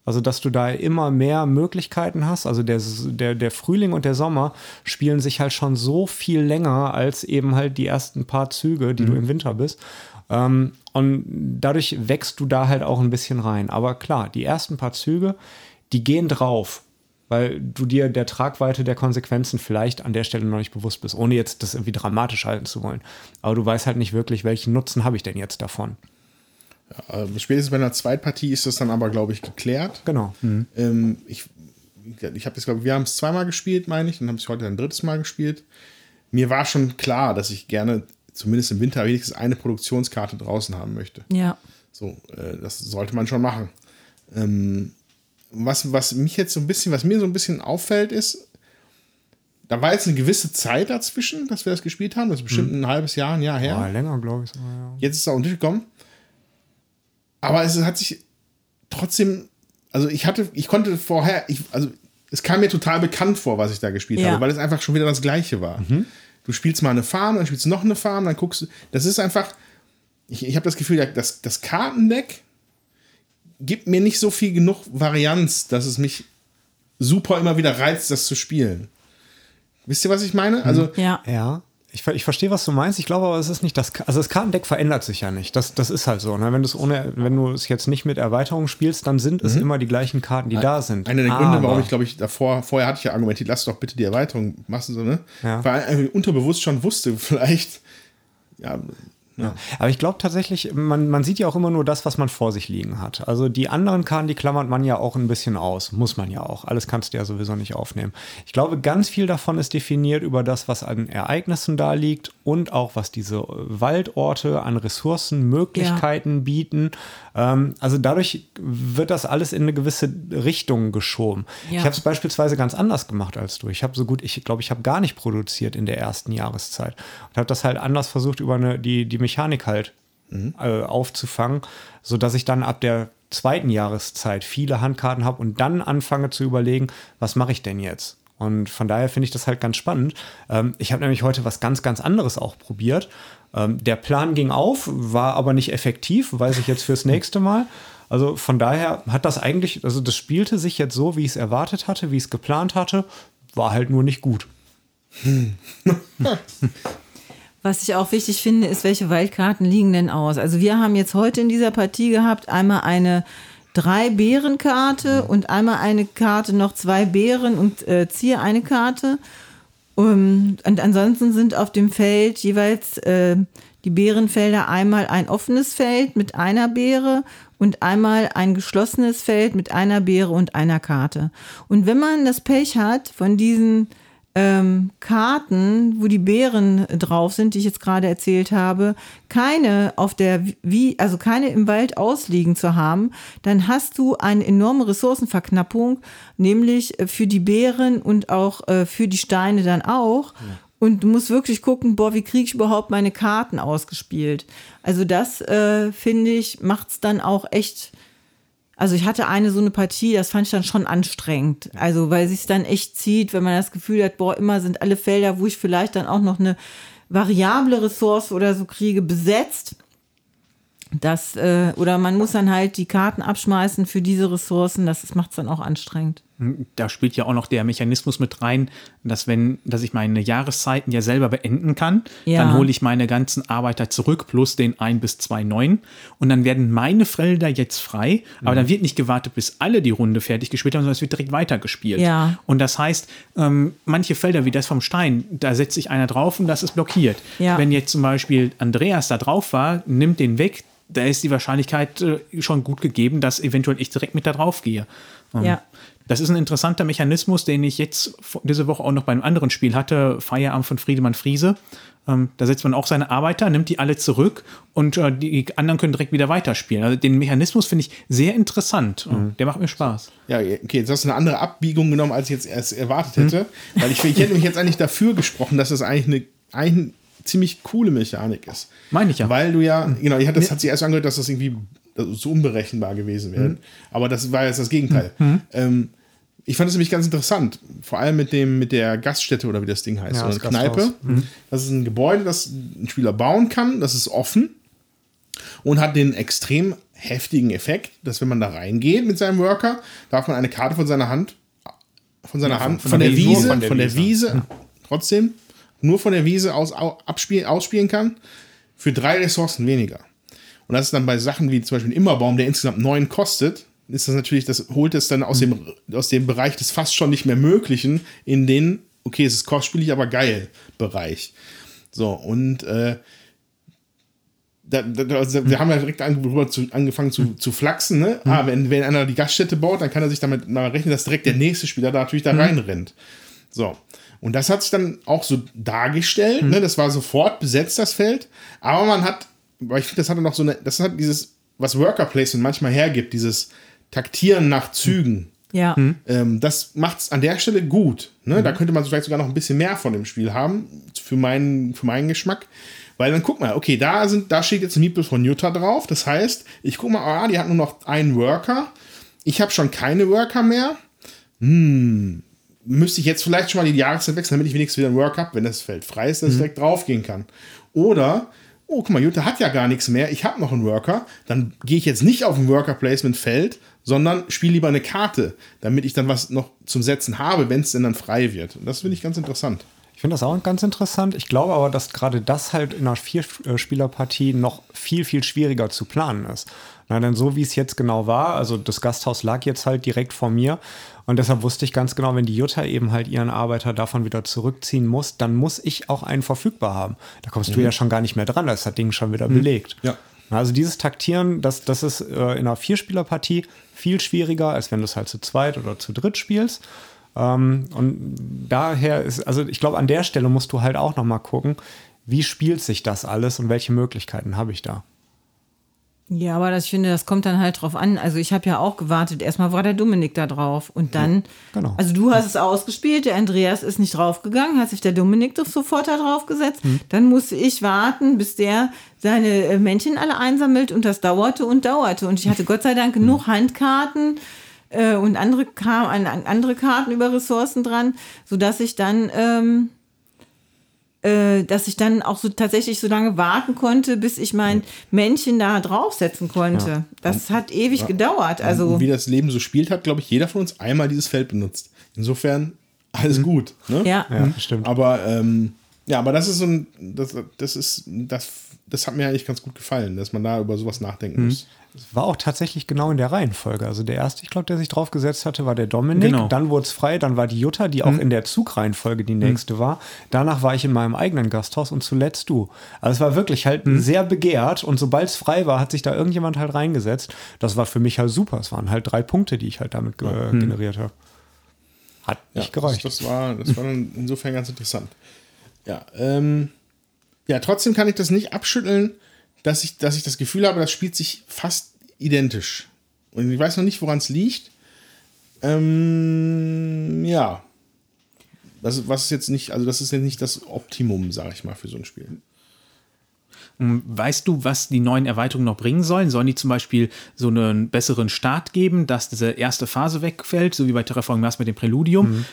Also, dass du da immer mehr Möglichkeiten hast. Also, der, der, der Frühling und der Sommer spielen sich halt schon so viel länger als eben halt die ersten paar Züge, die du im Winter bist. Ähm, und dadurch wächst du da halt auch ein bisschen rein. Aber klar, die ersten paar Züge, die gehen drauf, weil du dir der Tragweite der Konsequenzen vielleicht an der Stelle noch nicht bewusst bist, ohne jetzt das irgendwie dramatisch halten zu wollen. Aber du weißt halt nicht wirklich, welchen Nutzen habe ich denn jetzt davon. Äh, spätestens bei einer Zweitpartie ist das dann aber, glaube ich, geklärt. Genau. Ähm, ich ich habe jetzt, glaube wir haben es zweimal gespielt, meine ich, und haben es heute ein drittes Mal gespielt. Mir war schon klar, dass ich gerne zumindest im Winter wenigstens eine Produktionskarte draußen haben möchte. Ja. So, äh, das sollte man schon machen. Ähm, was, was mich jetzt so ein bisschen, was mir so ein bisschen auffällt, ist, da war jetzt eine gewisse Zeit dazwischen, dass wir das gespielt haben. Das ist bestimmt ein halbes Jahr, ein Jahr her. Ja, länger, glaube ich. Ja. Jetzt ist es auch durchgekommen. Aber es hat sich trotzdem, also ich hatte, ich konnte vorher, ich, also es kam mir total bekannt vor, was ich da gespielt Ja. habe, weil es einfach schon wieder das Gleiche war. Du spielst mal eine Farm, dann spielst du noch eine Farm, dann guckst du, das ist einfach, ich, ich habe das Gefühl, das, das Kartendeck gibt mir nicht so viel genug Varianz, dass es mich super immer wieder reizt, das zu spielen. Wisst ihr, was ich meine? Also, Ja. Ja, ich, ich verstehe, was du meinst. Ich glaube aber, es ist nicht das. Also, das Kartendeck verändert sich ja nicht. Das, das ist halt so. Ne? Wenn, ohne, wenn du es jetzt nicht mit Erweiterung spielst, dann sind es immer die gleichen Karten, die da sind. Einer der Gründe, Aber- warum ich glaube ich davor, vorher hatte ich ja argumentiert, lass doch bitte die Erweiterung machen, so, ne? Ja. Weil einfach unterbewusst schon wusste, [laughs] vielleicht, ja, Ja. Aber ich glaube tatsächlich, man, man sieht ja auch immer nur das, was man vor sich liegen hat. Also die anderen Karten, die klammert man ja auch ein bisschen aus. Muss man ja auch. Alles kannst du ja sowieso nicht aufnehmen. Ich glaube, ganz viel davon ist definiert über das, was an Ereignissen da liegt und auch was diese Waldorte an Ressourcen, Möglichkeiten bieten. Ähm, also dadurch wird das alles in eine gewisse Richtung geschoben. Ja. Ich habe es beispielsweise ganz anders gemacht als du. Ich habe so gut, ich glaube, ich habe gar nicht produziert in der ersten Jahreszeit und habe das halt anders versucht über eine, die, die Mechanik halt äh, aufzufangen, sodass ich dann ab der zweiten Jahreszeit viele Handkarten habe und dann anfange zu überlegen, was mache ich denn jetzt? Und von daher finde ich das halt ganz spannend. Ähm, ich habe nämlich heute was ganz, ganz anderes auch probiert. Ähm, der Plan ging auf, war aber nicht effektiv, weiß ich jetzt fürs nächste Mal. Also von daher hat das eigentlich, also das spielte sich jetzt so, wie ich es erwartet hatte, wie ich es geplant hatte, war halt nur nicht gut. [laughs] [laughs] Was ich auch wichtig finde, ist, welche Waldkarten liegen denn aus? Also wir haben jetzt heute in dieser Partie gehabt einmal eine drei Bärenkarte und einmal eine Karte noch zwei Bären und äh, ziehe eine Karte. Um, und ansonsten sind auf dem Feld jeweils äh, die Bärenfelder einmal ein offenes Feld mit einer Beere und einmal ein geschlossenes Feld mit einer Beere und einer Karte. Und wenn man das Pech hat von diesen ähm, Karten, wo die Beeren drauf sind, die ich jetzt gerade erzählt habe, keine auf der wie also keine im Wald ausliegen zu haben, dann hast du eine enorme Ressourcenverknappung, nämlich äh, für die Beeren und auch äh, für die Steine dann auch. Und du musst wirklich gucken, boah, wie kriege ich überhaupt meine Karten ausgespielt? Also das äh, finde ich macht's dann auch echt also ich hatte eine so eine Partie, das fand ich dann schon anstrengend. Also weil sich dann echt zieht, wenn man das Gefühl hat, boah, immer sind alle Felder, wo ich vielleicht dann auch noch eine variable Ressource oder so kriege, besetzt. Das, äh, oder man muss dann halt die Karten abschmeißen für diese Ressourcen. Das macht es dann auch anstrengend. Da spielt ja auch noch der Mechanismus mit rein, dass wenn, dass ich meine Jahreszeiten ja selber beenden kann, Ja. dann hole ich meine ganzen Arbeiter zurück plus den ein bis zwei neuen und dann werden meine Felder jetzt frei, aber dann wird nicht gewartet, bis alle die Runde fertig gespielt haben, sondern es wird direkt weitergespielt. Ja. Und das heißt, ähm, manche Felder wie das vom Stein, da setzt sich einer drauf und das ist blockiert. Ja. Wenn jetzt zum Beispiel Andreas da drauf war, nimmt den weg, da ist die Wahrscheinlichkeit äh, schon gut gegeben, dass eventuell ich direkt mit da drauf gehe. Ähm, Ja. Das ist ein interessanter Mechanismus, den ich jetzt diese Woche auch noch bei einem anderen Spiel hatte, Feierabend von Friedemann Friese. Ähm, da setzt man auch seine Arbeiter, nimmt die alle zurück und äh, die anderen können direkt wieder weiterspielen. Also den Mechanismus finde ich sehr interessant. und Der macht mir Spaß. Ja, okay, jetzt hast du eine andere Abbiegung genommen, als ich jetzt erst erwartet hätte. Weil ich, ich hätte mich jetzt eigentlich dafür gesprochen, dass das eigentlich eine, eine ziemlich coole Mechanik ist. Meine ich ja. Weil du ja, genau, ich hatte, das hat sich erst angehört, dass das irgendwie so unberechenbar gewesen wäre. Mhm. Aber das war jetzt das Gegenteil. Ähm, ich fand es nämlich ganz interessant, vor allem mit dem mit der Gaststätte oder wie das Ding heißt, Ja, oder das Kneipe. Gasthaus. Das ist ein Gebäude, das ein Spieler bauen kann, das ist offen und hat den extrem heftigen Effekt, dass wenn man da reingeht mit seinem Worker, darf man eine Karte von seiner Hand, von seiner Hand, von, der, Wiese. Wiese, Von der von der Wiese. Wiese, trotzdem nur von der Wiese aus au- abspielen, ausspielen kann, für drei Ressourcen weniger. Und das ist dann bei Sachen wie zum Beispiel ein Immerbaum, der insgesamt neun kostet, ist das natürlich, das holt es dann aus, dem, aus dem Bereich des fast schon nicht mehr Möglichen in den, okay, es ist kostspielig, aber geil Bereich. So, und äh, da, da, also wir haben ja direkt an, zu, angefangen zu, zu flachsen. Ne? Ah, wenn, wenn einer die Gaststätte baut, dann kann er sich damit mal rechnen, dass direkt der nächste Spieler da natürlich da reinrennt. So. Und das hat sich dann auch so dargestellt. Ne? Das war sofort besetzt, das Feld. Aber man hat, weil ich finde, das hatte noch so eine, das hat dieses, was Worker Placement manchmal hergibt, dieses Taktieren nach Zügen. Ja. Ähm, das macht es an der Stelle gut. Ne? Da könnte man vielleicht sogar noch ein bisschen mehr von dem Spiel haben, für meinen, für meinen Geschmack. Weil dann guck mal, okay, da, sind, da steht jetzt ein Meeple von Jutta drauf. Das heißt, ich guck mal, ah, die hat nur noch einen Worker. Ich habe schon keine Worker mehr. Hm, müsste ich jetzt vielleicht schon mal die Jahreszeit wechseln, damit ich wenigstens wieder einen Work habe, wenn das Feld frei ist, dass ich direkt draufgehen kann. Oder, oh, guck mal, Jutta hat ja gar nichts mehr, ich habe noch einen Worker, dann gehe ich jetzt nicht auf ein Worker-Placement-Feld, sondern spiele lieber eine Karte, damit ich dann was noch zum Setzen habe, wenn es denn dann frei wird. Und das finde ich ganz interessant. Ich finde das auch ganz interessant. Ich glaube aber, dass gerade das halt in einer Vierspielerpartie noch viel, viel schwieriger zu planen ist. Na, denn so wie es jetzt genau war, also das Gasthaus lag jetzt halt direkt vor mir und deshalb wusste ich ganz genau, wenn die Jutta eben halt ihren Arbeiter davon wieder zurückziehen muss, dann muss ich auch einen verfügbar haben. Da kommst du ja schon gar nicht mehr dran, da ist das Ding schon wieder belegt. Ja. Also dieses Taktieren, das, das ist äh, in einer Vierspielerpartie viel schwieriger, als wenn du es halt zu zweit oder zu dritt spielst. Ähm, und daher ist, also ich glaube, an der Stelle musst du halt auch noch mal gucken, wie spielt sich das alles und welche Möglichkeiten habe ich da? Ja, aber das, ich finde, das kommt dann halt drauf an. Also ich habe ja auch gewartet. Erstmal war der Dominik da drauf und dann, genau. also du hast es ausgespielt, der Andreas ist nicht draufgegangen, hat sich der Dominik doch sofort da drauf gesetzt. Dann musste ich warten, bis der seine äh, Männchen alle einsammelt und das dauerte und dauerte. Und ich hatte Gott sei Dank genug Handkarten äh, und andere, Ka an, an andere Karten über Ressourcen dran, sodass ich dann ähm, äh, dass ich dann auch so tatsächlich so lange warten konnte, bis ich mein Männchen da draufsetzen konnte. Das hat ewig gedauert. Also Und wie das Leben so spielt, hat, glaube ich, jeder von uns einmal dieses Feld benutzt. Insofern alles gut. Ne? ja. Ja, stimmt. Aber ähm, ja, aber das ist so ein, das, das ist, das, das hat mir eigentlich ganz gut gefallen, dass man da über sowas nachdenken muss. War auch tatsächlich genau in der Reihenfolge. Also der erste, ich glaube, der sich drauf gesetzt hatte, war der Dominik. Genau. Dann wurde es frei, dann war die Jutta, die auch in der Zugreihenfolge die nächste war. Danach war ich in meinem eigenen Gasthaus und zuletzt du. Also es war wirklich halt sehr begehrt und sobald es frei war, hat sich da irgendjemand halt reingesetzt. Das war für mich halt super. Es waren halt drei Punkte, die ich halt damit ge generiert habe. Hat nicht gereicht. Das, das, war, das war dann insofern ganz interessant. Ja, ähm, ja, trotzdem kann ich das nicht abschütteln, dass ich, dass ich das Gefühl habe, das spielt sich fast identisch. Und ich weiß noch nicht, woran es liegt. Ähm, ja. Das, was ist jetzt nicht, also das ist jetzt nicht das Optimum, sage ich mal, für so ein Spiel. Weißt du, was die neuen Erweiterungen noch bringen sollen? Sollen die zum Beispiel so einen besseren Start geben, dass diese erste Phase wegfällt, so wie bei Terraforming Mars mit dem Präludium?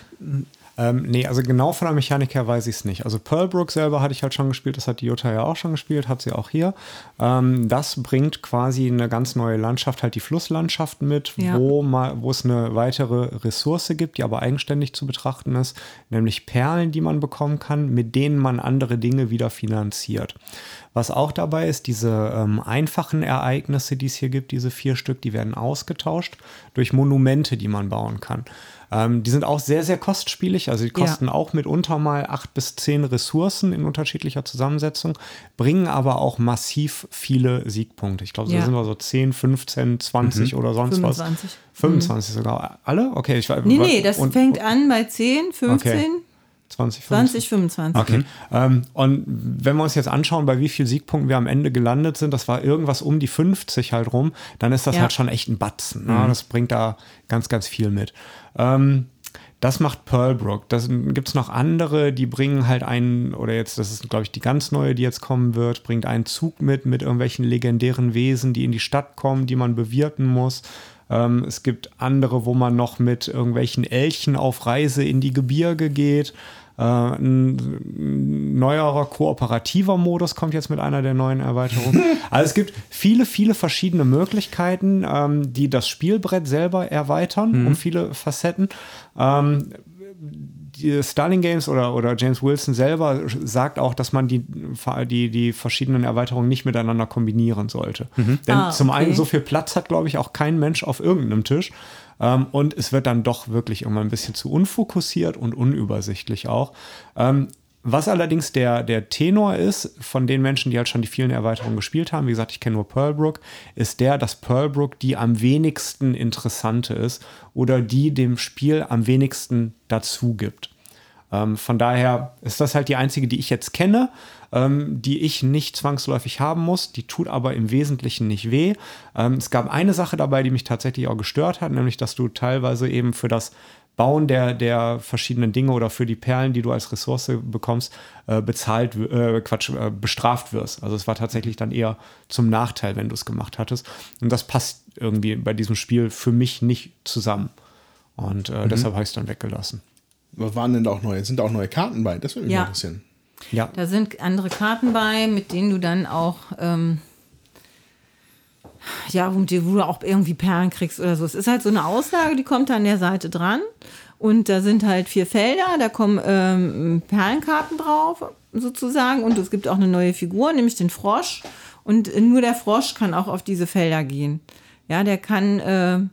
Ähm, nee, also genau von der Mechanik her weiß ich es nicht. Also Pearlbrook selber hatte ich halt schon gespielt, das hat die Jutta ja auch schon gespielt, hat sie auch hier. Ähm, das bringt quasi eine ganz neue Landschaft, halt die Flusslandschaft mit, Ja. wo, mal, wo es eine weitere Ressource gibt, die aber eigenständig zu betrachten ist, nämlich Perlen, die man bekommen kann, mit denen man andere Dinge wieder finanziert. Was auch dabei ist, diese ähm, einfachen Ereignisse, die es hier gibt, diese vier Stück, die werden ausgetauscht durch Monumente, die man bauen kann. Ähm, die sind auch sehr, sehr kostspielig. Also die Ja. kosten auch mitunter mal acht bis zehn Ressourcen in unterschiedlicher Zusammensetzung, bringen aber auch massiv viele Siegpunkte. Ich glaube, Ja. da sind wir so 10, 15, 20 oder sonst 25. was. 25 sogar. Alle? Okay, ich weiß. Nee, nee, das und- fängt an bei 10, 15, Okay. 20, 20, 25. Okay. Ähm, und wenn wir uns jetzt anschauen, bei wie vielen Siegpunkten wir am Ende gelandet sind, das war irgendwas um die 50 halt rum, dann ist das Ja. halt schon echt ein Batzen. Ne? Das bringt da ganz, ganz viel mit. Ähm, das macht Pearlbrook. Da gibt es noch andere, die bringen halt einen, oder jetzt, das ist, glaube ich, die ganz neue, die jetzt kommen wird, bringt einen Zug mit, mit irgendwelchen legendären Wesen, die in die Stadt kommen, die man bewirten muss. Ähm, es gibt andere, wo man noch mit irgendwelchen Elchen auf Reise in die Gebirge geht. Äh, ein neuerer kooperativer Modus kommt jetzt mit einer der neuen Erweiterungen. [laughs] also es gibt viele, viele verschiedene Möglichkeiten, ähm, die das Spielbrett selber erweitern um viele Facetten. Ähm, die Starling Games oder, oder James Wilson selber sagt auch, dass man die, die, die verschiedenen Erweiterungen nicht miteinander kombinieren sollte. Denn Ah, zum einen so viel Platz hat, glaube ich, auch kein Mensch auf irgendeinem Tisch. Ähm, und es wird dann doch wirklich irgendwann ein bisschen zu unfokussiert und unübersichtlich auch. Ähm, was allerdings der, der Tenor ist von den Menschen, die halt schon die vielen Erweiterungen gespielt haben, wie gesagt, ich kenne nur Pearlbrook, ist der, dass Pearlbrook die am wenigsten interessante ist oder die dem Spiel am wenigsten dazu gibt. Ähm, von daher ist das halt die einzige, die ich jetzt kenne, ähm, die ich nicht zwangsläufig haben muss. Die tut aber im Wesentlichen nicht weh. Ähm, es gab eine Sache dabei, die mich tatsächlich auch gestört hat, nämlich dass du teilweise eben für das Bauen der, der verschiedenen Dinge oder für die Perlen, die du als Ressource bekommst, äh, bezahlt, äh, Quatsch, äh, bestraft wirst. Also es war tatsächlich dann eher zum Nachteil, wenn du es gemacht hattest. Und das passt irgendwie bei diesem Spiel für mich nicht zusammen. Und äh, deshalb habe ich es dann weggelassen. Was waren denn da auch neue? Sind da auch neue Karten bei? Das würde mich Ja. interessieren. Ja. Da sind andere Karten bei, mit denen du dann auch, ähm, ja, womit du wo du auch irgendwie Perlen kriegst oder so. Es ist halt so eine Auslage, die kommt da an der Seite dran. Und da sind halt vier Felder, da kommen ähm, Perlenkarten drauf, sozusagen. Und es gibt auch eine neue Figur, nämlich den Frosch. Und nur der Frosch kann auch auf diese Felder gehen. Ja, der kann, äh, man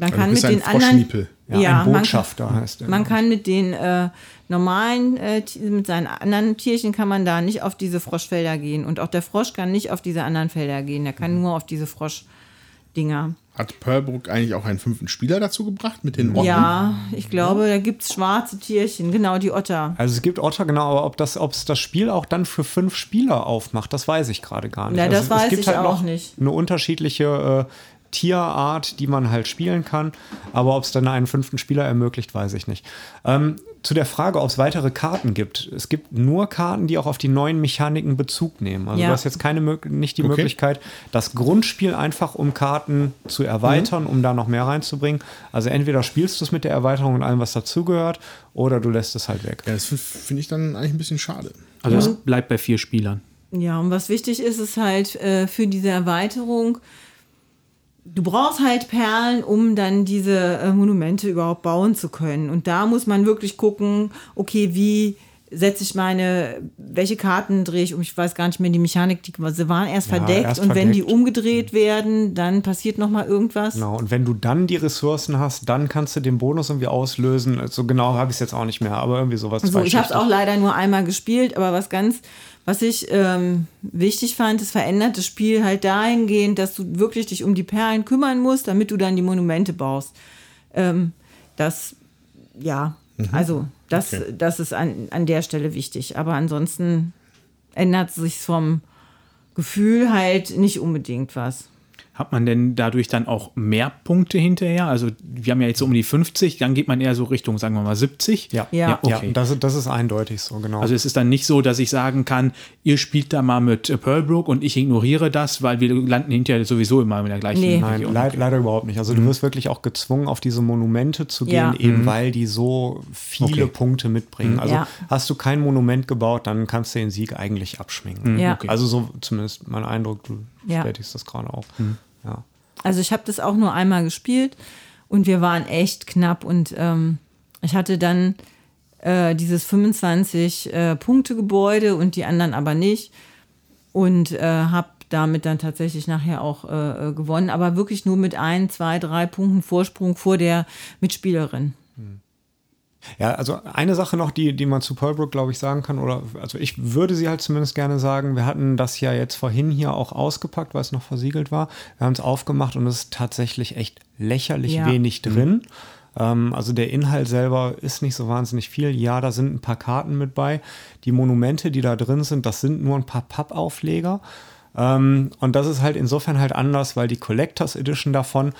Also kann mit den anderen. Froschniepel. Ja, ein man kann- Botschafter heißt er. man kann mit den äh, normalen, äh, mit seinen anderen Tierchen kann man da nicht auf diese Froschfelder gehen. Und auch der Frosch kann nicht auf diese anderen Felder gehen. Der kann nur auf diese Froschdinger. Hat Pearlbrook eigentlich auch einen fünften Spieler dazu gebracht mit den Otten? Ja, ich glaube, da gibt es schwarze Tierchen. Genau, die Otter. Also es gibt Otter, genau, aber ob das, ob es das Spiel auch dann für fünf Spieler aufmacht, das weiß ich gerade gar nicht. Ja, das also, weiß es gibt ich halt auch noch nicht. eine unterschiedliche äh, Tierart, die man halt spielen kann, aber ob es dann einen fünften Spieler ermöglicht, weiß ich nicht. Ähm, zu der Frage, ob es weitere Karten gibt. Es gibt nur Karten, die auch auf die neuen Mechaniken Bezug nehmen. Also Ja. du hast jetzt keine nicht die Okay. Möglichkeit, das Grundspiel einfach um Karten zu erweitern, um da noch mehr reinzubringen. Also entweder spielst du es mit der Erweiterung und allem, was dazugehört, oder du lässt es halt weg. Ja, das finde ich dann eigentlich ein bisschen schade. Also es bleibt bei vier Spielern. Ja, und was wichtig ist, ist halt äh, für diese Erweiterung, du brauchst halt Perlen, um dann diese äh, Monumente überhaupt bauen zu können. Und da muss man wirklich gucken, okay, wie setze ich meine, welche Karten drehe ich um? Ich weiß gar nicht mehr die Mechanik, die sie waren erst Ja, verdeckt erst und wenn die umgedreht werden, dann passiert noch mal irgendwas. Genau, und wenn du dann die Ressourcen hast, dann kannst du den Bonus irgendwie auslösen. So also genau habe ich es jetzt auch nicht mehr, aber irgendwie sowas. So, ich habe es auch leider nur einmal gespielt, aber was ganz, was ich ähm, wichtig fand, es verändert das Spiel halt dahingehend, dass du wirklich dich um die Perlen kümmern musst, damit du dann die Monumente baust. Ähm, das, ja, also das, Okay. das ist an, an der Stelle wichtig. Aber ansonsten ändert sich vom Gefühl halt nicht unbedingt was. Hat man denn dadurch dann auch mehr Punkte hinterher? Also wir haben ja jetzt so um die 50, dann geht man eher so Richtung, sagen wir mal, 70. Ja, Ja. ja das, das ist eindeutig so, genau. Also es ist dann nicht so, dass ich sagen kann, ihr spielt da mal mit Pearlbrook und ich ignoriere das, weil wir landen hinterher sowieso immer in der gleichen Nee. Nein, leid, leider überhaupt nicht. Also du wirst wirklich auch gezwungen, auf diese Monumente zu gehen, Ja. eben weil die so viele Okay. Punkte mitbringen. Also Ja. hast du kein Monument gebaut, dann kannst du den Sieg eigentlich abschminken. Ja. okay. Also so zumindest mein Eindruck, du Ja. bestätigst das gerade auch. Also ich habe das auch nur einmal gespielt und wir waren echt knapp und ähm, ich hatte dann äh, dieses 25 äh, und die anderen aber nicht und äh, habe damit dann tatsächlich nachher auch äh, äh, gewonnen, aber wirklich nur mit ein, zwei, drei Punkten Vorsprung vor der Mitspielerin. Ja, also eine Sache noch, die, die man zu Pearlbrook, glaube ich, sagen kann, oder also ich würde sie halt zumindest gerne sagen, wir hatten das ja jetzt vorhin hier auch ausgepackt, weil es noch versiegelt war. Wir haben es aufgemacht und es ist tatsächlich echt lächerlich Ja. wenig drin. Ähm, also der Inhalt selber ist nicht so wahnsinnig viel. Ja, da sind ein paar Karten mit bei. Die Monumente, die da drin sind, das sind nur ein paar Pappaufleger. Ähm, und das ist halt insofern halt anders, weil die Collectors Edition davon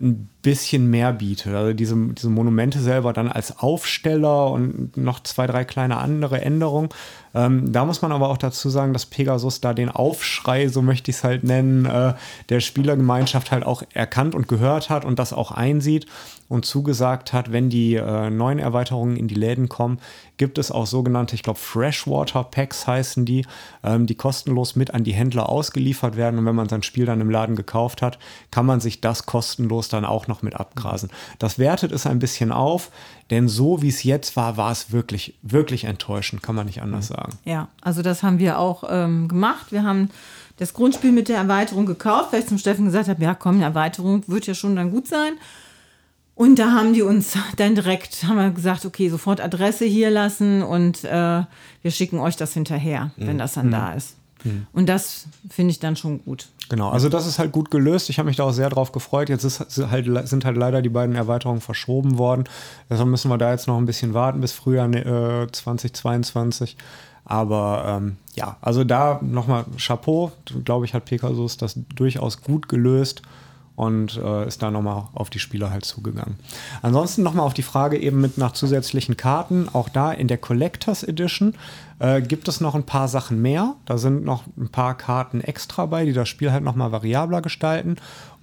ein bisschen mehr bietet. Also diese, diese Monumente selber dann als Aufsteller und noch zwei, drei kleine andere Änderungen. Ähm, da muss man aber auch dazu sagen, dass Pegasus da den Aufschrei, so möchte ich es halt nennen, äh, der Spielergemeinschaft halt auch erkannt und gehört hat und das auch einsieht und zugesagt hat, wenn die äh, neuen Erweiterungen in die Läden kommen, gibt es auch sogenannte, ich glaube, Freshwater Packs heißen die, ähm, die kostenlos mit an die Händler ausgeliefert werden. Und wenn man sein Spiel dann im Laden gekauft hat, kann man sich das kostenlos dann auch noch mit abgrasen. Das wertet es ein bisschen auf, denn so wie es jetzt war, war es wirklich, wirklich enttäuschend, kann man nicht anders sagen. Ja, also das haben wir auch ähm, gemacht. Wir haben das Grundspiel mit der Erweiterung gekauft, weil ich zum Steffen gesagt habe, ja komm, eine Erweiterung wird ja schon dann gut sein. Und da haben die uns [laughs] dann direkt, haben wir gesagt, okay, sofort Adresse hier lassen und äh, wir schicken euch das hinterher, wenn das dann da ist. Und das finde ich dann schon gut. Genau, also das ist halt gut gelöst. Ich habe mich da auch sehr drauf gefreut. Jetzt ist, halt, sind halt leider die beiden Erweiterungen verschoben worden. Deshalb müssen wir da jetzt noch ein bisschen warten bis Frühjahr äh, 2022. Aber ähm, ja, also da nochmal Chapeau. Glaube ich, hat Pegasus das durchaus gut gelöst und äh, ist da nochmal auf die Spieler halt zugegangen. Ansonsten nochmal auf die Frage eben mit nach zusätzlichen Karten. Auch da in der Collectors Edition äh, gibt es noch ein paar Sachen mehr. Da sind noch ein paar Karten extra bei, die das Spiel halt nochmal variabler gestalten.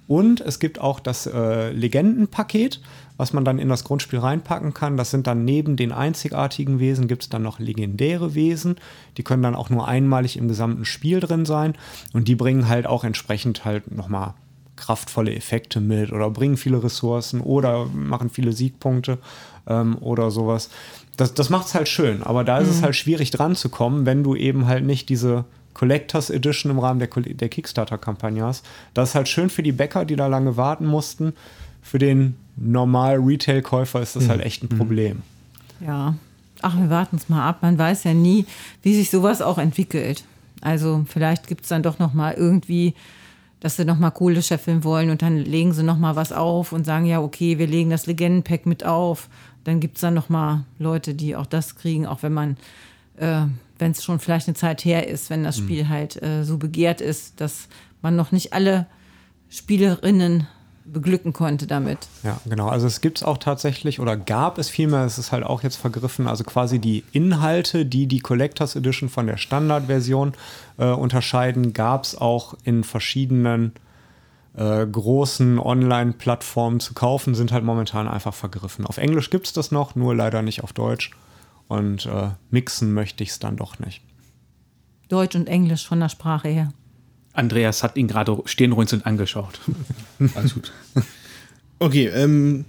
Und es gibt auch das äh, Legendenpaket, was man dann in das Grundspiel reinpacken kann. Das sind dann neben den einzigartigen Wesen gibt es dann noch legendäre Wesen. Die können dann auch nur einmalig im gesamten Spiel drin sein. Und die bringen halt auch entsprechend halt nochmal kraftvolle Effekte mit oder bringen viele Ressourcen oder machen viele Siegpunkte ähm, oder sowas. Das, das macht es halt schön, aber da ist es halt schwierig dran zu kommen, wenn du eben halt nicht diese Collectors Edition im Rahmen der, der Kickstarter-Kampagne hast. Das ist halt schön für die Bäcker, die da lange warten mussten. Für den normal Retail-Käufer ist das halt echt ein Problem. Ja, ach, wir warten es mal ab. Man weiß ja nie, wie sich sowas auch entwickelt. Also vielleicht gibt es dann doch noch mal irgendwie dass sie nochmal Kohle scheffeln wollen und dann legen sie nochmal was auf und sagen, ja, okay, wir legen das Legendenpack mit auf. Dann gibt es dann nochmal Leute, die auch das kriegen, auch wenn man, äh, wenn es schon vielleicht eine Zeit her ist, wenn das Spiel halt äh, so begehrt ist, dass man noch nicht alle Spielerinnen beglücken konnte damit. Ja, genau. Also es gibt es auch tatsächlich oder gab es vielmehr, es ist halt auch jetzt vergriffen, also quasi die Inhalte, die die Collectors Edition von der Standardversion äh, unterscheiden, gab es auch in verschiedenen äh, großen Online-Plattformen zu kaufen, sind halt momentan einfach vergriffen. Auf Englisch gibt es das noch, nur leider nicht auf Deutsch. Und äh, mixen möchte ich es dann doch nicht. Deutsch und Englisch von der Sprache her. Andreas hat ihn gerade stirnrunzelnd angeschaut. [laughs] Alles gut. Okay, ähm,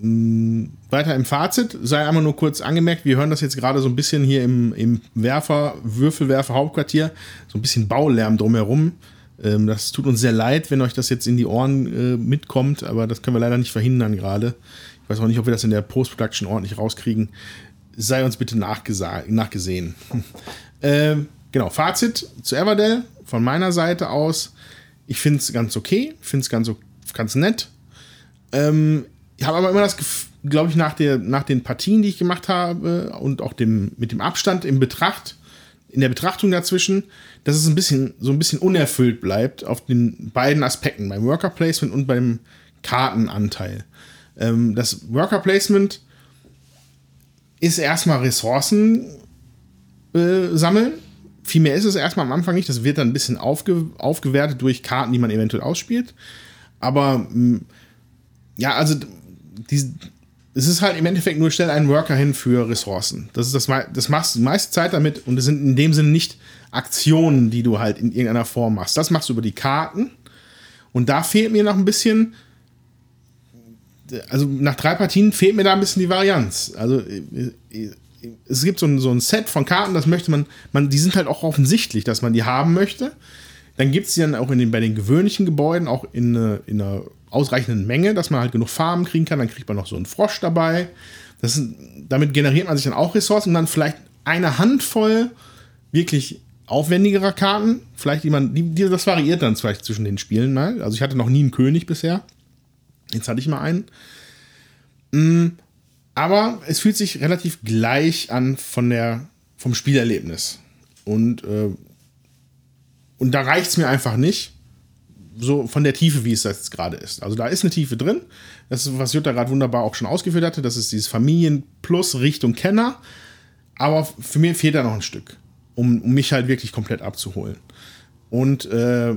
mh, weiter im Fazit. Sei einmal nur kurz angemerkt, wir hören das jetzt gerade so ein bisschen hier im, im Werfer, Würfelwerfer Hauptquartier, so ein bisschen Baulärm drumherum. Ähm, das tut uns sehr leid, wenn euch das jetzt in die Ohren äh, mitkommt, aber das können wir leider nicht verhindern gerade. Ich weiß auch nicht, ob wir das in der Post-Production ordentlich rauskriegen. Sei uns bitte nachgesehen. [laughs] ähm, genau, Fazit zu Everdell von meiner Seite aus. Ich finde es ganz okay, finde es ganz, ganz nett. Ähm, ich habe aber immer das Gefühl, glaube ich, nach, der, nach den Partien, die ich gemacht habe und auch dem, mit dem Abstand in Betracht, in der Betrachtung dazwischen, dass es ein bisschen, so ein bisschen unerfüllt bleibt auf den beiden Aspekten, beim Worker Placement und beim Kartenanteil. Ähm, das Worker Placement ist erstmal Ressourcen äh, sammeln. Viel mehr ist es erstmal am Anfang nicht. Das wird dann ein bisschen aufge aufgewertet durch Karten, die man eventuell ausspielt. Aber mh, mm, ja, also die, es ist halt im Endeffekt nur, stell einen Worker hin für Ressourcen. Das ist das, das machst du die meiste Zeit damit und es sind in dem Sinne nicht Aktionen, die du halt in irgendeiner Form machst. Das machst du über die Karten. Und da fehlt mir noch ein bisschen, also nach drei Partien fehlt mir da ein bisschen die Varianz. Also es gibt so ein, so ein Set von Karten, das möchte man, man, die sind halt auch offensichtlich, dass man die haben möchte. Dann gibt es die dann auch in den, bei den gewöhnlichen Gebäuden auch in, in einer ausreichenden Menge, dass man halt genug Farben kriegen kann. Dann kriegt man noch so einen Frosch dabei. Das ist, damit generiert man sich dann auch Ressourcen und dann vielleicht eine Handvoll wirklich aufwendigerer Karten. Vielleicht jemand, die, die, das variiert dann vielleicht zwischen den Spielen mal. Also ich hatte noch nie einen König bisher. Jetzt hatte ich mal einen. Aber es fühlt sich relativ gleich an von der, vom Spielerlebnis. Und, äh, und da reicht es mir einfach nicht so von der Tiefe, wie es jetzt gerade ist. Also da ist eine Tiefe drin. Das ist, was Jutta gerade wunderbar auch schon ausgeführt hatte. Das ist dieses Familien-Plus Richtung Kenner. Aber für mich fehlt da noch ein Stück, um, um mich halt wirklich komplett abzuholen. Und äh,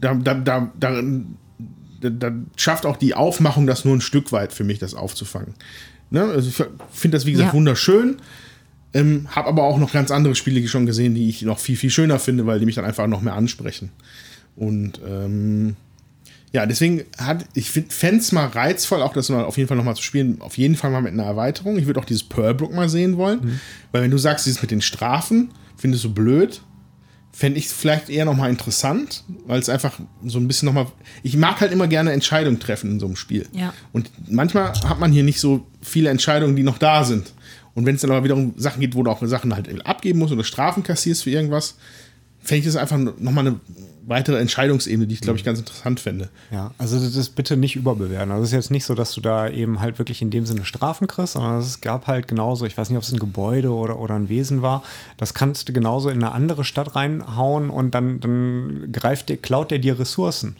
da, da, da, da, da schafft auch die Aufmachung das nur ein Stück weit für mich, das aufzufangen. Ne? Also ich finde das, wie gesagt, ja. wunderschön. Ähm, habe aber auch noch ganz andere Spiele schon gesehen, die ich noch viel, viel schöner finde, weil die mich dann einfach noch mehr ansprechen. Und ähm, ja, deswegen hat, ich fände es mal reizvoll, auch das mal auf jeden Fall nochmal zu spielen, auf jeden Fall mal mit einer Erweiterung. Ich würde auch dieses Pearlbrook mal sehen wollen, mhm. weil wenn du sagst, dieses mit den Strafen, findest du blöd, fände ich es vielleicht eher nochmal interessant, weil es einfach so ein bisschen nochmal. Ich mag halt immer gerne Entscheidungen treffen in so einem Spiel. Ja. Und manchmal hat man hier nicht so viele Entscheidungen, die noch da sind. Und wenn es dann aber wieder um Sachen geht, wo du auch Sachen halt abgeben musst oder Strafen kassierst für irgendwas, fände ich das einfach nochmal eine weitere Entscheidungsebene, die ich, glaube ich, ganz interessant fände. Ja, also das ist bitte nicht überbewerten. Also es ist jetzt nicht so, dass du da eben halt wirklich in dem Sinne Strafen kriegst, sondern es gab halt genauso, ich weiß nicht, ob es ein Gebäude oder, oder ein Wesen war, das kannst du genauso in eine andere Stadt reinhauen und dann, dann greift der, klaut der dir Ressourcen.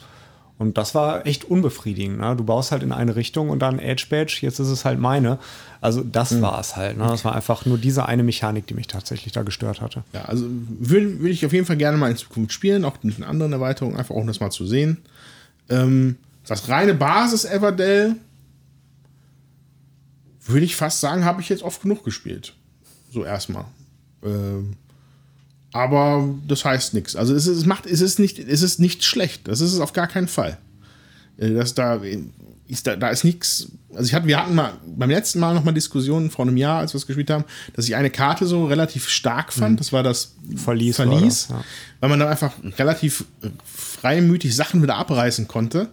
Und das war echt unbefriedigend. Ne? Du baust halt in eine Richtung und dann Edge Badge, jetzt ist es halt meine. Also das mhm. war es halt. Ne? Das war einfach nur diese eine Mechanik, die mich tatsächlich da gestört hatte. Ja, also würde würd ich auf jeden Fall gerne mal in Zukunft spielen, auch mit anderen Erweiterungen, einfach auch um das mal zu sehen. Ähm, das reine Basis Everdell würde ich fast sagen, habe ich jetzt oft genug gespielt. So erstmal. Ähm, aber das heißt nichts. Also es, ist, es, macht, es, ist nicht, es ist nicht schlecht. Das ist es auf gar keinen Fall. Äh, das da, ist, da, da ist nichts. Also ich hatte, wir hatten mal beim letzten Mal noch mal Diskussionen vor einem Jahr, als wir es gespielt haben, dass ich eine Karte so relativ stark fand. Mhm. Das war das Verlies, Verlies das, ja. weil man da einfach relativ freimütig Sachen wieder abreißen konnte.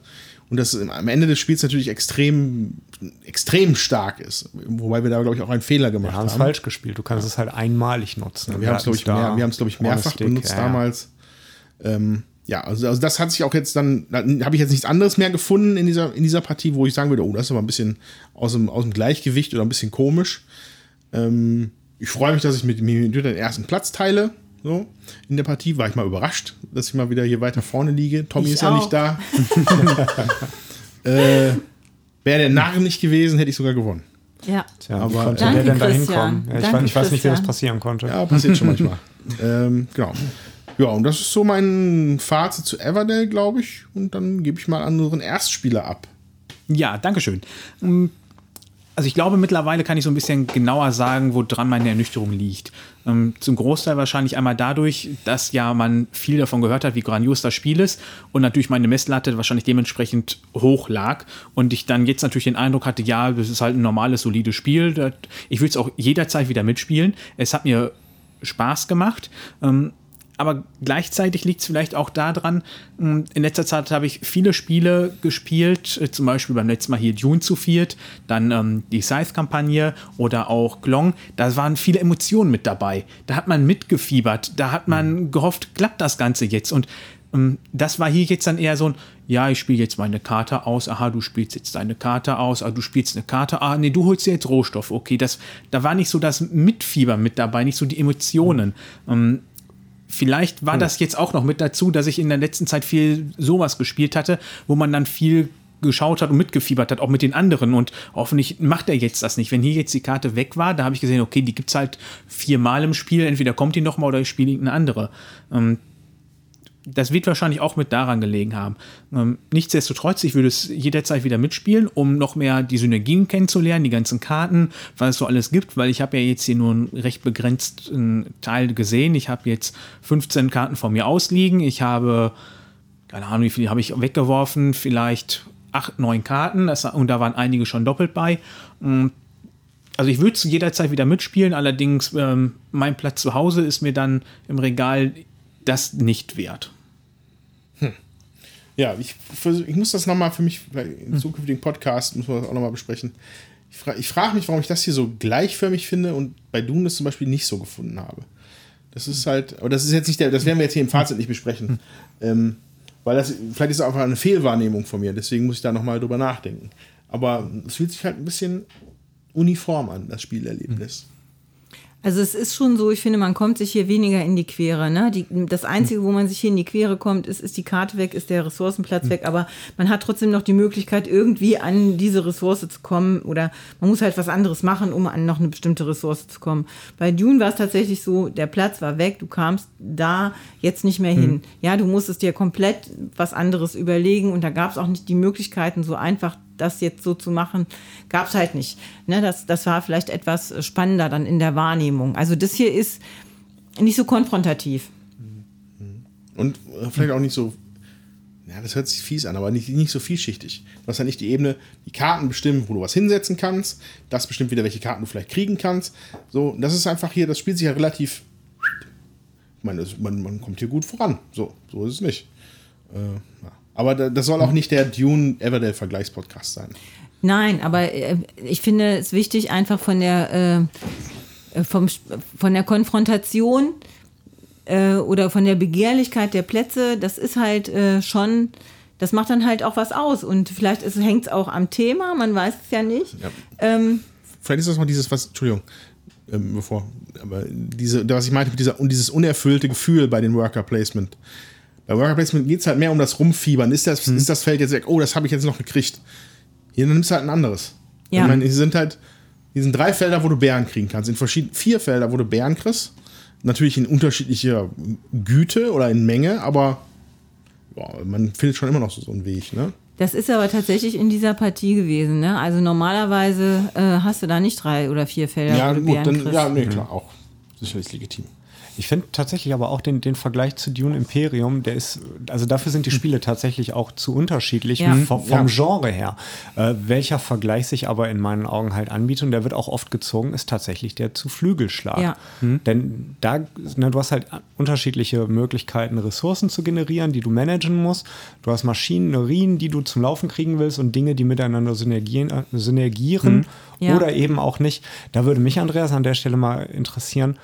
Und das am Ende des Spiels natürlich extrem, extrem stark ist. Wobei wir da, glaube ich, auch einen Fehler gemacht wir haben. Wir haben es falsch gespielt. Du kannst es halt einmalig nutzen. Ja, wir haben es, glaube ich, mehr, wir glaub ich, mehrfach Stick, benutzt ja, damals. Ähm, ja, also, also das hat sich auch jetzt dann, habe ich jetzt nichts anderes mehr gefunden in dieser, in dieser Partie, wo ich sagen würde, oh, das ist aber ein bisschen aus dem, aus dem Gleichgewicht oder ein bisschen komisch. Ähm, ich freue mich, dass ich mit mir den ersten Platz teile. So, in der Partie war ich mal überrascht, dass ich mal wieder hier weiter vorne liege. Tommy ich ist ja nicht da. [laughs] äh, Wäre der Narr nicht gewesen, hätte ich sogar gewonnen. Ja. Tja, aber konnte der denn da hinkommen? Ja, ich, weiß, ich weiß nicht, wie das passieren konnte. Ja, passiert schon manchmal. [laughs] ähm, genau. Ja, und das ist so mein Fazit zu Everdell, glaube ich. Und dann gebe ich mal an unseren Erstspieler ab. Ja, Dankeschön. Ähm, also ich glaube, mittlerweile kann ich so ein bisschen genauer sagen, woran meine Ernüchterung liegt. Ähm, zum Großteil wahrscheinlich einmal dadurch, dass ja man viel davon gehört hat, wie grandios das Spiel ist und natürlich meine Messlatte wahrscheinlich dementsprechend hoch lag und ich dann jetzt natürlich den Eindruck hatte, ja, das ist halt ein normales, solides Spiel. Ich will es auch jederzeit wieder mitspielen. Es hat mir Spaß gemacht. Ähm, aber gleichzeitig liegt es vielleicht auch daran, hm, in letzter Zeit habe ich viele Spiele gespielt, äh, zum Beispiel beim letzten Mal hier Dune zu viert, dann ähm, die Scythe-Kampagne oder auch Glong. Da waren viele Emotionen mit dabei. Da hat man mitgefiebert, da hat man mhm. gehofft, klappt das Ganze jetzt. Und Ähm, das war hier jetzt dann eher so ein, ja, ich spiele jetzt meine Karte aus, aha, du spielst jetzt deine Karte aus, ah, du spielst eine Karte, ah, nee, du holst dir jetzt Rohstoff, okay, das, da war nicht so das Mitfieber mit dabei, nicht so die Emotionen. Ähm, vielleicht war das jetzt auch noch mit dazu, dass ich in der letzten Zeit viel sowas gespielt hatte, wo man dann viel geschaut hat und mitgefiebert hat, auch mit den anderen. Und hoffentlich macht er jetzt das nicht. Wenn hier jetzt die Karte weg war, da habe ich gesehen, okay, die gibt es halt viermal im Spiel. Entweder kommt die nochmal oder ich spiele irgendeine andere. Ähm, das wird wahrscheinlich auch mit daran gelegen haben. Ähm, nichtsdestotrotz, ich würde es jederzeit wieder mitspielen, um noch mehr die Synergien kennenzulernen, die ganzen Karten, was es so alles gibt, weil ich habe ja jetzt hier nur einen recht begrenzten Teil gesehen. Ich habe jetzt 15 Karten vor mir ausliegen. Ich habe, keine Ahnung, wie viele habe ich weggeworfen, vielleicht acht, neun Karten das, und da waren einige schon doppelt bei. Mm, also ich würde es jederzeit wieder mitspielen, allerdings ähm, mein Platz zu Hause ist mir dann im Regal das nicht wert. Ja, ich, ich muss das nochmal für mich, im zukünftigen Podcast müssen wir das auch nochmal besprechen. Ich, fra ich frage mich, warum ich das hier so gleichförmig finde und bei Dune das zum Beispiel nicht so gefunden habe. Das ist halt, aber das ist jetzt nicht der, das werden wir jetzt hier im Fazit nicht besprechen. Ähm, weil das, vielleicht ist es einfach eine Fehlwahrnehmung von mir, deswegen muss ich da nochmal drüber nachdenken. Aber es fühlt sich halt ein bisschen uniform an, das Spielerlebnis. Also es ist schon so, ich finde, man kommt sich hier weniger in die Quere. Ne? Die, das Einzige, wo man sich hier in die Quere kommt, ist, ist die Karte weg, ist der Ressourcenplatz weg, aber man hat trotzdem noch die Möglichkeit, irgendwie an diese Ressource zu kommen oder man muss halt was anderes machen, um an noch eine bestimmte Ressource zu kommen. Bei Dune war es tatsächlich so, der Platz war weg, du kamst da jetzt nicht mehr hin. Ja, du musstest dir komplett was anderes überlegen und da gab es auch nicht die Möglichkeiten, so einfach das jetzt so zu machen, gab es halt nicht. Ne, das, das war vielleicht etwas spannender dann in der Wahrnehmung. Also das hier ist nicht so konfrontativ. Und äh, vielleicht auch nicht so, ja, das hört sich fies an, aber nicht, nicht so vielschichtig. Du hast ja nicht die Ebene, die Karten bestimmen, wo du was hinsetzen kannst. Das bestimmt wieder, welche Karten du vielleicht kriegen kannst. So, das ist einfach hier, das spielt sich ja relativ. Ich meine, man, man kommt hier gut voran. So, so ist es nicht. Äh, ja. Aber da, das soll auch nicht der Dune Everdale-Vergleichspodcast sein. Nein, aber äh, ich finde es wichtig, einfach von der, äh, vom, von der Konfrontation äh, oder von der Begehrlichkeit der Plätze, das ist halt äh, schon, das macht dann halt auch was aus. Und vielleicht hängt es auch am Thema, man weiß es ja nicht. Ja. Ähm, Vielleicht ist das mal dieses, was, Entschuldigung, ähm, bevor, aber diese, was ich meinte, mit dieser, und dieses unerfüllte Gefühl bei den Worker Placement. Bei Worker Placement geht es halt mehr um das Rumfiebern. Ist das, ist das Feld jetzt weg? Oh, das habe ich jetzt noch gekriegt. Hier nimmst du halt ein anderes. Ja. Ich meine, hier sind halt, hier sind drei Felder, wo du Bären kriegen kannst. In verschiedenen, vier Felder, wo du Bären kriegst. Natürlich in unterschiedlicher Güte oder in Menge, aber boah, man findet schon immer noch so, so einen Weg, ne? das ist aber tatsächlich in dieser Partie gewesen. Ne? Also normalerweise äh, hast du da nicht drei oder vier Felder, Ja, gut, dann, ja, nee, klar, auch. Sicherlich legitim. Ich finde tatsächlich aber auch den, den Vergleich zu Dune Imperium, der ist, also dafür sind die Spiele tatsächlich auch zu unterschiedlich Ja. vom, vom Ja. Genre her. Äh, welcher Vergleich sich aber in meinen Augen halt anbietet, und der wird auch oft gezogen, ist tatsächlich der zu Flügelschlag. Ja. Denn da, ne, du hast halt unterschiedliche Möglichkeiten, Ressourcen zu generieren, die du managen musst. Du hast Maschinerien, die du zum Laufen kriegen willst und Dinge, die miteinander synergieren, äh, synergieren Ja. oder eben auch nicht. Da würde mich, Andreas, an der Stelle mal interessieren,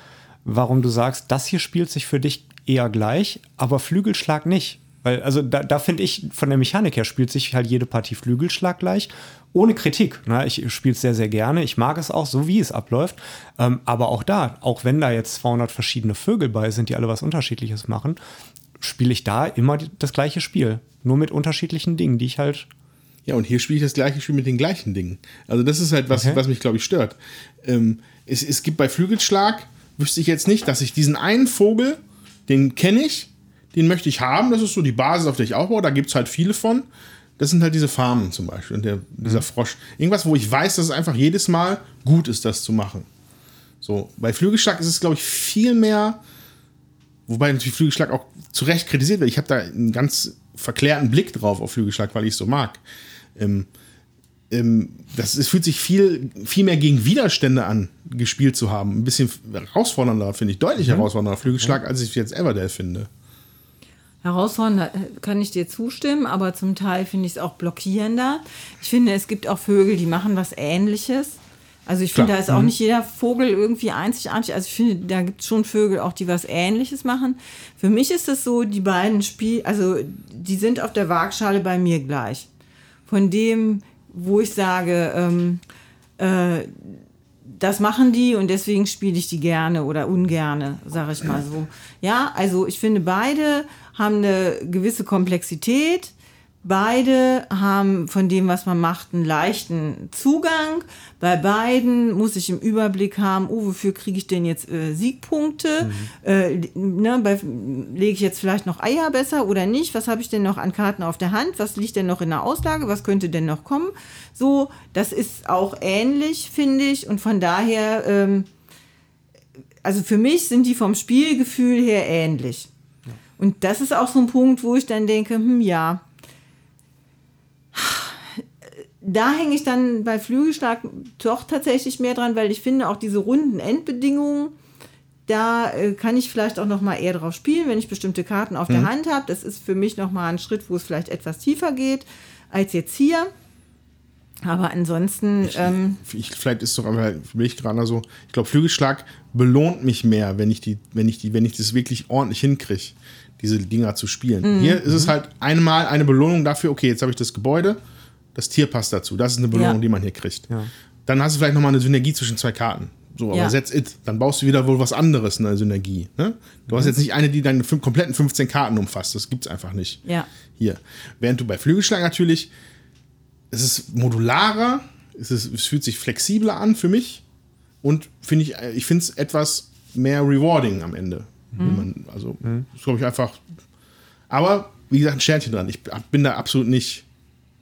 warum du sagst, das hier spielt sich für dich eher gleich, aber Flügelschlag nicht. Weil, also da, da finde ich, von der Mechanik her spielt sich halt jede Partie Flügelschlag gleich. Ohne Kritik. Ne? Ich spiele es sehr, sehr gerne. Ich mag es auch, so wie es abläuft. Ähm, aber auch da, auch wenn da jetzt 200 verschiedene Vögel bei sind, die alle was Unterschiedliches machen, spiele ich da immer das gleiche Spiel. Nur mit unterschiedlichen Dingen, die ich halt. Ja, und hier spiele ich das gleiche Spiel mit den gleichen Dingen. Also das ist halt was, Okay. was mich, glaube ich, stört. Ähm, es, es gibt bei Flügelschlag, wüsste ich jetzt nicht, dass ich diesen einen Vogel, den kenne ich, den möchte ich haben. Das ist so die Basis, auf der ich aufbaue. Da gibt es halt viele von. Das sind halt diese Farmen zum Beispiel und der, dieser Frosch. Irgendwas, wo ich weiß, dass es einfach jedes Mal gut ist, das zu machen. So, bei Flügelschlag ist es, glaube ich, viel mehr, wobei natürlich Flügelschlag auch zu Recht kritisiert wird. Ich habe da einen ganz verklärten Blick drauf auf Flügelschlag, weil ich es so mag. Ähm, das es fühlt sich viel, viel mehr gegen Widerstände an, gespielt zu haben. Ein bisschen herausfordernder, finde ich, deutlich herausfordernder Flügelschlag, als ich jetzt Everdale finde. Herausfordernd äh, kann ich dir zustimmen, aber zum Teil finde ich es auch blockierender. Ich finde, es gibt auch Vögel, die machen was Ähnliches. Also ich finde, da ist auch nicht jeder Vogel irgendwie einzigartig. Also ich finde, da gibt es schon Vögel auch, die was Ähnliches machen. Für mich ist es so, die beiden Spiel, also die sind auf der Waagschale bei mir gleich. Von dem, wo ich sage, ähm, äh, das machen die und deswegen spiele ich die gerne oder ungerne, sage ich mal so. Ja, also ich finde, beide haben eine gewisse Komplexität. Beide haben von dem, was man macht, einen leichten Zugang. Bei beiden muss ich im Überblick haben, oh, wofür kriege ich denn jetzt äh, Siegpunkte? Äh, ne, bei, lege ich jetzt vielleicht noch Eier besser oder nicht? Was habe ich denn noch an Karten auf der Hand? Was liegt denn noch in der Auslage? Was könnte denn noch kommen? So, das ist auch ähnlich, finde ich. Und von daher, ähm, also für mich sind die vom Spielgefühl her ähnlich. Und das ist auch so ein Punkt, wo ich dann denke, hm, ja, da hänge ich dann bei Flügelschlag doch tatsächlich mehr dran, weil ich finde auch diese runden Endbedingungen, da äh, kann ich vielleicht auch noch mal eher drauf spielen, wenn ich bestimmte Karten auf der Hand habe. Das ist für mich noch mal ein Schritt, wo es vielleicht etwas tiefer geht als jetzt hier. Aber ansonsten, ähm, ich, vielleicht ist doch aber für mich gerade so, ich glaube, Flügelschlag belohnt mich mehr, wenn ich die, wenn ich die, wenn ich das wirklich ordentlich hinkriege, diese Dinger zu spielen. Mhm. Hier ist es halt einmal eine Belohnung dafür, okay, jetzt habe ich das Gebäude, das Tier passt dazu. Das ist eine Belohnung, Ja. die man hier kriegt. Dann hast du vielleicht nochmal eine Synergie zwischen zwei Karten. So, aber Ja. that's it. Dann baust du wieder wohl was anderes, eine Synergie. Ne? Du hast Mhm. jetzt nicht eine, die deine fün- kompletten 15 Karten umfasst. Das gibt's einfach nicht. Ja. Hier. Während du bei Flügelschlag natürlich, es ist modularer, es, ist, es fühlt sich flexibler an für mich und finde ich, ich finde es etwas mehr rewarding am Ende. Wenn Man, also, das glaube ich einfach. Aber wie gesagt, ein Sternchen dran. Ich bin da absolut nicht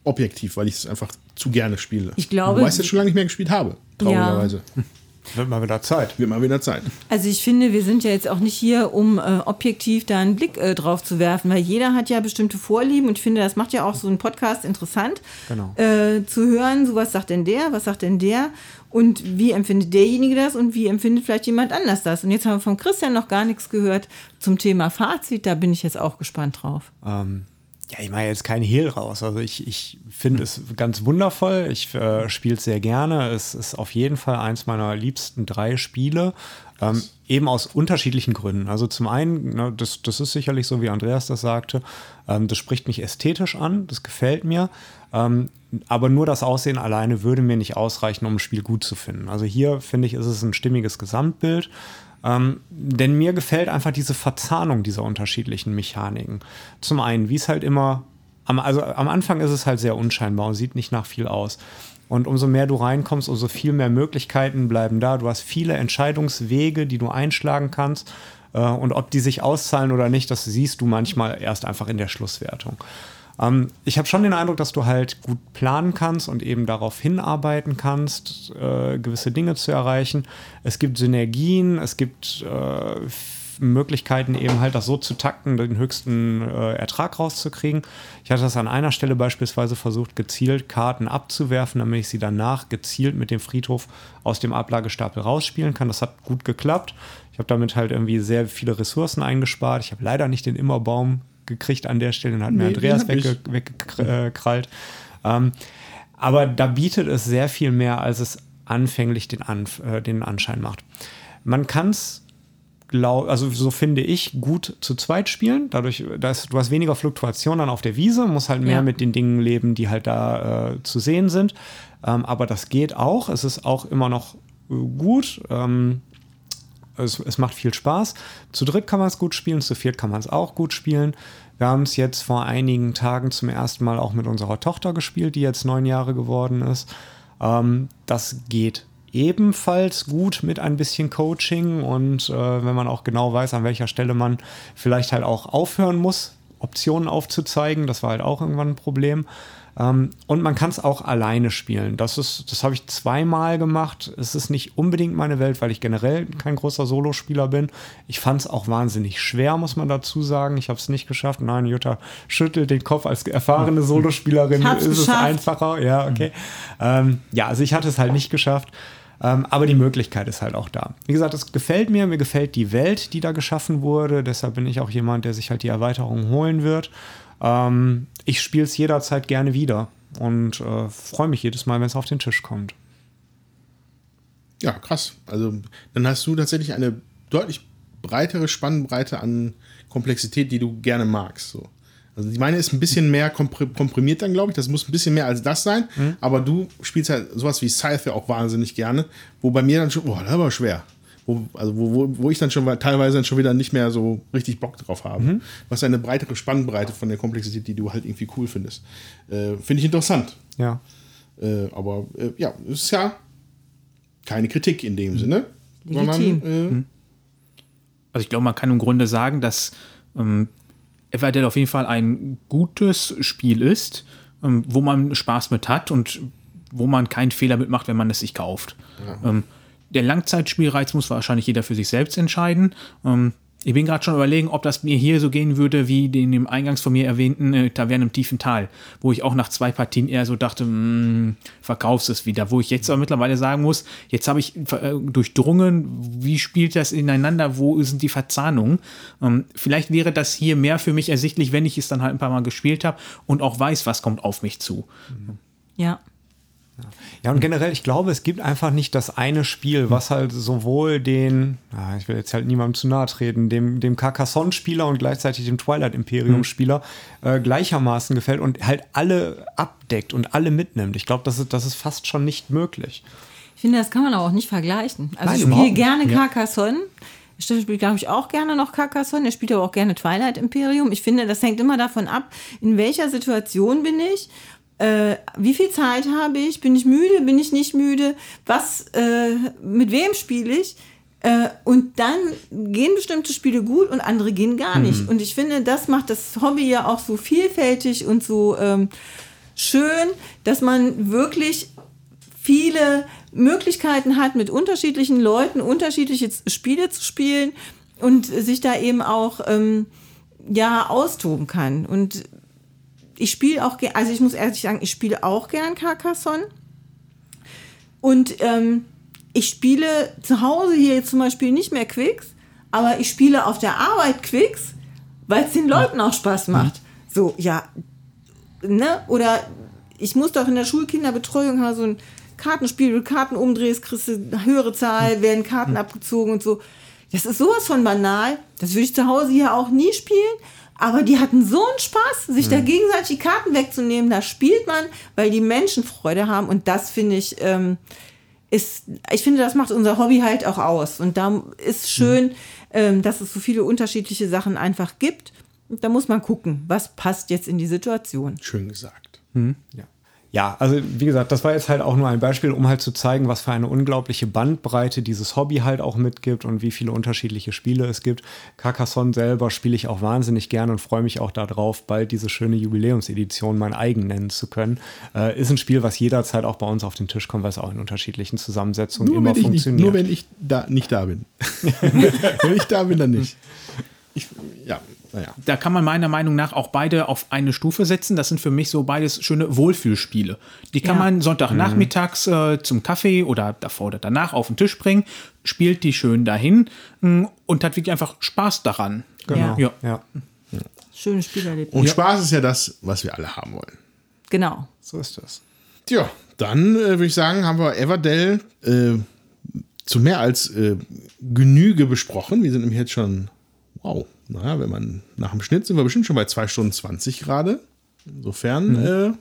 objektiv, weil ich es einfach zu gerne spiele. Ich glaube- Wobei ich es jetzt schon lange nicht mehr gespielt habe. Traurigerweise. Wird mal wieder Zeit. Wird mal wieder Zeit. Also ich finde, wir sind ja jetzt auch nicht hier, um äh, objektiv da einen Blick äh, drauf zu werfen, weil jeder hat ja bestimmte Vorlieben und ich finde, das macht ja auch so einen Podcast interessant, Genau. äh, zu hören, so was sagt denn der, was sagt denn der und wie empfindet derjenige das und wie empfindet vielleicht jemand anders das. Und jetzt haben wir von Christian noch gar nichts gehört zum Thema Fazit, da bin ich jetzt auch gespannt drauf. Ähm, ja, ich mache jetzt keinen Hehl raus. Also ich, ich finde es ganz wundervoll. Ich äh, spiele es sehr gerne. Es ist auf jeden Fall eins meiner liebsten drei Spiele. Ähm, eben aus unterschiedlichen Gründen. Also zum einen, ne, das, das ist sicherlich so, wie Andreas das sagte, ähm, das spricht mich ästhetisch an, das gefällt mir. Ähm, aber nur das Aussehen alleine würde mir nicht ausreichen, um ein Spiel gut zu finden. Also hier finde ich, ist es ein stimmiges Gesamtbild. Ähm, denn mir gefällt einfach diese Verzahnung dieser unterschiedlichen Mechaniken. Zum einen, wie es halt immer, am, also am Anfang ist es halt sehr unscheinbar und sieht nicht nach viel aus. Und umso mehr du reinkommst, umso viel mehr Möglichkeiten bleiben da. Du hast viele Entscheidungswege, die du einschlagen kannst. Äh, und ob die sich auszahlen oder nicht, das siehst du manchmal erst einfach in der Schlusswertung. Ähm, ich habe schon den Eindruck, dass du halt gut planen kannst und eben darauf hinarbeiten kannst, äh, gewisse Dinge zu erreichen. Es gibt Synergien, es gibt äh, Möglichkeiten, eben halt das so zu takten, den höchsten äh, Ertrag rauszukriegen. Ich hatte das an einer Stelle beispielsweise versucht, gezielt Karten abzuwerfen, damit ich sie danach gezielt mit dem Friedhof aus dem Ablagestapel rausspielen kann. Das hat gut geklappt. Ich habe damit halt irgendwie sehr viele Ressourcen eingespart. Ich habe leider nicht den Immerbaum gekriegt an der Stelle, den hat mir Nee, den Andreas wegge weggekrallt. Ähm, aber da bietet es sehr viel mehr, als es anfänglich den, Anf äh, den Anschein macht. Man kann es, also so finde ich, gut zu zweit spielen. Dadurch, dass du hast weniger Fluktuation dann auf der Wiese, musst halt mehr Ja. mit den Dingen leben, die halt da äh, zu sehen sind. Ähm, aber das geht auch. Es ist auch immer noch äh, gut. Ähm, es, es macht viel Spaß. Zu dritt kann man es gut spielen, zu viert kann man es auch gut spielen. Wir haben es jetzt vor einigen Tagen zum ersten Mal auch mit unserer Tochter gespielt, die jetzt neun Jahre geworden ist. Ähm, das geht ebenfalls gut mit ein bisschen Coaching und äh, wenn man auch genau weiß, an welcher Stelle man vielleicht halt auch aufhören muss, Optionen aufzuzeigen, das war halt auch irgendwann ein Problem. Ähm, und man kann es auch alleine spielen. Das ist, das habe ich zweimal gemacht. Es ist nicht unbedingt meine Welt, weil ich generell kein großer Solospieler bin. Ich fand es auch wahnsinnig schwer, muss man dazu sagen. Ich habe es nicht geschafft. Nein, Jutta schüttelt den Kopf. Als erfahrene [laughs] Solospielerin ist es geschafft. einfacher. Ja, okay. Ähm, ja, also ich hatte es halt nicht geschafft. Ähm, aber die Möglichkeit ist halt auch da. Wie gesagt, es gefällt mir, mir gefällt die Welt, die da geschaffen wurde. Deshalb bin ich auch jemand, der sich halt die Erweiterung holen wird. Ähm, ich spiele es jederzeit gerne wieder und äh, freue mich jedes Mal, wenn es auf den Tisch kommt. Ja, krass. Also dann hast du tatsächlich eine deutlich breitere Spannbreite an Komplexität, die du gerne magst. So. Also die meine ist ein bisschen mehr komprimiert dann, glaube ich. Das muss ein bisschen mehr als das sein. Mhm. Aber du spielst halt sowas wie Scythe auch wahnsinnig gerne, wo bei mir dann schon, boah, das war schwer. Wo, also wo, wo, wo ich dann schon teilweise dann schon wieder nicht mehr so richtig Bock drauf habe. Mhm. Was eine breitere Spannbreite von der Komplexität, die du halt irgendwie cool findest. Äh, Finde ich interessant. Ja. Äh, aber äh, ja, es ist ja keine Kritik in dem mhm. Sinne. Legitim. Sondern, äh, mhm. also ich glaube, man kann im Grunde sagen, dass ähm, Everdell auf jeden Fall ein gutes Spiel ist, ähm, wo man Spaß mit hat und wo man keinen Fehler mitmacht, wenn man es sich kauft. Ja. Ähm, der Langzeitspielreiz muss wahrscheinlich jeder für sich selbst entscheiden. Ähm, ich bin gerade schon überlegen, ob das mir hier so gehen würde wie in dem eingangs von mir erwähnten äh, Taverne im tiefen Tal, wo ich auch nach zwei Partien eher so dachte, hm, verkaufst es wieder. Wo ich jetzt aber mittlerweile sagen muss, jetzt habe ich äh, durchdrungen, wie spielt das ineinander, wo sind die Verzahnungen. Ähm, vielleicht wäre das hier mehr für mich ersichtlich, wenn ich es dann halt ein paar Mal gespielt habe und auch weiß, was kommt auf mich zu. Ja. Ja, und generell, ich glaube, es gibt einfach nicht das eine Spiel, was halt sowohl den, ah, ich will jetzt halt niemandem zu nahe treten, dem, dem Carcassonne-Spieler und gleichzeitig dem Twilight Imperium-Spieler äh, gleichermaßen gefällt und halt alle abdeckt und alle mitnimmt. Ich glaube, das ist, das ist fast schon nicht möglich. Ich finde, das kann man auch nicht vergleichen. Also Nein, ich spiele gerne Carcassonne. Steffen spielt, glaube ich, auch gerne noch Carcassonne. Er spielt aber auch gerne Twilight Imperium. Ich finde, das hängt immer davon ab, in welcher Situation bin ich äh, wie viel Zeit habe ich, bin ich müde, bin ich nicht müde, was, äh, mit wem spiele ich. Äh, und dann gehen bestimmte Spiele gut und andere gehen gar nicht. Mhm. Und ich finde, das macht das Hobby ja auch so vielfältig und so ähm, schön, dass man wirklich viele Möglichkeiten hat, mit unterschiedlichen Leuten unterschiedliche Spiele zu spielen und sich da eben auch ähm, ja austoben kann. Und ich spiele auch, also ich muss ehrlich sagen, ich spiele auch gern Carcassonne. Und ähm, ich spiele zu Hause hier zum Beispiel nicht mehr Quicks, aber ich spiele auf der Arbeit Quicks, weil es den Leuten auch Spaß macht. So, ja, ne? Oder ich muss doch in der Schulkinderbetreuung haben so ein Kartenspiel, du Karten umdrehst, kriegst du eine höhere Zahl, werden Karten abgezogen und so. Das ist sowas von banal. Das würde ich zu Hause hier auch nie spielen. Aber die hatten so einen Spaß, sich mhm. da gegenseitig die Karten wegzunehmen. Da spielt man, weil die Menschen Freude haben. Und das finde ich, ähm, ist, ich finde, das macht unser Hobby halt auch aus. Und da ist schön, mhm. ähm, dass es so viele unterschiedliche Sachen einfach gibt. Und da muss man gucken, was passt jetzt in die Situation. Schön gesagt. Mhm. Ja. Ja, also wie gesagt, das war jetzt halt auch nur ein Beispiel, um halt zu zeigen, was für eine unglaubliche Bandbreite dieses Hobby halt auch mitgibt und wie viele unterschiedliche Spiele es gibt. Carcassonne selber spiele ich auch wahnsinnig gerne und freue mich auch darauf, bald diese schöne Jubiläumsedition mein eigen nennen zu können. Äh, ist ein Spiel, was jederzeit auch bei uns auf den Tisch kommt, weil es auch in unterschiedlichen Zusammensetzungen nur immer funktioniert. Nicht, nur wenn ich da nicht da bin. [laughs] wenn ich da bin, dann nicht. Ich, ja, naja. Da kann man meiner Meinung nach auch beide auf eine Stufe setzen. Das sind für mich so beides schöne Wohlfühlspiele. Die kann ja. man Sonntagnachmittags äh, zum Kaffee oder davor oder danach auf den Tisch bringen, spielt die schön dahin mh, mm, und hat wirklich einfach Spaß daran. Genau. Ja. ja. ja. Schönes Spielerlebnis. Und Spaß ist ja das, was wir alle haben wollen. Genau. So ist das. Tja, dann äh, würde ich sagen, haben wir Everdell äh, zu mehr als äh, Genüge besprochen. Wir sind nämlich jetzt schon, wow, naja, wenn man nach dem Schnitt sind wir bestimmt schon bei 2 Stunden 20 gerade. Insofern mhm. äh,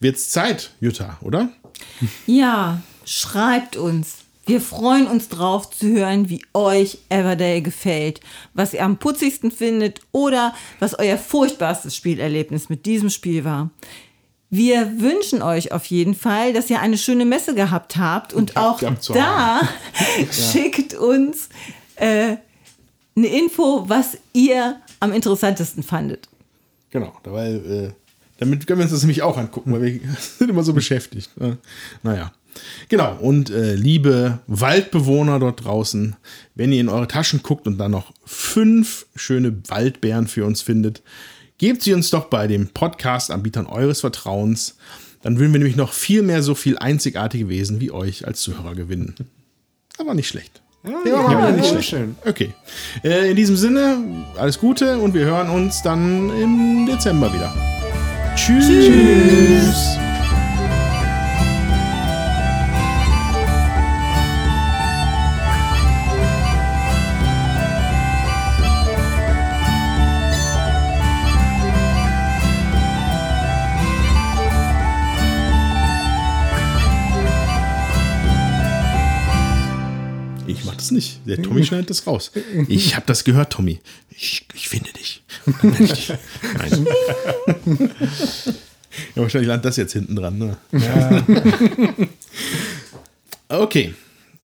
wird es Zeit, Jutta, oder? Ja, schreibt uns. Wir freuen uns drauf zu hören, wie euch Everdale gefällt, was ihr am putzigsten findet oder was euer furchtbarstes Spielerlebnis mit diesem Spiel war. Wir wünschen euch auf jeden Fall, dass ihr eine schöne Messe gehabt habt und, und auch da [laughs] [laughs] schickt uns äh, eine Info, was ihr am interessantesten fandet. Genau, weil äh, damit können wir uns das nämlich auch angucken, weil wir [laughs] sind immer so beschäftigt. Ne? Naja. Genau, und äh, liebe Waldbewohner dort draußen, wenn ihr in eure Taschen guckt und dann noch fünf schöne Waldbären für uns findet, gebt sie uns doch bei dem Podcast-Anbietern eures Vertrauens. Dann würden wir nämlich noch viel mehr so viel einzigartige Wesen wie euch als Zuhörer gewinnen. Aber nicht schlecht. Ja, ja, ja nicht schlecht. Schön. Okay. Äh, in diesem Sinne, alles Gute und wir hören uns dann im Dezember wieder. Tschüss. Tschüss. Nicht. Der Tommy schneidet das raus. [laughs] Ich habe das gehört, Tommy. Ich, ich finde dich. Dich. Nein. [laughs] Ja, wahrscheinlich landet das jetzt hinten dran. Ne? [laughs] Okay.